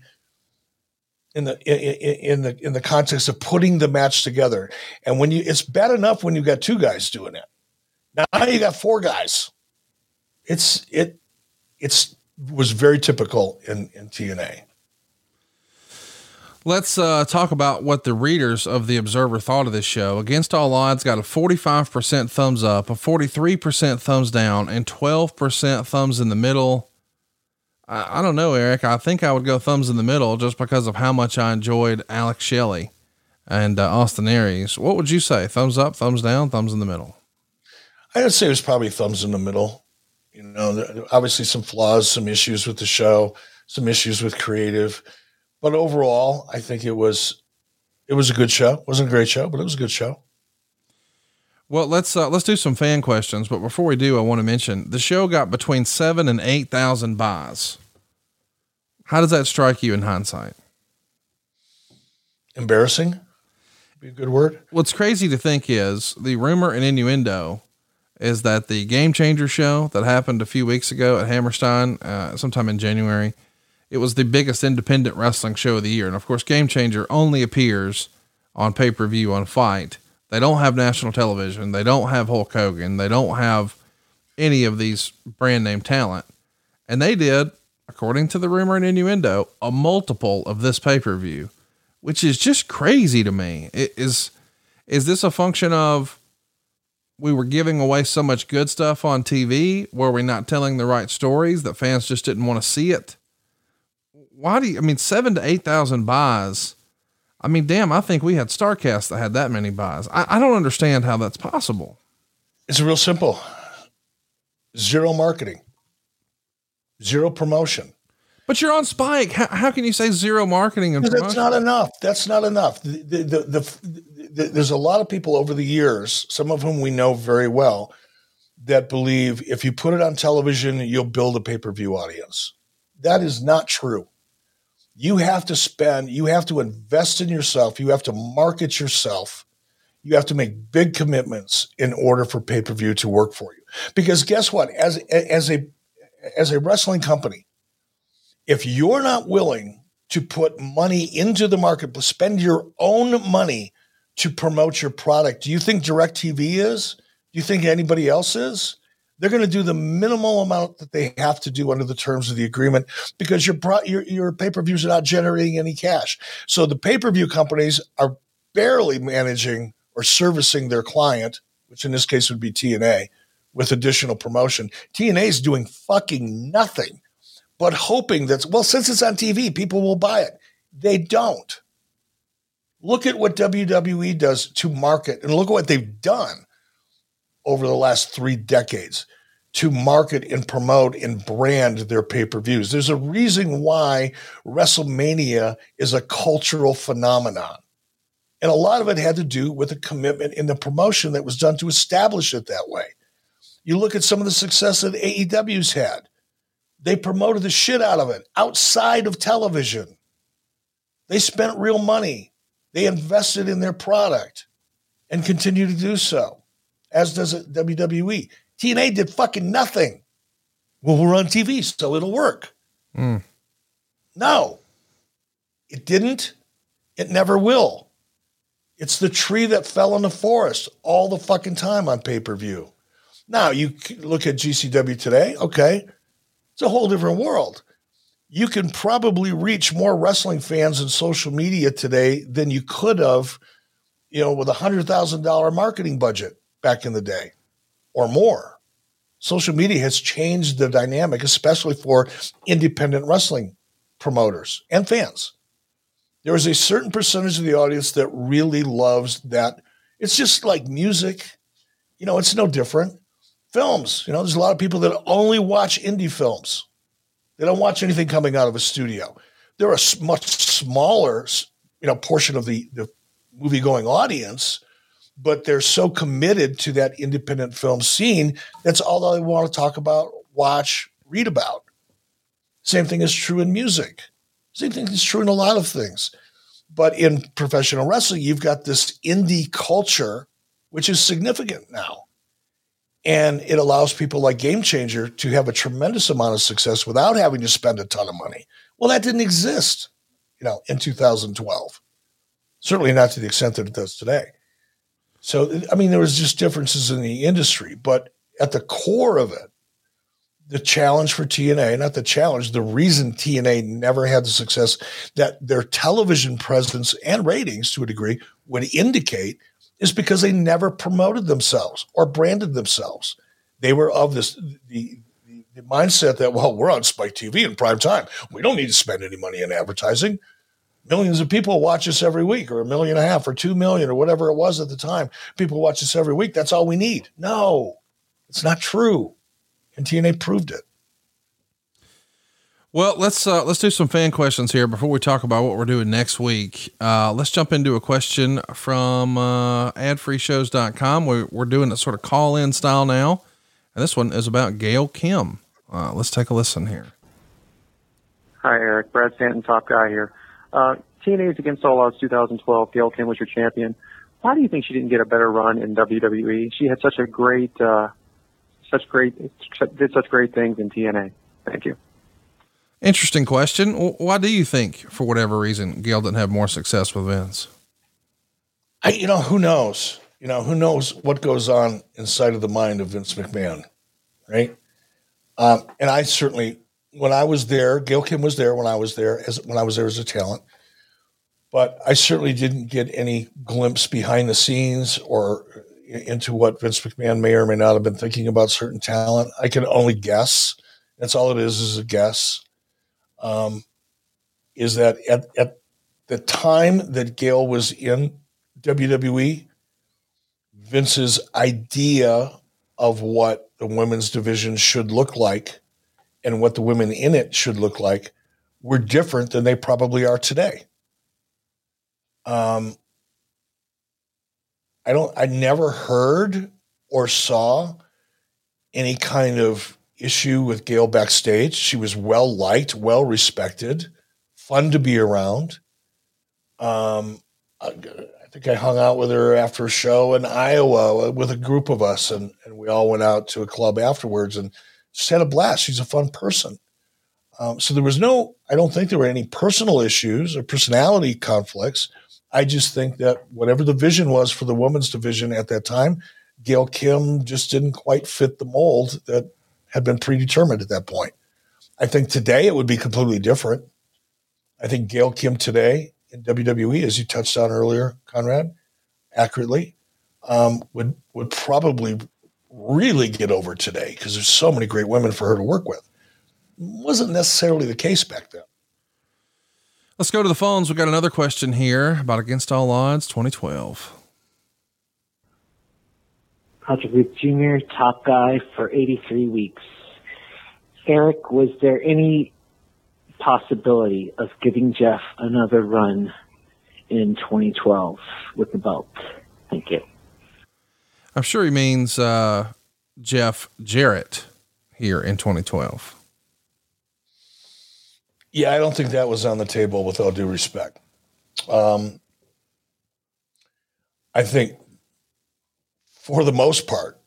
in the in, in the in the context of putting the match together. And when you it's bad enough when you got two guys doing it. Now you got four guys. It's it it's was very typical in in TNA. Let's uh, talk about what the readers of the Observer thought of this show. Against All Odds got a 45% thumbs up, a 43% thumbs down, and 12% thumbs in the middle. I, I, don't know, Eric. I think I would go thumbs in the middle just because of how much I enjoyed Alex Shelley and uh, Austin Aries. What would you say? Thumbs up, thumbs down, thumbs in the middle? I would say it was probably thumbs in the middle. You know, obviously some flaws, some issues with the show, some issues with creative but overall, I think it was it was a good show. It wasn't a great show, but it was a good show. Well, let's uh, let's do some fan questions. But before we do, I want to mention the show got between seven and eight thousand buys. How does that strike you in hindsight? Embarrassing. Be a good word. What's crazy to think is the rumor and innuendo is that the Game Changer show that happened a few weeks ago at Hammerstein, uh, sometime in January, it was the biggest independent wrestling show of the year. And of course, Game Changer only appears on pay per view on FITE. They don't have national television. They don't have Hulk Hogan. They don't have any of these brand name talent. And they did, according to the rumor and innuendo, a multiple of this pay per view, which is just crazy to me. It is, is this a function of we were giving away so much good stuff on TV? Were we not telling the right stories that fans just didn't want to see it? Why do you, I mean, seven to 8,000 buys. I mean, damn, I think we had StarCast that had that many buys. I, I don't understand how that's possible. It's real simple zero marketing, zero promotion. But you're on Spike. How, how can you say zero marketing and That's not enough. That's not enough. The, the, the, the, there's a lot of people over the years, some of whom we know very well, that believe if you put it on television, you'll build a pay per view audience. That is not true. You have to spend, you have to invest in yourself, you have to market yourself, you have to make big commitments in order for pay per view to work for you. Because guess what? As, as, a, as a wrestling company, if you're not willing to put money into the market, spend your own money to promote your product, do you think DirecTV is? Do you think anybody else is? They're going to do the minimal amount that they have to do under the terms of the agreement because your your, your pay per views are not generating any cash. So the pay per view companies are barely managing or servicing their client, which in this case would be TNA, with additional promotion. TNA is doing fucking nothing but hoping that, well, since it's on TV, people will buy it. They don't. Look at what WWE does to market and look at what they've done over the last three decades to market and promote and brand their pay per views. There's a reason why WrestleMania is a cultural phenomenon. And a lot of it had to do with the commitment in the promotion that was done to establish it that way. You look at some of the success that AEW's had. They promoted the shit out of it outside of television. They spent real money. They invested in their product and continue to do so, as does WWE. TNA did fucking nothing. Well, we're on TV, so it'll work. Mm. No, it didn't. It never will. It's the tree that fell in the forest all the fucking time on pay per view. Now, you look at GCW today, okay, it's a whole different world. You can probably reach more wrestling fans in social media today than you could have, you know, with a hundred thousand dollar marketing budget back in the day, or more. Social media has changed the dynamic, especially for independent wrestling promoters and fans. There is a certain percentage of the audience that really loves that. It's just like music, you know, it's no different films. You know, there's a lot of people that only watch indie films. They don't watch anything coming out of a studio. They're a much smaller, you know, portion of the, the movie going audience, but they're so committed to that independent film scene. That's all they want to talk about, watch, read about. Same thing is true in music. Same thing is true in a lot of things. But in professional wrestling, you've got this indie culture, which is significant now. And it allows people like Game Changer to have a tremendous amount of success without having to spend a ton of money. Well, that didn't exist, you know, in 2012. Certainly not to the extent that it does today. So, I mean, there was just differences in the industry, but at the core of it, the challenge for TNA, not the challenge, the reason TNA never had the success that their television presence and ratings to a degree would indicate is because they never promoted themselves or branded themselves. They were of this the, the, the mindset that well, we're on Spike TV in prime time. We don't need to spend any money in advertising. Millions of people watch us every week, or a million and a half, or two million, or whatever it was at the time. People watch us every week. That's all we need. No, it's not true. And TNA proved it. Well, let's uh, let's do some fan questions here before we talk about what we're doing next week. Uh, let's jump into a question from uh, adfreeshows.com. We're, we're doing a sort of call in style now. And this one is about Gail Kim. Uh, let's take a listen here. Hi, Eric. Brad Stanton, top guy here. Uh, TNA's Against All Odds 2012. Gail Kim was your champion. why do you think she didn't get a better run in WWE? She had such a great, uh, such great, did such great things in TNA. Thank you. Interesting question. Why do you think, for whatever reason, Gail didn't have more success with Vince? I, you know, who knows? You know, who knows what goes on inside of the mind of Vince McMahon, right? Um, and I certainly, when I was there, Gail Kim was there when I was there as when I was there as a talent but I certainly didn't get any glimpse behind the scenes or into what Vince McMahon may or may not have been thinking about certain talent. I can only guess. That's all it is, is a guess. Um, is that at, at the time that Gail was in WWE, Vince's idea of what the women's division should look like and what the women in it should look like were different than they probably are today. Um, I don't. I never heard or saw any kind of issue with Gail backstage. She was well liked, well respected, fun to be around. Um, I, think I hung out with her after a show in Iowa with a group of us, and, and we all went out to a club afterwards and just had a blast. She's a fun person. Um, so there was no, I don't think there were any personal issues or personality conflicts. I just think that whatever the vision was for the women's division at that time, Gail Kim just didn't quite fit the mold that had been predetermined at that point. I think today it would be completely different. I think Gail Kim today in WWE, as you touched on earlier, Conrad, accurately, um, would would probably really get over today because there's so many great women for her to work with. Wasn't necessarily the case back then. Let's go to the phones. We've got another question here about Against All Odds 2012. Patrick Booth Jr., top guy for 83 weeks. Eric, was there any possibility of giving Jeff another run in 2012 with the belt? Thank you. I'm sure he means uh, Jeff Jarrett here in 2012. Yeah, I don't think that was on the table with all due respect. Um, I think for the most part,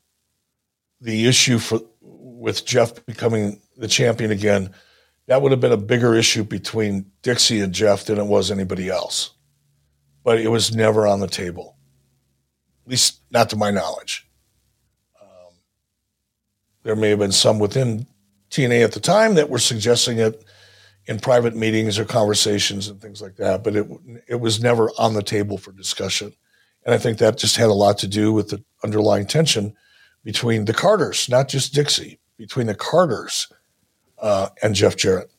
the issue for with Jeff becoming the champion again, that would have been a bigger issue between Dixie and Jeff than it was anybody else. But it was never on the table, at least not to my knowledge. Um, there may have been some within TNA at the time that were suggesting it in private meetings or conversations and things like that, but it it was never on the table for discussion. And I think that just had a lot to do with the underlying tension between the Carters, not just Dixie, between the Carters uh, and Jeff Jarrett.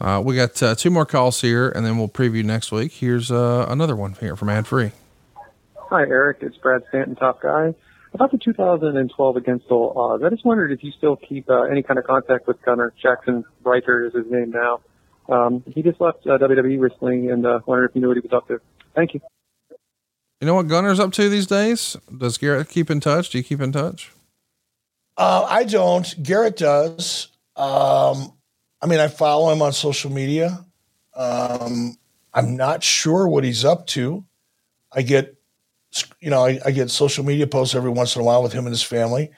Uh, we got uh, two more calls here, and then we'll preview next week. Here's uh, another one here from Ad Free. Hi, Eric. It's Brad Stanton, top guy. About the 2012 Against All Odds, I just wondered if you still keep uh, any kind of contact with Gunner. Jackson Ryker is his name now. Um, he just left uh, WWE recently and uh, wondered if you knew what he was up to. Thank you. You know what Gunner's up to these days? Does Garett keep in touch? Do you keep in touch? Uh, I don't. Garett does. Um, I mean, I follow him on social media. Um, I'm not sure what he's up to. I get you know, I, I, get social media posts every once in a while with him and his family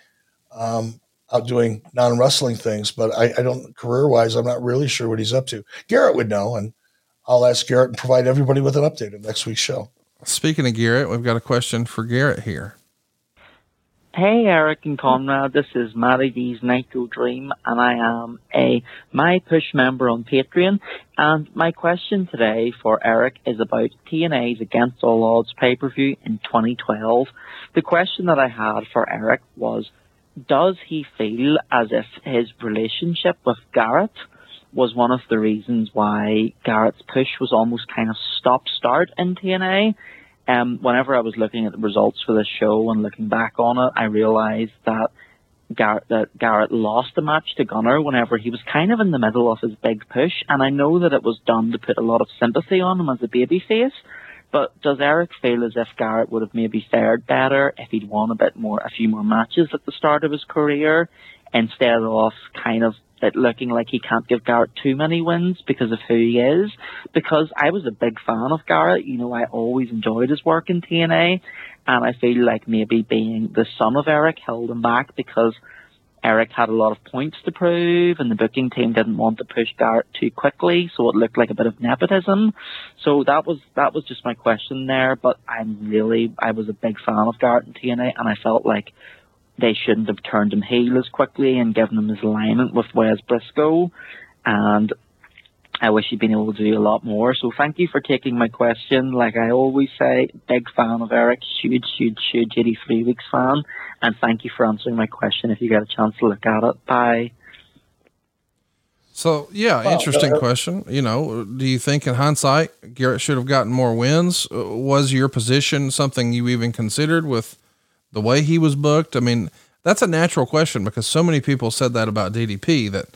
um, out doing non wrestling things, but I, I don't career wise, I'm not really sure what he's up to. Garett would know, and I'll ask Garett and provide everybody with an update in next week's show. Speaking of Garett, we've got a question for Garett here. Hey, Eric and Conrad. This is Matty D's Nitro Dream, and I am a My Push member on Patreon. And my question today for Eric is about TNA's Against All Odds pay per view in 2012. The question that I had for Eric was Does he feel as if his relationship with Garett was one of the reasons why Garett's push was almost kind of stop start in TNA? Um, whenever I was looking at the results for this show and looking back on it, I realised that Garett, that Garett lost the match to Gunner whenever he was kind of in the middle of his big push, and I know that it was done to put a lot of sympathy on him as a babyface. But does Eric feel as if Garett would have maybe fared better if he'd won a bit more, a few more matches at the start of his career, instead of kind of it looking like he can't give Garett too many wins because of who he is. Because I was a big fan of Garett. You know, I always enjoyed his work in TNA. And I feel like maybe being the son of Eric held him back because Eric had a lot of points to prove and the booking team didn't want to push Garett too quickly, so it looked like a bit of nepotism. So that was that was just my question there, but I'm really I was a big fan of Garett in TNA and I felt like they shouldn't have turned him heel as quickly and given him his alignment with Wes Briscoe. And I wish he'd been able to do a lot more. So thank you for taking my question. Like I always say, big fan of Eric, huge, huge, huge 83 weeks fan. And thank you for answering my question if you get a chance to look at it. Bye. So yeah, well, interesting uh, question. You know, do you think in hindsight Garett should have gotten more wins? Uh, was your position something you even considered with the way he was booked? I mean, that's a natural question because so many people said that about DDP that,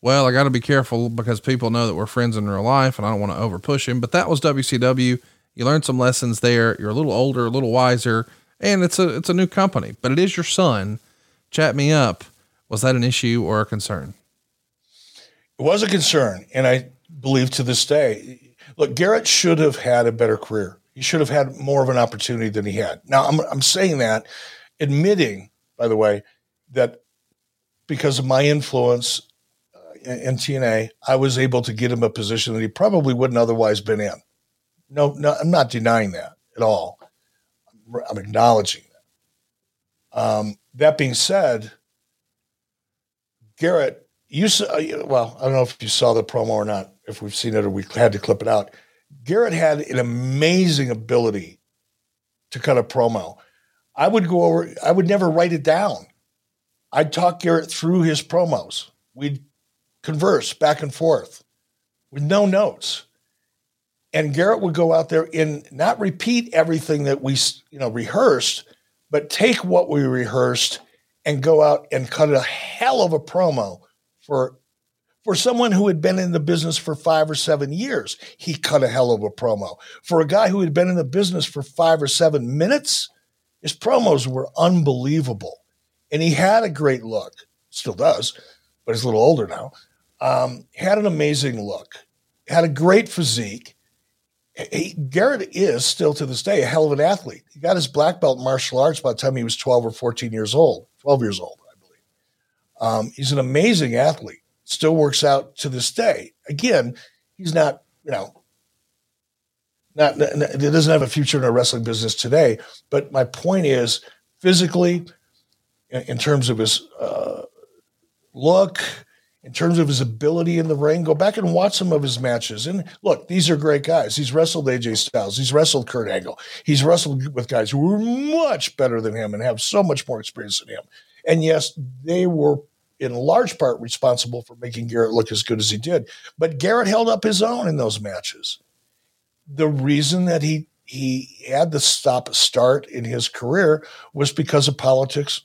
well, I got to be careful because people know that we're friends in real life and I don't want to over push him. But that was WCW. You learned some lessons there. You're a little older, a little wiser, and it's a it's a new company. But it is your son. Chat me up. Was that an issue or a concern? It was a concern, and I believe to this day. Look, Garett should have had a better career. He should have had more of an opportunity than he had. Now, I'm, I'm saying that, admitting, by the way, that because of my influence uh, in, in TNA, I was able to get him a position that he probably wouldn't otherwise been in. No, no, I'm not denying that at all. I'm acknowledging that. Um, that being said, Garett, you saw, well, I don't know if you saw the promo or not, if we've seen it or we had to clip it out. Garett had an amazing ability to cut a promo. I would go over, I would never write it down. I'd talk Garett through his promos. We'd converse back and forth with no notes. And Garett would go out there and not repeat everything that we, you know, rehearsed, but take what we rehearsed and go out and cut a hell of a promo for for someone who had been in the business for five or seven years, he cut a hell of a promo. For a guy who had been in the business for five or seven minutes, his promos were unbelievable. And he had a great look, still does, but he's a little older now. Um, had an amazing look, had a great physique. He, Garett is still to this day a hell of an athlete. He got his black belt martial arts by the time he was 12 or 14 years old, 12 years old, I believe. Um, he's an amazing athlete still works out to this day. Again, he's not, you know, not, not it doesn't have a future in a wrestling business today. But my point is, physically, in, in terms of his uh, look, in terms of his ability in the ring, go back and watch some of his matches. And look, these are great guys. He's wrestled AJ Styles. He's wrestled Kurt Angle. He's wrestled with guys who were much better than him and have so much more experience than him. And yes, they were in large part responsible for making Garett look as good as he did. But Garett held up his own in those matches. The reason that he he had the stop start in his career was because of politics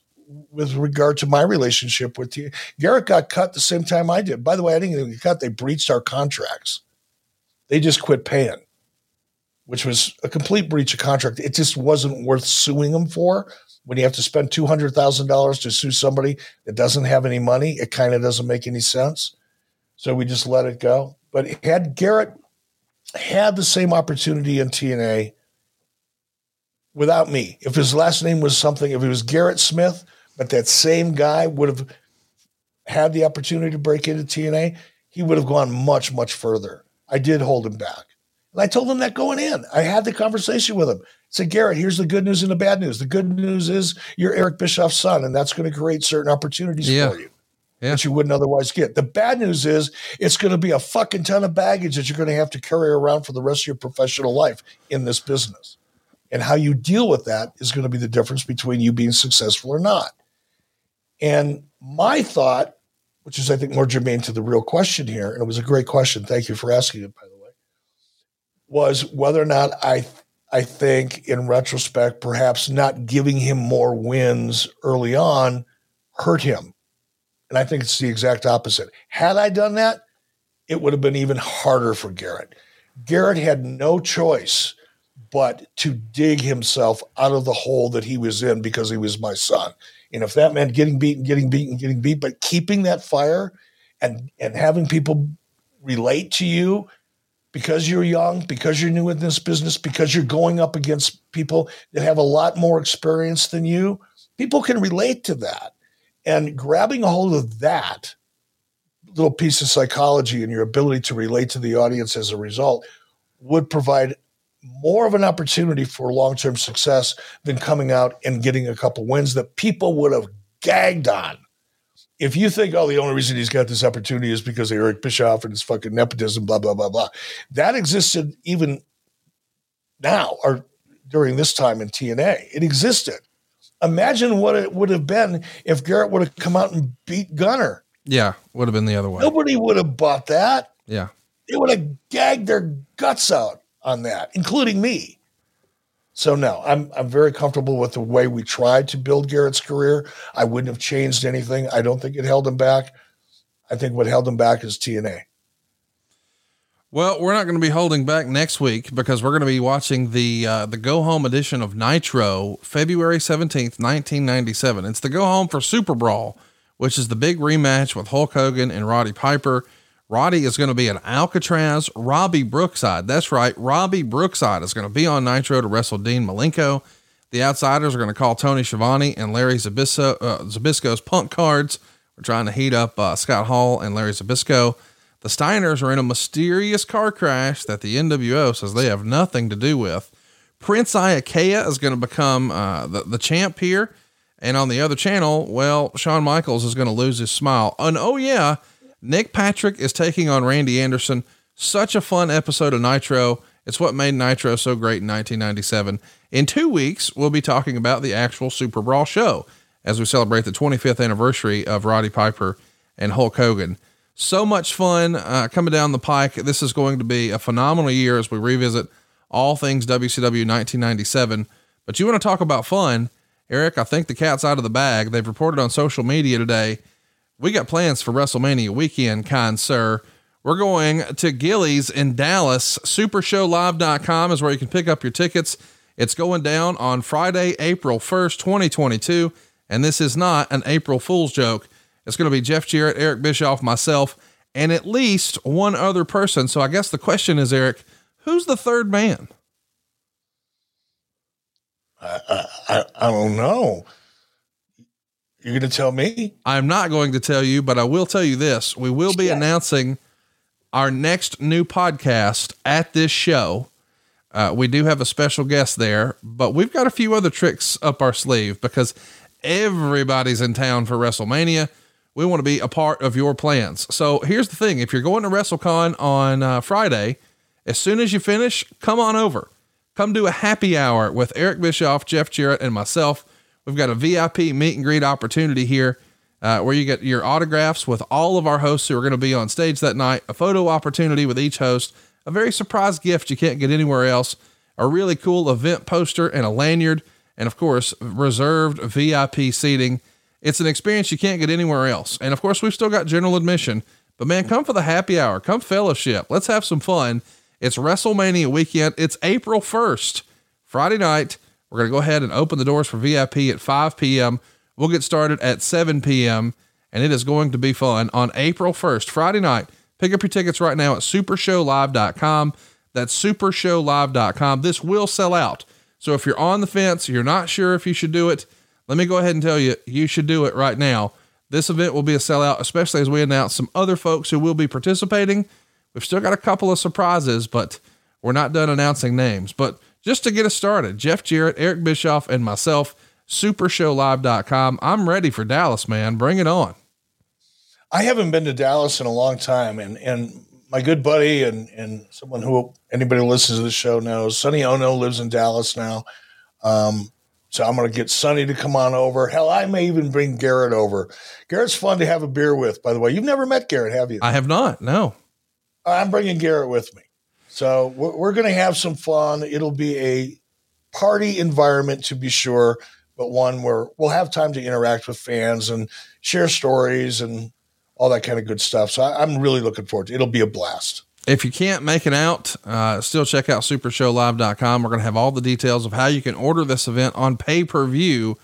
with regard to my relationship with you. Garett got cut the same time I did. By the way, I didn't get cut. They breached our contracts. They just quit paying, which was a complete breach of contract. It just wasn't worth suing them for when you have to spend two hundred thousand dollars to sue somebody that doesn't have any money, it kind of doesn't make any sense. So we just let it go. But had Garett had the same opportunity in TNA without me, if his last name was something, if it was Garett Smith, but that same guy would have had the opportunity to break into TNA, he would have gone much, much further. I did hold him back. And I told him that going in. I had the conversation with him. I said, Garett, here's the good news and the bad news. The good news is you're Eric Bischoff's son, and that's going to create certain opportunities yeah. for you yeah. that you wouldn't otherwise get. The bad news is it's going to be a fucking ton of baggage that you're going to have to carry around for the rest of your professional life in this business. And how you deal with that is going to be the difference between you being successful or not. And my thought, which is I think more germane to the real question here, and it was a great question. Thank you for asking it, by the way was whether or not I I think in retrospect perhaps not giving him more wins early on hurt him. And I think it's the exact opposite. Had I done that, it would have been even harder for Garett. Garett had no choice but to dig himself out of the hole that he was in because he was my son. And if that meant getting beaten, getting beaten, getting beat, but keeping that fire and and having people relate to you because you're young, because you're new in this business, because you're going up against people that have a lot more experience than you, people can relate to that. And grabbing a hold of that little piece of psychology and your ability to relate to the audience as a result would provide more of an opportunity for long term success than coming out and getting a couple wins that people would have gagged on. If you think, oh, the only reason he's got this opportunity is because of Eric Bischoff and his fucking nepotism, blah, blah, blah, blah, that existed even now or during this time in TNA. It existed. Imagine what it would have been if Garett would have come out and beat Gunner. Yeah, would have been the other way. Nobody would have bought that. Yeah. They would have gagged their guts out on that, including me. So no, I'm I'm very comfortable with the way we tried to build Garett's career. I wouldn't have changed anything. I don't think it held him back. I think what held him back is TNA. Well, we're not going to be holding back next week because we're going to be watching the uh, the go home edition of Nitro, February seventeenth, nineteen ninety seven. It's the go home for Super Brawl, which is the big rematch with Hulk Hogan and Roddy Piper. Roddy is going to be at Alcatraz. Robbie Brookside, that's right, Robbie Brookside is going to be on Nitro to wrestle Dean Malenko. The Outsiders are going to call Tony Schiavone and Larry Zbyszko, uh, Zbyszko's punk cards. We're trying to heat up uh, Scott Hall and Larry Zbyszko. The Steiners are in a mysterious car crash that the NWO says they have nothing to do with. Prince Iaukea is going to become uh, the, the champ here. And on the other channel, well, Shawn Michaels is going to lose his smile. And oh, yeah, Nick Patrick is taking on Randy Anderson. Such a fun episode of Nitro. It's what made Nitro so great in 1997. In two weeks, we'll be talking about the actual Super Brawl show as we celebrate the 25th anniversary of Roddy Piper and Hulk Hogan. So much fun uh, coming down the pike. This is going to be a phenomenal year as we revisit all things WCW 1997. But you want to talk about fun, Eric? I think the cat's out of the bag. They've reported on social media today we got plans for WrestleMania weekend, kind sir. We're going to Gilley's in Dallas. Supershowlive.com is where you can pick up your tickets. It's going down on Friday, April 1st, 2022. And this is not an April Fool's joke. It's going to be Jeff Jarrett, Eric Bischoff, myself, and at least one other person. So I guess the question is, Eric, who's the third man? I, I, I don't know. You're going to tell me? I'm not going to tell you, but I will tell you this. We will be yeah. announcing our next new podcast at this show. Uh, we do have a special guest there, but we've got a few other tricks up our sleeve because everybody's in town for WrestleMania. We want to be a part of your plans. So here's the thing if you're going to WrestleCon on uh, Friday, as soon as you finish, come on over. Come do a happy hour with Eric Bischoff, Jeff Jarrett, and myself. We've got a VIP meet and greet opportunity here uh, where you get your autographs with all of our hosts who are going to be on stage that night, a photo opportunity with each host, a very surprise gift you can't get anywhere else, a really cool event poster and a lanyard, and of course, reserved VIP seating. It's an experience you can't get anywhere else. And of course, we've still got general admission, but man, come for the happy hour, come fellowship. Let's have some fun. It's WrestleMania weekend. It's April 1st, Friday night. We're going to go ahead and open the doors for VIP at 5 p.m. We'll get started at 7 p.m. and it is going to be fun on April 1st, Friday night. Pick up your tickets right now at supershowlive.com. That's supershowlive.com. This will sell out. So if you're on the fence, you're not sure if you should do it, let me go ahead and tell you, you should do it right now. This event will be a sellout, especially as we announce some other folks who will be participating. We've still got a couple of surprises, but we're not done announcing names. But just to get us started, Jeff Jarrett, Eric Bischoff, and myself, supershowlive.com. I'm ready for Dallas, man. Bring it on. I haven't been to Dallas in a long time, and and my good buddy and and someone who anybody who listens to the show knows, Sonny Ono lives in Dallas now. Um, so I'm going to get Sonny to come on over. Hell, I may even bring Garett over. Garett's fun to have a beer with, by the way. You've never met Garett, have you? I have not. No. I'm bringing Garett with me. So we're, going to have some fun. It'll be a party environment to be sure, but one where we'll have time to interact with fans and share stories and all that kind of good stuff. So I, am really looking forward to it. It'll be a blast. If you can't make it out, uh, still check out supershowlive.com. We're going to have all the details of how you can order this event on pay per view.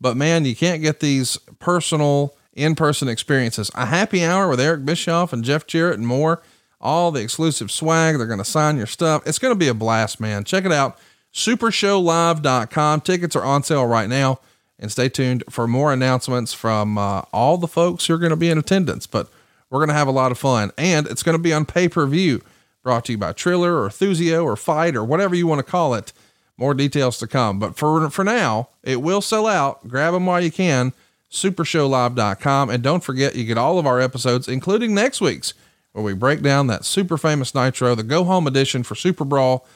But man, you can't get these personal, in person experiences. A happy hour with Eric Bischoff and Jeff Jarrett and more. All the exclusive swag. They're going to sign your stuff. It's going to be a blast, man. Check it out. Supershowlive.com. Tickets are on sale right now. And stay tuned for more announcements from uh, all the folks who are going to be in attendance. But we're going to have a lot of fun. And it's going to be on pay per view, brought to you by Triller or Thuzio or FITE or whatever you want to call it. More details to come. But for, for now, it will sell out. Grab them while you can. Supershowlive.com. And don't forget, you get all of our episodes, including next week's, where we break down that super famous Nitro, the go home edition for Super Brawl.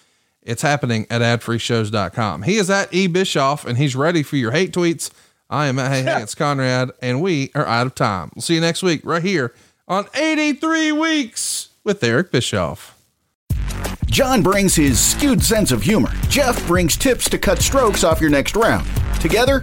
It's happening at adfreeshows.com. He is at E Bischoff and he's ready for your hate tweets. I am at Hey Hey, it's Conrad, and we are out of time. We'll see you next week right here on 83 Weeks with Eric Bischoff. John brings his skewed sense of humor. Jeff brings tips to cut strokes off your next round. Together,